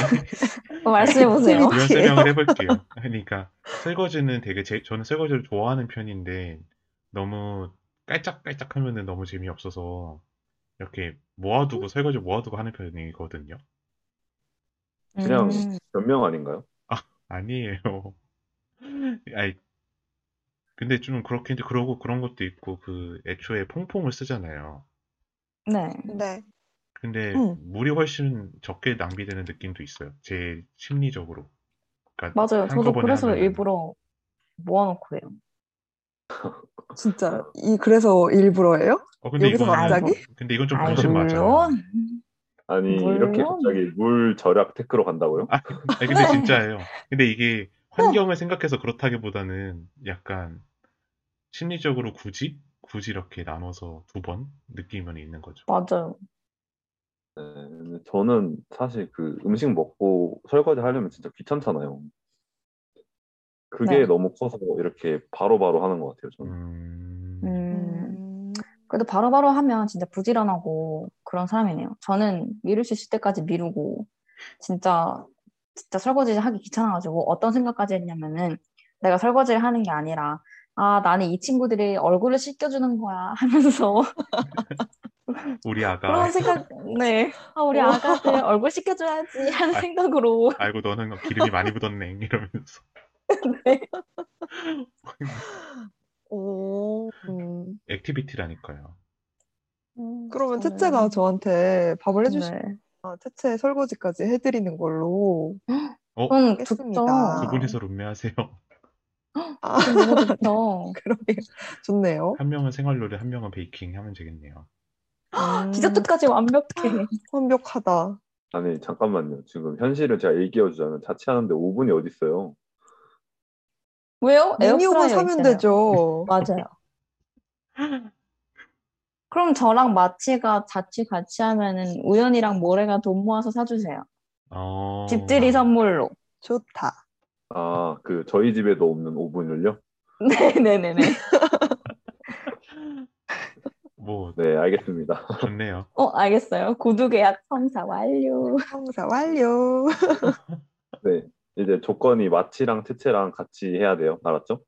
Speaker 2: 어, 말씀해보세요.
Speaker 1: 이런 설명을 해볼게요. 그러니까 설거지는 되게 제, 저는 설거지를 좋아하는 편인데 너무 깔짝깔짝 하면은 너무 재미없어서 이렇게 모아두고 설거지 모아두고 하는 편이거든요.
Speaker 3: 그냥
Speaker 2: 음.
Speaker 3: 변명 아닌가요?
Speaker 1: 아니에요. *laughs* 아이 근데 좀 그렇긴 한데 그러고 그런 것도 있고 그 애초에 퐁퐁을 쓰잖아요.
Speaker 2: 네.
Speaker 4: 네.
Speaker 1: 근데
Speaker 4: 음.
Speaker 1: 물이 훨씬 적게 낭비되는 느낌도 있어요. 제 심리적으로. 그러니까
Speaker 2: 맞아요. 저도 그래서
Speaker 1: 하면은.
Speaker 2: 일부러 모아놓고 해요.
Speaker 4: 진짜 이 그래서 일부러예요?
Speaker 1: 어, 근데
Speaker 4: 여기서 갑자기?
Speaker 1: 근데 이건 좀 본심 맞아요.
Speaker 2: 물론.
Speaker 3: 아니 이렇게
Speaker 2: 물론.
Speaker 3: 갑자기 물 절약 테크로 간다고요?
Speaker 1: 아, 아니, 근데 *laughs* 진짜예요. 근데 이게 환경을 생각해서 그렇다기보다는 약간 심리적으로 굳이 굳이 이렇게 나눠서 두 번 느끼면 있는 거죠.
Speaker 2: 맞아요.
Speaker 3: 네, 저는 사실 그 음식 먹고 설거지 하려면 진짜 귀찮잖아요. 그게
Speaker 2: 네.
Speaker 3: 너무 커서 이렇게 바로바로 하는 것 같아요, 저는.
Speaker 1: 음,
Speaker 2: 음.
Speaker 4: 음.
Speaker 2: 그래도 바로바로 하면 진짜 부지런하고 그런 사람이네요. 저는 미룰 수 있을 때까지 미루고 진짜 진짜 설거지 하기 귀찮아가지고 어떤 생각까지 했냐면은 내가 설거지를 하는 게 아니라 아 나는 이 친구들이 얼굴을 씻겨주는 거야 하면서 *laughs*
Speaker 1: 우리 아가
Speaker 2: 그런 생각 네 아, 우리 아가들 얼굴 씻겨줘야지 *laughs* 하는
Speaker 1: 아.
Speaker 2: 생각으로
Speaker 1: 아이고 너는 기름이 많이 묻었네 이러면서
Speaker 2: 네. *laughs*
Speaker 4: 오. 음.
Speaker 1: 액티비티라니까요.
Speaker 4: 그러면
Speaker 2: 저는-
Speaker 4: 채채가 저한테 밥을 해주시면
Speaker 2: 네.
Speaker 4: 채채 설거지까지 해드리는 걸로
Speaker 1: 어?
Speaker 2: 그건
Speaker 4: 했습니다.
Speaker 2: 좋죠.
Speaker 1: 두 분이서 룸메하세요. *gasps*
Speaker 4: 아,
Speaker 2: 너무 좋죠. *laughs*
Speaker 4: 그러게요. 좋네요.
Speaker 1: 한 명은 생활요리, 한 명은 베이킹 하면 되겠네요.
Speaker 4: 음,
Speaker 2: 디저트까지 완벽해. *laughs*
Speaker 4: 완벽하다.
Speaker 3: 아니, 잠깐만요. 지금 현실을 제가 일깨워주자면 자취하는데 5분이 어디 있어요?
Speaker 2: 왜요? 에어프라이어
Speaker 4: 사면
Speaker 2: 있잖아요.
Speaker 4: 되죠. *laughs*
Speaker 2: 맞아요. 그럼 저랑 마치가 자취 같이 하면은 우연이랑 모래가 돈 모아서 사주세요.
Speaker 1: 어...
Speaker 2: 집들이 선물로.
Speaker 4: 좋다.
Speaker 3: 아, 그 저희 집에도 없는 오븐을요?
Speaker 2: 네네네네. *laughs*
Speaker 1: 뭐
Speaker 3: 네, 알겠습니다. *laughs*
Speaker 1: 좋네요.
Speaker 2: 어, 알겠어요. 구두 계약 성사 완료.
Speaker 4: 성사 완료. *laughs*
Speaker 3: 네, 이제 조건이 마치랑 채채랑 같이 해야 돼요. 알았죠?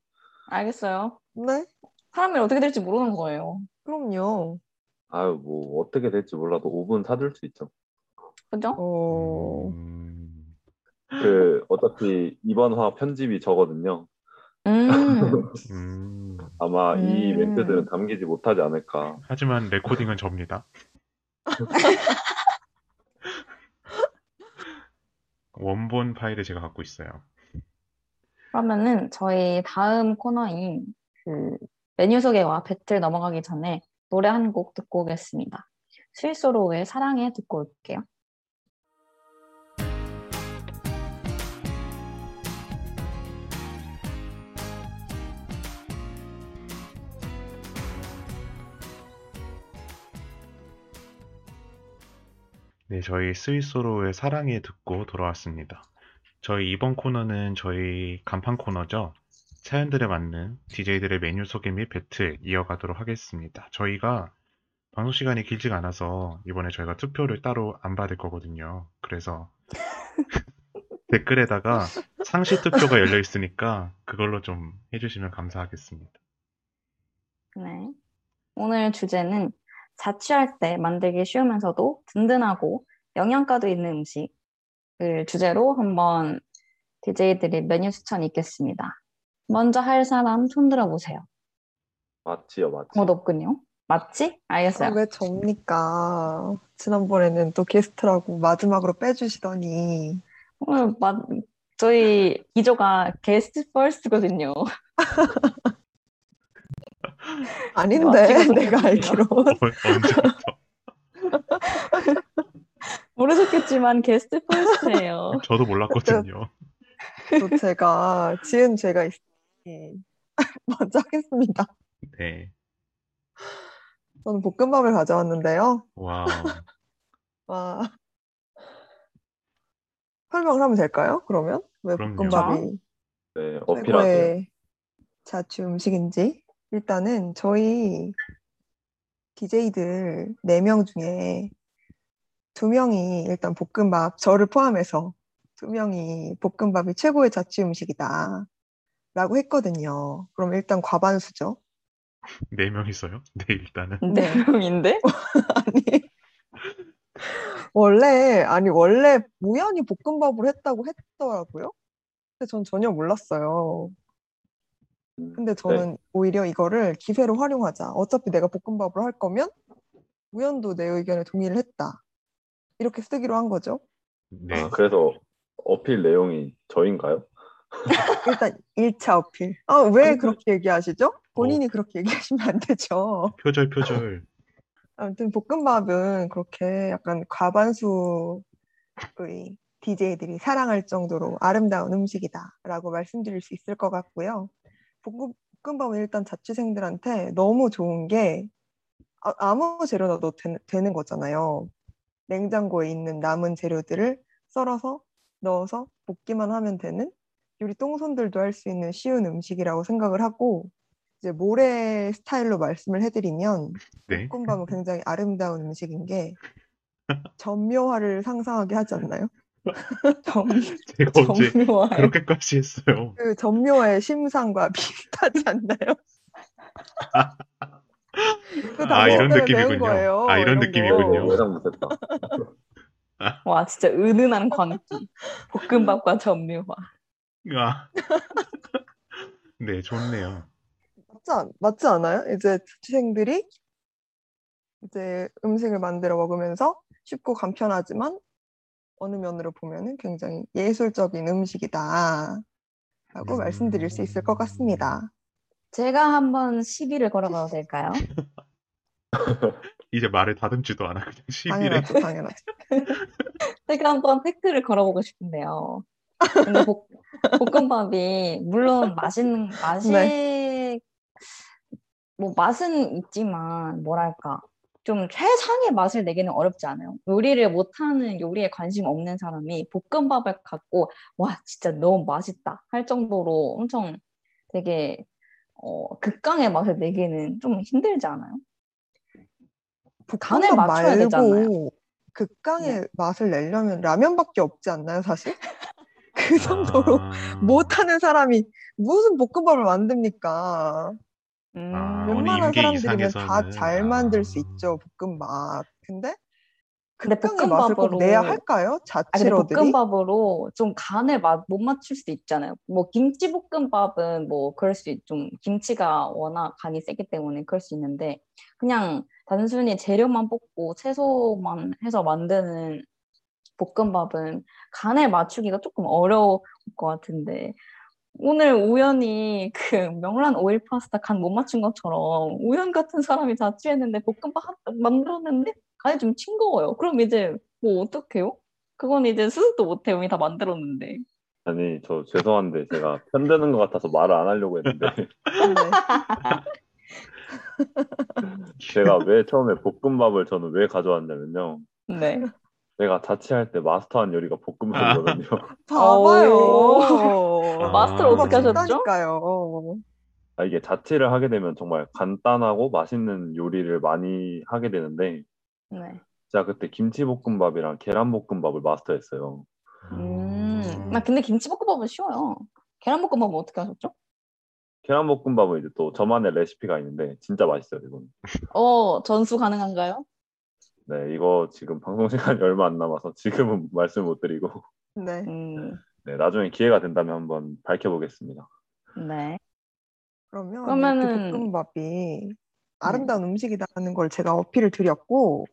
Speaker 2: 알겠어요.
Speaker 4: 네,
Speaker 2: 사람이 어떻게 될지 모르는 거예요.
Speaker 4: 그럼요.
Speaker 3: 아유, 뭐 어떻게 될지 몰라도 5분 사줄 수 있죠.
Speaker 2: 그죠?
Speaker 4: 어,
Speaker 1: 음...
Speaker 3: 그 어차피 이번 화 편집이 저거든요.
Speaker 2: 음.
Speaker 1: 음...
Speaker 3: 아마 이
Speaker 2: 음.
Speaker 3: 멘트들은 담기지 못하지 않을까.
Speaker 1: 하지만 레코딩은 접니다. *laughs* 원본 파일을 제가 갖고 있어요.
Speaker 2: 그러면은 저희 다음 코너인 그 메뉴 소개와 배틀 넘어가기 전에 노래 한 곡 듣고 오겠습니다. 스위스로의 사랑해 듣고 올게요.
Speaker 1: 네, 저희 스위스로의 사랑해 듣고 돌아왔습니다. 저희 이번 코너는 저희 간판 코너죠. 사연들에 맞는 DJ들의 메뉴 소개 및 배틀 이어가도록 하겠습니다. 저희가 방송 시간이 길지가 않아서 이번에 저희가 투표를 따로 안 받을 거거든요. 그래서 *laughs* 댓글에다가 상시 투표가 열려 있으니까 그걸로 좀 해주시면 감사하겠습니다.
Speaker 2: 네. 오늘 주제는 자취할 때 만들기 쉬우면서도 든든하고 영양가도 있는 음식을 주제로 한번 DJ들이 메뉴 추천이 있겠습니다. 먼저 할 사람 손 들어보세요.
Speaker 3: 마치요, 마치.
Speaker 2: 뭐 없군요. 맞지?
Speaker 4: 아,
Speaker 2: 알겠어요.
Speaker 4: 왜 접니까? 지난번에는 또 게스트라고 마지막으로 빼주시더니.
Speaker 2: 오늘 맞, 저희 기조가 게스트 퍼스트거든요. *laughs*
Speaker 4: 아닌데,
Speaker 2: 마치고
Speaker 4: 내가 알기로.
Speaker 1: 어, 언제부터? *laughs*
Speaker 2: 모르셨겠지만 guest first예요.
Speaker 1: 저도 몰랐거든요.
Speaker 4: 또 제가 지은 죄가 있으니 *laughs* 먼저 하겠습니다.
Speaker 1: 네.
Speaker 4: 저는 볶음밥을 가져왔는데요.
Speaker 1: 와우.
Speaker 4: 와. 설명을 하면 될까요? 그러면? 왜
Speaker 1: 그럼요.
Speaker 4: 볶음밥이
Speaker 3: 네, 어필하세요.
Speaker 4: 최고의 자취 음식인지. 일단은 저희 DJ들 4명 중에 2명이 일단 볶음밥, 저를 포함해서 2명이 볶음밥이 최고의 자취 음식이다. 라고 했거든요. 그럼 일단 과반수죠.
Speaker 1: 네 명이서요? 네, 일단은. *laughs*
Speaker 2: 네 명인데? *laughs*
Speaker 4: 아니, 원래, 아니, 원래 우연히 볶음밥을 했다고 했더라고요. 근데 전 전혀 몰랐어요.
Speaker 3: 음,
Speaker 4: 근데 저는 오히려 이거를 기회로 활용하자. 어차피 내가 볶음밥을 할 거면 우연도 내 의견에 동의를 했다. 이렇게 쓰기로 한 거죠.
Speaker 1: 네.
Speaker 3: 아, 그래서 어필 내용이 저인가요? *laughs*
Speaker 4: 일단 1차 어필. 아, 왜
Speaker 1: 아니, 그-
Speaker 4: 그렇게 얘기하시죠? 본인이 그렇게 얘기하시면 안 되죠.
Speaker 1: 표절 표절.
Speaker 4: 아무튼 볶음밥은 그렇게 약간 과반수의 DJ들이 사랑할 정도로 아름다운 음식이다라고 말씀드릴 수 있을 것 같고요. 볶음, 볶음밥은 일단 자취생들한테 너무 좋은 게 아, 무 재료 넣어도 되, 되는 거잖아요. 냉장고에 있는 남은 재료들을 썰어서 넣어서 볶기만 하면 되는 요리 똥손들도 할 수 있는 쉬운 음식이라고 생각을 하고 이제 모래 스타일로 말씀을 해드리면
Speaker 1: 네.
Speaker 4: 볶음밥은 굉장히 아름다운 음식인 게 *laughs* 전묘화를 상상하게 하지 않나요?
Speaker 2: 점,
Speaker 1: 제가 언제
Speaker 2: 점유와요.
Speaker 1: 그렇게까지 했어요.
Speaker 4: 그 전묘화의 심상과 비슷하지 않나요? 다
Speaker 1: 아, 이런 느낌이군요.
Speaker 4: 거예요,
Speaker 1: 아, 이런
Speaker 4: 거.
Speaker 1: 느낌이군요.
Speaker 3: 어, 예상 못했다. *laughs*
Speaker 2: 와 진짜 은은한 광기. 볶음밥과 점유화.
Speaker 1: 아. 네, 좋네요.
Speaker 4: 맞지, 않- 맞지 않아요? 이제 자취생들이 이제 음식을 만들어 먹으면서 쉽고 간편하지만 어느 면으로 보면은 굉장히 예술적인 음식이다. 라고
Speaker 1: 음.
Speaker 4: 말씀드릴 수 있을 것 같습니다.
Speaker 2: 제가 한번 시비를 걸어봐도 될까요? *laughs*
Speaker 1: 이제 말을 다듬지도 않아. 그냥 시비를.
Speaker 4: 당연하죠, 당연하죠. *laughs*
Speaker 2: 제가 한번 태클을 걸어보고 싶은데요. 근데 볶, 볶음밥이 물론 맛있는 맛이
Speaker 4: 네.
Speaker 2: 뭐 맛은 있지만 뭐랄까 좀 최상의 맛을 내기는 어렵지 않아요. 요리를 못하는 요리에 관심 없는 사람이 볶음밥을 갖고 와 진짜 너무 맛있다 할 정도로 엄청 되게 어, 극강의 맛을 내기는 좀 힘들지 않아요? 간을 맞춰야 되잖아요.
Speaker 4: 말고 극강의 맛을 내려면 라면밖에 없지 않나요, 사실? *laughs* 그 정도로
Speaker 1: 아.
Speaker 4: 못하는 사람이 무슨 볶음밥을 만듭니까?
Speaker 2: 음,
Speaker 1: 아,
Speaker 4: 웬만한 사람들이면 다
Speaker 1: 이상에서는
Speaker 4: 잘 만들 수
Speaker 1: 아.
Speaker 4: 있죠, 볶음밥. 근데
Speaker 2: 근데
Speaker 4: 극강의 맛을 꼭 내야
Speaker 2: 볶음밥으로-
Speaker 4: 할까요?
Speaker 2: 아,
Speaker 4: 자취로들이?
Speaker 2: 볶음밥으로 좀 간을 마- 못 맞출 수도 있잖아요. 뭐 김치 볶음밥은 뭐 그럴 수 있, 좀 김치가 워낙 간이 세기 때문에 그럴 수 있는데 그냥 단순히 재료만 볶고 채소만 해서 만드는 볶음밥은 간을 맞추기가 조금 어려울 것 같은데 오늘 우연히 그 명란 오일 파스타 간 못 맞춘 것처럼 우연 같은 사람이 자취했는데 볶음밥 한- 만들었는데 간이 좀 싱거워요. 그럼 이제 뭐 어떡해요? 그건 이제 수습도 못해요. 이미 다 만들었는데.
Speaker 3: 아니, 저 죄송한데 제가 편드는 것 같아서 말을 안 하려고 했는데 *laughs*
Speaker 4: 네. *laughs*
Speaker 3: 제가 왜 처음에 볶음밥을 저는 왜 가져왔냐면요.
Speaker 2: 네.
Speaker 3: 내가 자취할 때 마스터한 요리가 볶음밥이거든요. *laughs*
Speaker 4: 봐봐요.
Speaker 1: 아.
Speaker 2: 마스터를 어떻게 하셨죠?
Speaker 4: 진짜니까요.
Speaker 3: 아, 이게 자취를 하게 되면 정말 간단하고 맛있는 요리를 많이 하게 되는데
Speaker 2: 네.
Speaker 3: 제가 그때 김치볶음밥이랑 계란볶음밥을 마스터했어요.
Speaker 2: 음. 나 근데 김치볶음밥은 쉬워요. 계란볶음밥은 어떻게 하셨죠?
Speaker 3: 계란볶음밥은 이제 또 저만의 레시피가 있는데 진짜 맛있어요, 이건.
Speaker 2: 어, 전수 가능한가요?
Speaker 3: 네, 이거 지금 방송 시간이 *laughs* 얼마 안 남아서 지금은 *laughs* 말씀 못 드리고
Speaker 4: 네.
Speaker 2: 음,
Speaker 3: 네, 나중에 기회가 된다면 한번 밝혀보겠습니다.
Speaker 2: 네.
Speaker 4: 그러면
Speaker 2: 그러면은-
Speaker 4: 이렇게 볶음밥이 아름다운 음식이다라는 걸 제가 어필을 드렸고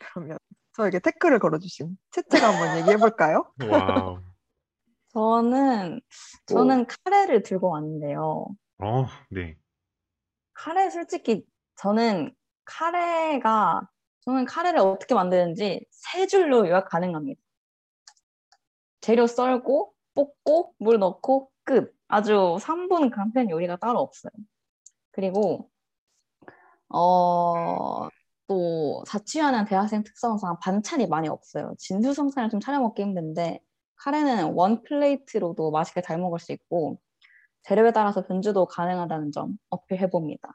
Speaker 4: 그러면 저에게 태클을 걸어주신 채채가 한번 *laughs* 얘기해 볼까요?
Speaker 1: 와우.
Speaker 2: 저는, 저는 카레를 들고 왔는데요.
Speaker 1: 어, 네.
Speaker 2: 카레 솔직히 저는 카레가 저는 카레를 어떻게 만드는지 세 줄로 요약 가능합니다. 재료 썰고 볶고 물 넣고 끝. 아주 3분 간편 요리가 따로 없어요. 그리고 어, 또 자취하는 대학생 특성상 반찬이 많이 없어요. 진수성찬을 좀 차려 먹기 힘든데 카레는 one plate로도 맛있게 잘 먹을 수 있고 재료에 따라서 변주도 가능하다는 점 어필해 봅니다.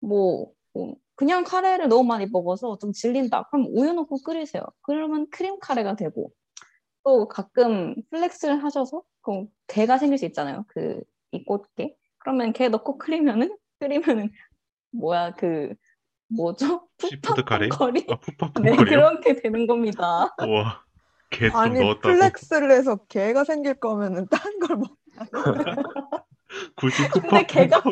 Speaker 2: 뭐, 뭐 그냥 카레를 너무 많이 먹어서 좀 질린다. 그럼 우유 넣고 끓이세요. 그러면 크림 카레가 되고 또 가끔 flex를 하셔서 그 게가 생길 수 있잖아요. 그 이 꽃게. 그러면 게 넣고 끓이면은 끓이면은 뭐야 그 뭐죠?
Speaker 1: seafood 카레?
Speaker 2: 푸팟퐁커리?
Speaker 1: 아, 푸팟퐁
Speaker 2: 네,
Speaker 1: 커리요?
Speaker 2: 그렇게 되는 겁니다.
Speaker 1: 우와. 게 좀
Speaker 4: 아니
Speaker 1: 넣었다고.
Speaker 4: flex를 해서 게가 생길 거면은 딴 걸 먹. *laughs*
Speaker 1: 굳이
Speaker 2: 근데
Speaker 1: 커리를
Speaker 2: 갖고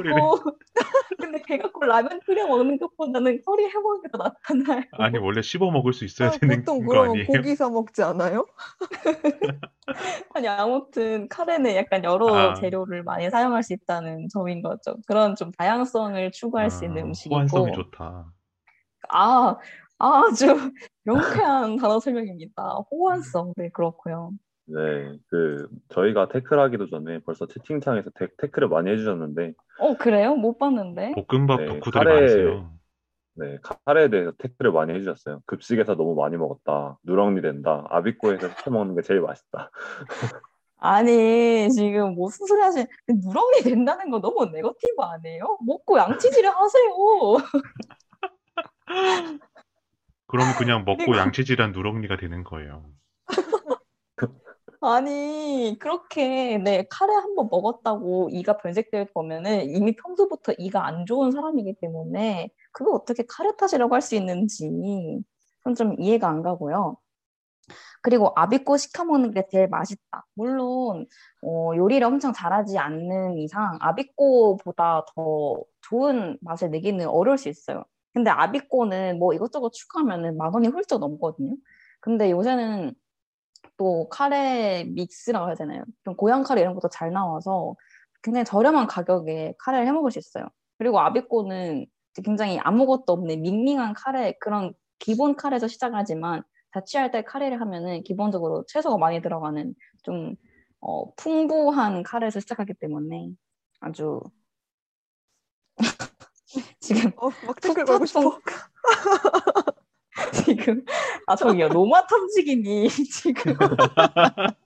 Speaker 2: *laughs* 근데 게 갖고 라면 끓여 먹는 것보다는 커리 해 먹는 게더 낫잖아요.
Speaker 1: 아니 원래 씹어 먹을 수 있어야
Speaker 4: 아,
Speaker 1: 되는
Speaker 4: 보통
Speaker 1: 거
Speaker 4: 그러면
Speaker 1: 아니에요?
Speaker 4: 고기 사 먹지 않아요? *laughs*
Speaker 2: 아니 아무튼 카레는 약간 여러
Speaker 1: 아.
Speaker 2: 재료를 많이 사용할 수 있다는 점인 거죠. 그런 좀 다양성을 추구할 수 있는
Speaker 1: 아,
Speaker 2: 음식이고
Speaker 1: 호환성이 좋다.
Speaker 2: 아 아주 명쾌한 단어 설명입니다. 호환성 네 그렇고요.
Speaker 3: 네, 그 저희가 태클하기도 전에 벌써 채팅창에서 태, 태클을 많이 해주셨는데,
Speaker 2: 어 그래요? 못 봤는데.
Speaker 1: 볶음밥
Speaker 3: 네,
Speaker 1: 덕후들이
Speaker 3: 카레-
Speaker 1: 많으세요.
Speaker 3: 네, 카레에 대해서 태클을 많이 해주셨어요. 급식에서 너무 많이 먹었다, 누렁니 된다, 아비꼬에서 시켜 먹는 게 제일 맛있다. *laughs*
Speaker 2: 아니 지금 무슨 소리 하시? 누렁이 된다는 거 너무 네거티브 아니에요? 먹고 양치질을 하세요. *laughs*
Speaker 1: 그러면 그냥 먹고
Speaker 2: 그리고-
Speaker 1: 양치질한 누렁니가 되는 거예요.
Speaker 2: 아니 그렇게 네 카레 한 번 먹었다고 이가 변색될 거면은 이미 평소부터 이가 안 좋은 사람이기 때문에 그걸 어떻게 카레 탓이라고 할 수 있는지 그건 좀 이해가 안 가고요. 그리고 아비꼬 시켜 먹는 게 제일 맛있다. 물론 어, 요리를 엄청 잘하지 않는 이상 아비꼬보다 더 좋은 맛을 내기는 어려울 수 있어요. 근데 아비꼬는 뭐 이것저것 추가하면은 만 원이 훌쩍 넘거든요. 근데 요새는 또 카레 믹스라고 해야 되나요? 좀 고향 카레 이런 것도 잘 나와서 굉장히 저렴한 가격에 카레를 해 먹을 수 있어요. 그리고 아비꼬는 굉장히 아무것도 없는 밍밍한 카레 그런 기본 카레에서 시작하지만 자취할 때 카레를 하면은 기본적으로 채소가 많이 들어가는 좀 어, 풍부한 카레에서 시작하기 때문에 아주 *laughs* 지금
Speaker 4: 어, 막 댓글 걸고 싶어. *laughs*
Speaker 2: 지금 아 저기요 노마 탐지기님 *laughs* 지금 *laughs*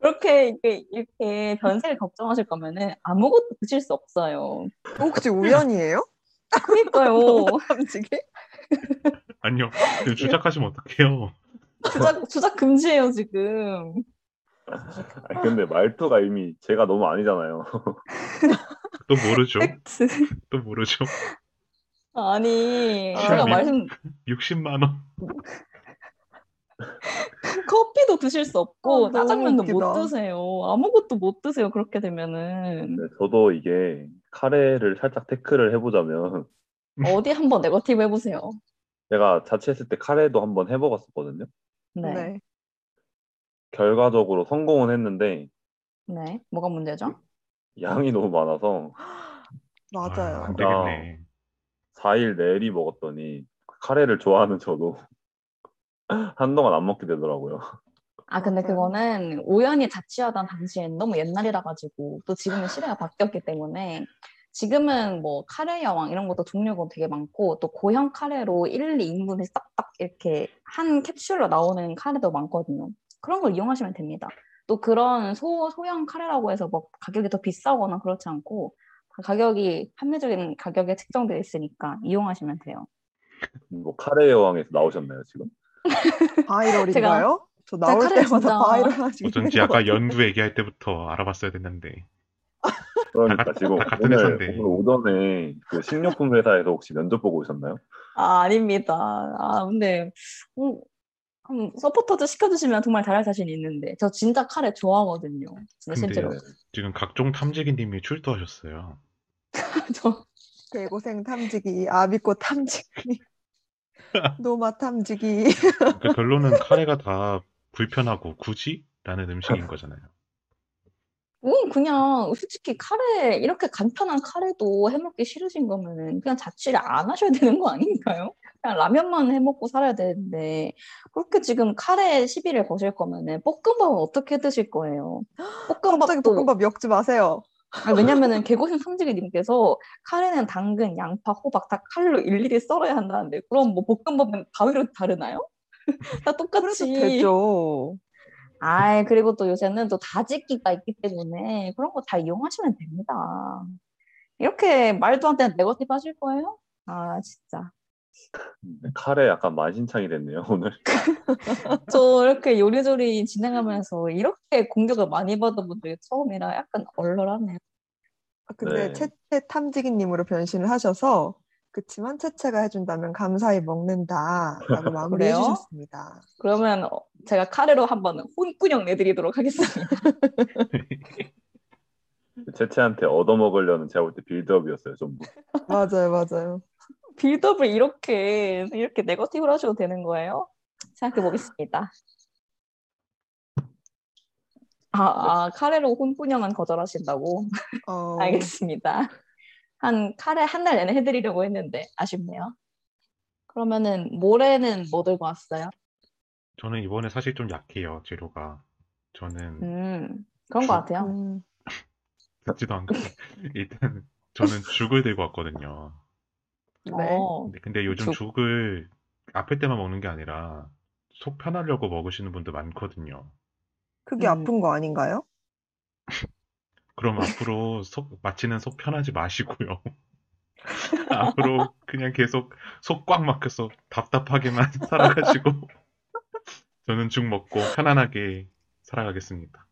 Speaker 2: 그렇게 이렇게, 이렇게 변세를 걱정하실 거면은 아무것도 드실 수 없어요.
Speaker 4: 혹시 우연이에요?
Speaker 2: 그러니까요.
Speaker 4: 탐지기?
Speaker 1: 아니요. 지금 주작하시면 어떡해요.
Speaker 2: 주작 주작 금지예요 지금.
Speaker 3: 아니, 근데 말투가 이미 제가 너무 아니잖아요.
Speaker 1: 또 모르죠.
Speaker 2: 팩트.
Speaker 1: 또 모르죠.
Speaker 2: 아니
Speaker 1: 아,
Speaker 2: 제가
Speaker 1: 미-
Speaker 2: 말씀
Speaker 1: 60만 원. *laughs*
Speaker 2: 커피도 드실 수 없고
Speaker 4: 아, 너무
Speaker 2: 짜장면도
Speaker 4: 웃기다.
Speaker 2: 못 드세요. 아무것도 못 드세요. 그렇게 되면은
Speaker 3: 네, 저도 이게 카레를 살짝 태클을 해보자면,
Speaker 2: 어디 한번 네거티브 해보세요.
Speaker 3: 제가 자취했을 때 카레도 한번 해먹었었거든요.
Speaker 2: 네.
Speaker 4: 네.
Speaker 3: 결과적으로 성공은 했는데,
Speaker 2: 네. 뭐가 문제죠?
Speaker 3: 양이 너무 많아서 *gasps*
Speaker 4: 맞아요.
Speaker 1: 안 되겠네.
Speaker 3: 4일 내리 먹었더니 카레를 좋아하는 저도 *laughs* 한동안 안 먹게 되더라고요.
Speaker 2: 아, 근데. 그거는 우연히 자취하던 당시엔 너무 옛날이라 가지고 또 지금은 시대가 바뀌었기 때문에 지금은 뭐 카레 여왕 이런 것도 종류가 되게 많고 또 고형 카레로 1, 2 인분을 딱딱 이렇게 한 캡슐로 나오는 카레도 많거든요. 그런 걸 이용하시면 됩니다. 또 그런 소, 소형 카레라고 해서 뭐 가격이 더 비싸거나 그렇지 않고 가격이 합리적인 가격에 책정되어 있으니까 이용하시면 돼요.
Speaker 3: 뭐 카레 여왕에서 나오셨나요 지금? *laughs*
Speaker 4: viral인가요? 저 나올
Speaker 2: 카레
Speaker 4: 때마다
Speaker 2: 진짜-
Speaker 4: 바이럴 하시긴
Speaker 1: 어쩐지. 아까 연두 얘기할 때부터 알아봤어야 됐는데.
Speaker 3: 그러니까
Speaker 1: 다
Speaker 3: 지금
Speaker 1: 다 같은
Speaker 3: 오늘,
Speaker 1: 회사인데.
Speaker 3: 오늘 오전에 그 식료품 회사에서 혹시 면접 보고 오셨나요?
Speaker 2: 아, 아닙니다. 아, 근데, 음, 음, 서포터즈 시켜주시면 정말 잘할 자신 있는데. 저 진짜 카레 좋아하거든요. 진짜 실제로.
Speaker 1: 지금 각종 탐지기님이 출두하셨어요. *laughs*
Speaker 2: 저,
Speaker 4: 개고생 탐지기, 아비꼬 탐지기, *laughs* 노마 탐지기.
Speaker 1: 그러니까 *laughs* 결론은 카레가 다 불편하고 굳이? 라는 음식인 거잖아요.
Speaker 2: 음, 그냥, 솔직히 카레, 이렇게 간편한 카레도 해먹기 싫으신 거면은 그냥 자취를 안 하셔야 되는 거 아닌가요? 그냥 라면만 해 먹고 살아야 되는데, 그렇게 지금 카레 시비를 거실 거면은 볶음밥은 어떻게 드실 거예요? *gasps* 볶음밥도
Speaker 4: 볶음밥 엮지 마세요.
Speaker 2: 아, 왜냐면은 개고생 삼지기님께서 카레는 당근, 양파, 호박 다 칼로 일일이 썰어야 한다는데 그럼 뭐 볶음밥은 가위로 다르나요? *laughs* 다 똑같이.
Speaker 4: 되죠.
Speaker 2: 아이 그리고 또 요새는 또 다지기가 있기 때문에 그런 거 다 이용하시면 됩니다. 이렇게 말도 안 되는 네거티브 하실 거예요? 아 진짜.
Speaker 3: 네, 카레 약간 만신창이 됐네요 *laughs* 오늘. *laughs*
Speaker 2: 저 이렇게 요리조리 진행하면서 이렇게 공격을 많이 받아본 적이 처음이라 약간 얼얼하네요.
Speaker 4: 아, 근데
Speaker 3: 네.
Speaker 4: 채채 탐지기님으로 변신을 하셔서 그치만 채채가 해준다면 감사히 먹는다라고 *laughs* 마무리해? 주셨습니다.
Speaker 2: 그러면 어, 제가 카레로 한번 혼꾸녕 내드리도록 하겠습니다.
Speaker 3: 채채한테 얻어먹으려는 제가 볼 때 빌드업이었어요, 전부.
Speaker 4: 맞아요, 맞아요.
Speaker 2: 빌드업을 이렇게 이렇게 네거티브로 하셔도 되는 거예요? 생각해 보겠습니다. 아, 아 카레로 혼꾸녕은 거절하신다고?
Speaker 4: 어, *laughs*
Speaker 2: 알겠습니다. 한 카레 한 달 내내 해드리려고 했는데 아쉽네요. 그러면은 모레는 뭐 들고 왔어요?
Speaker 1: 저는 이번에 사실 좀 약해요, 재료가. 저는
Speaker 2: 음 그런 것 같아요.
Speaker 4: 음, *laughs*
Speaker 1: 듣지도 않고 일단 저는 죽을 들고 왔거든요.
Speaker 4: 네.
Speaker 2: 어,
Speaker 1: 근데, 근데 요즘
Speaker 2: 죽.
Speaker 1: 죽 을 아플 때만 먹는 게 아니라 속 편하려고 먹으시는 분들 많거든요.
Speaker 4: 그게
Speaker 2: 음.
Speaker 4: 아픈 거 아닌가요? *laughs*
Speaker 1: 그럼 앞으로 속 마취는 속 편하지 마시고요. *laughs* 앞으로 그냥 계속 속 꽉 막혀서 답답하게만 *laughs* 살아가지고 저는 죽 먹고 편안하게 살아가겠습니다.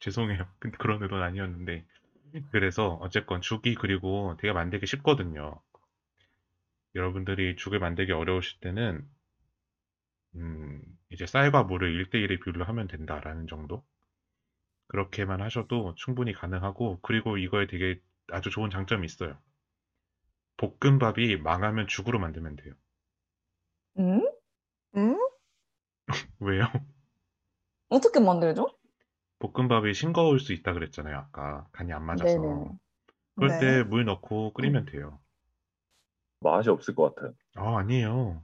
Speaker 1: 죄송해요. 근데 그런 의도는 아니었는데 그래서 어쨌건 죽이 그리고 되게 만들기 쉽거든요. 여러분들이 죽을 만들기 어려우실 때는 음, 이제 쌀과 물을 1대1의 비율로 하면 된다라는 정도? 그렇게만 하셔도 충분히 가능하고 그리고 이거에 되게 아주 좋은 장점이 있어요. 볶음밥이 망하면 죽으로 만들면 돼요.
Speaker 2: 음?
Speaker 4: 음? *laughs*
Speaker 1: 왜요?
Speaker 2: 어떻게 만들죠?
Speaker 1: 볶음밥이 싱거울 수 있다 그랬잖아요, 아까. 간이 안 맞아서.
Speaker 2: 네네.
Speaker 1: 그럴
Speaker 4: 네.
Speaker 1: 때 물 넣고 끓이면 돼요.
Speaker 3: 맛이 없을 것 같아요.
Speaker 1: 아, 아니에요.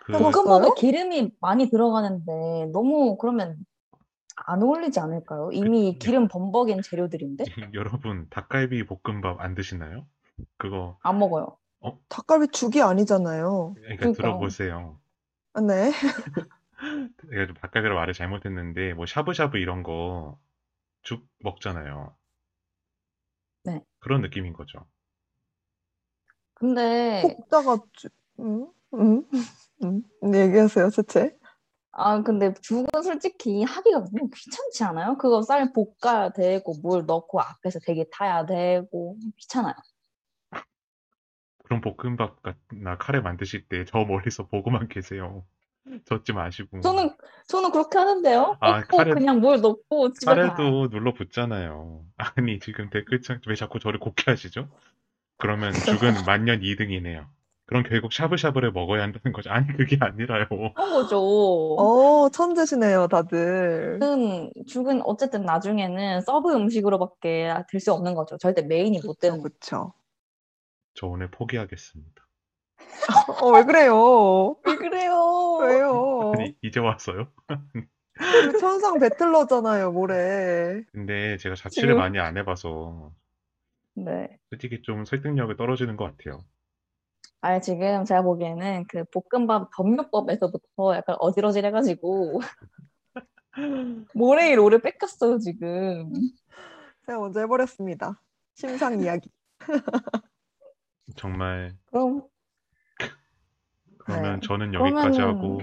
Speaker 1: 그
Speaker 4: 볶음-
Speaker 2: 볶음밥에? 기름이 많이 들어가는데 너무 그러면 안 어울리지 않을까요? 이미
Speaker 1: 그-
Speaker 2: 기름 범벅인 재료들인데 *laughs*
Speaker 1: 여러분 닭갈비 볶음밥 안 드시나요? 그거
Speaker 2: 안 먹어요.
Speaker 4: 닭갈비 죽이 아니잖아요.
Speaker 1: 그러니까
Speaker 2: 그러니까.
Speaker 1: 들어보세요.
Speaker 4: 아, 네. *laughs*
Speaker 1: 내가 좀 닭갈비로 말을 잘못했는데 뭐 샤브샤브 이런 거 죽 먹잖아요.
Speaker 2: 네.
Speaker 1: 그런 느낌인 거죠.
Speaker 2: 근데
Speaker 4: 볶다가 주... 음? 음? 음? 네, 얘기하세요, 채채.
Speaker 2: 아 근데 죽은 솔직히 하기가 너무 귀찮지 않아요? 그거 쌀 볶아야 되고 물 넣고 앞에서 되게 타야 되고 귀찮아요.
Speaker 1: 그럼 볶음밥이나 카레 만드실 때 저 멀리서 보고만 계세요. 젓지 마시고.
Speaker 2: 저는 저는 그렇게 하는데요.
Speaker 1: 아,
Speaker 2: 볶고
Speaker 1: 카레-
Speaker 2: 그냥 물 넣고 집에.
Speaker 1: 카레도 눌러 붙잖아요. *laughs* 아니 지금 댓글창 왜 자꾸 저를 공격하시죠? 그러면 *laughs* 죽은 만년 2등이네요. 그럼 결국 샤브샤브를 먹어야 한다는 거죠. 아니 그게 아니라요.
Speaker 2: 그런 거죠.
Speaker 4: 어, 천재시네요, 다들.
Speaker 2: 죽은 죽은 어쨌든 나중에는 sub 음식으로밖에 될 수 없는 거죠. 절대 main이 못 되는 거죠.
Speaker 4: 그쵸.
Speaker 1: 저 오늘 포기하겠습니다.
Speaker 4: 어, 왜 그래요?
Speaker 2: 왜 그래요?
Speaker 4: 왜요?
Speaker 1: 아니 이제?
Speaker 4: 우리 천상 배틀러잖아요, 모레.
Speaker 1: 근데 제가 자취를
Speaker 2: 지금-
Speaker 1: 많이 안 해봐서
Speaker 2: 네.
Speaker 1: 솔직히 좀 설득력이 떨어지는 것 같아요.
Speaker 2: 아 지금 제가 보기에는 그 볶음밥 법률법에서부터 약간 어지러질해가지고 *laughs* 모래일 오래 뺏겼어요 지금.
Speaker 4: 제가 먼저 해버렸습니다. 심상 이야기.
Speaker 1: 정말
Speaker 2: 그럼
Speaker 1: 그러면
Speaker 2: 네.
Speaker 1: 저는 여기까지
Speaker 2: 그러면은-
Speaker 1: 하고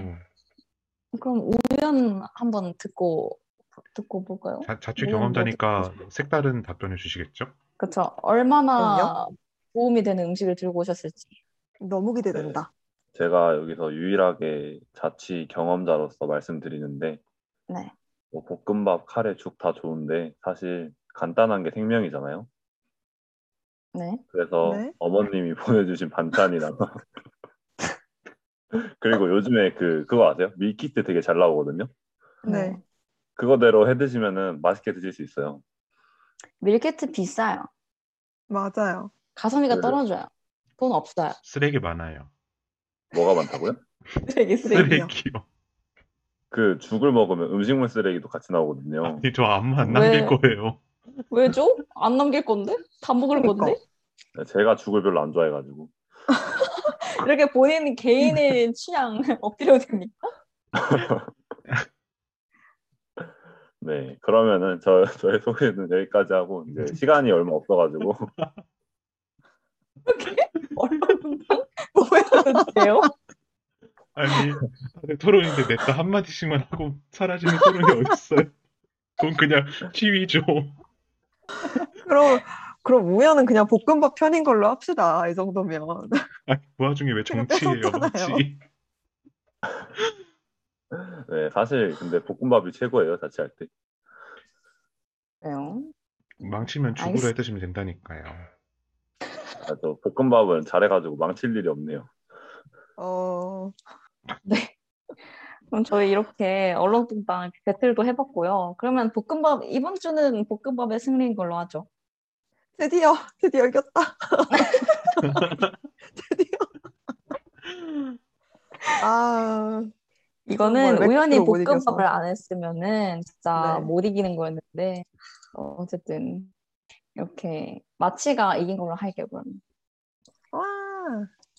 Speaker 2: 그럼 우연 한번 듣고 듣고 볼까요?
Speaker 1: 자, 자취 경험자니까 색다른 답변을 주시겠죠?
Speaker 2: 그쵸. 얼마나
Speaker 4: 그럼요.
Speaker 2: 도움이 되는 음식을 들고 오셨을지.
Speaker 4: 너무 기대된다.
Speaker 3: 제가 여기서 유일하게 자취 경험자로서 말씀드리는데
Speaker 2: 네.
Speaker 3: 뭐 볶음밥, 카레, 죽 다 좋은데 사실 간단한 게 생명이잖아요.
Speaker 2: 네.
Speaker 3: 그래서
Speaker 4: 네.
Speaker 3: 어머님이 *laughs* 보내주신 반찬이나 *laughs* 그리고 요즘에 그 그거 아세요? 밀키트 되게 잘 나오거든요.
Speaker 4: 네.
Speaker 3: 그거대로 해 드시면은 맛있게 드실 수 있어요.
Speaker 2: 밀키트 비싸요.
Speaker 4: 맞아요.
Speaker 2: 가성비가
Speaker 3: 네.
Speaker 2: 떨어져요. 돈 없어요.
Speaker 1: 쓰레기 많아요.
Speaker 3: 뭐가 많다고요? *laughs*
Speaker 2: 쓰레기 쓰레기.
Speaker 4: 쓰레기요.
Speaker 1: 쓰레기요.
Speaker 3: 그 죽을 먹으면 음식물 쓰레기도 같이 나오거든요.
Speaker 1: 아니 저 아무 안 남길
Speaker 2: 왜?
Speaker 1: 거예요.
Speaker 2: 왜죠? 안 남길 건데? 다 먹을
Speaker 4: 그러니까.
Speaker 2: 건데?
Speaker 3: 제가 죽을 별로 안 좋아해가지고. *laughs*
Speaker 2: 이렇게 본인 개인의 *laughs* 취향 엎드려도 됩니까? *laughs*
Speaker 3: 네, 그러면은 저 저의 소개는 여기까지 하고 이제 시간이 얼마 없어가지고
Speaker 2: 어려운 뭐 해야 돼요?
Speaker 1: 아니 토론인데 냅다 한 마디씩만 하고 사라지는 토론이 어딨어요? 그건 그냥 치위죠.
Speaker 4: 그럼, 그럼 우연은 그냥 볶음밥 편인 걸로 합시다. 이 정도면.
Speaker 1: 아니, 그 와중에 왜 정치예요. 정치?
Speaker 3: 네, 사실 근데 볶음밥이 최고예요, 자취할 때.
Speaker 2: 그래요.
Speaker 1: 망치면 죽으로
Speaker 2: 알겠습니다.
Speaker 1: 해 드시면 된다니까요.
Speaker 3: 아, 저 볶음밥은 잘해가지고 망칠 일이 없네요.
Speaker 4: 어,
Speaker 2: 네. 그럼 저희 이렇게 얼렁뚱땅 배틀도 해봤고요. 그러면 볶음밥, 이번 주는 볶음밥의 승리인 걸로 하죠.
Speaker 4: 드디어, 드디어 이겼다. *laughs* 드디어. 아,
Speaker 2: 이거는 우연히. 볶음밥을 안 했으면은 진짜
Speaker 4: 네.
Speaker 2: 못 이기는 거였는데, 어, 어쨌든, 이렇게 마치가 이긴 걸로 할게요, 그러면.
Speaker 4: 와,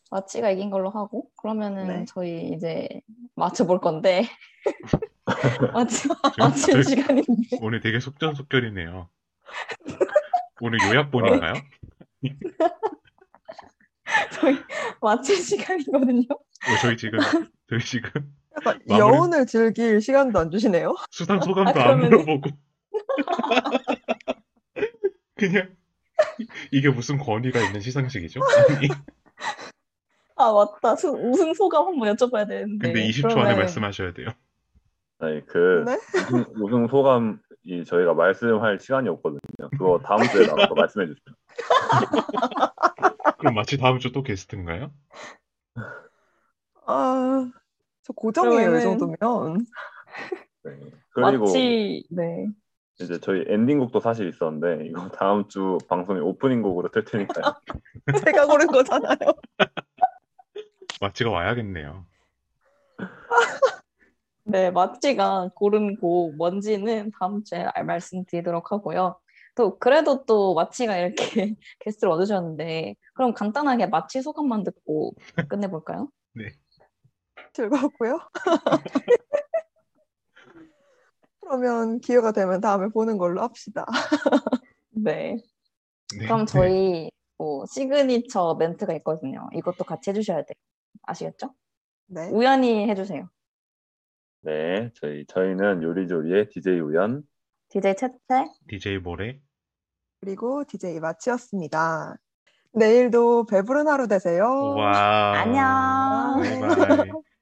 Speaker 2: 마치가 이긴 걸로 하고, 그러면은
Speaker 4: 네.
Speaker 2: 저희 이제 맞춰볼 건데, *laughs* *laughs* 마치,
Speaker 1: 저희
Speaker 2: 시간인데.
Speaker 1: 오늘 되게 속전속결이네요. 오늘 요약본인가요? *laughs*
Speaker 2: 저희 맞힐 시간이거든요.
Speaker 1: 어, 저희 지금 저희 지금
Speaker 4: 약간 *laughs*
Speaker 1: 마무리-
Speaker 4: 여운을 즐길 시간도 안 주시네요.
Speaker 1: 수상 소감도
Speaker 2: 아,
Speaker 1: 안
Speaker 2: 그러면은-
Speaker 1: 물어보고 *laughs* 그냥 이게 무슨 권위가 있는 시상식이죠?
Speaker 2: 아, 맞다. 수- 우승 소감 한번 여쭤봐야 되는데.
Speaker 1: 근데 20초 안에
Speaker 2: 그러면
Speaker 1: 말씀하셔야 돼요.
Speaker 3: 아니, 그
Speaker 4: 네?
Speaker 3: 우승, 우승 소감 이 저희가 말씀할 시간이 없거든요. 그거 다음 주에 나와서 말씀해 주세요. *laughs*
Speaker 1: 그럼 마치 다음 주 또 게스트인가요?
Speaker 4: 아, 저 고정이에요, 이
Speaker 2: 그러면은-
Speaker 4: 정도면. *laughs*
Speaker 3: 네. 그리고
Speaker 2: 마치, 네.
Speaker 3: 이제 저희 엔딩곡도 사실 있었는데 이거 다음 주 방송에 오프닝 곡으로 틀 테니까요. *laughs*
Speaker 4: 제가 고른 거잖아요.
Speaker 1: 마치가 와야겠네요.
Speaker 2: 네, 마치가 고른 곡 뭔지는 다음 주에 알- 말씀드리도록 하고요. 또 그래도 또 마치가 이렇게 *laughs* 게스트를 얻으셨는데 그럼 간단하게 마치 소감만 듣고 끝내볼까요?
Speaker 4: 즐거웠고요. *laughs* 그러면 기회가 되면 다음에 보는 걸로 합시다. *laughs*
Speaker 2: 네.
Speaker 1: 네,
Speaker 2: 그럼
Speaker 1: 네.
Speaker 2: 저희 뭐 시그니처 멘트가 있거든요. 이것도 같이 해주셔야 돼요. 아시겠죠?
Speaker 4: 네.
Speaker 2: 우연히 해주세요.
Speaker 3: 네, 저희 저희는 요리조리의 DJ 우연.
Speaker 2: DJ 채채.
Speaker 1: DJ 모레
Speaker 4: 그리고 DJ 마치였습니다. 내일도 배부른 하루 되세요.
Speaker 1: 와
Speaker 2: 안녕.
Speaker 1: 바이바이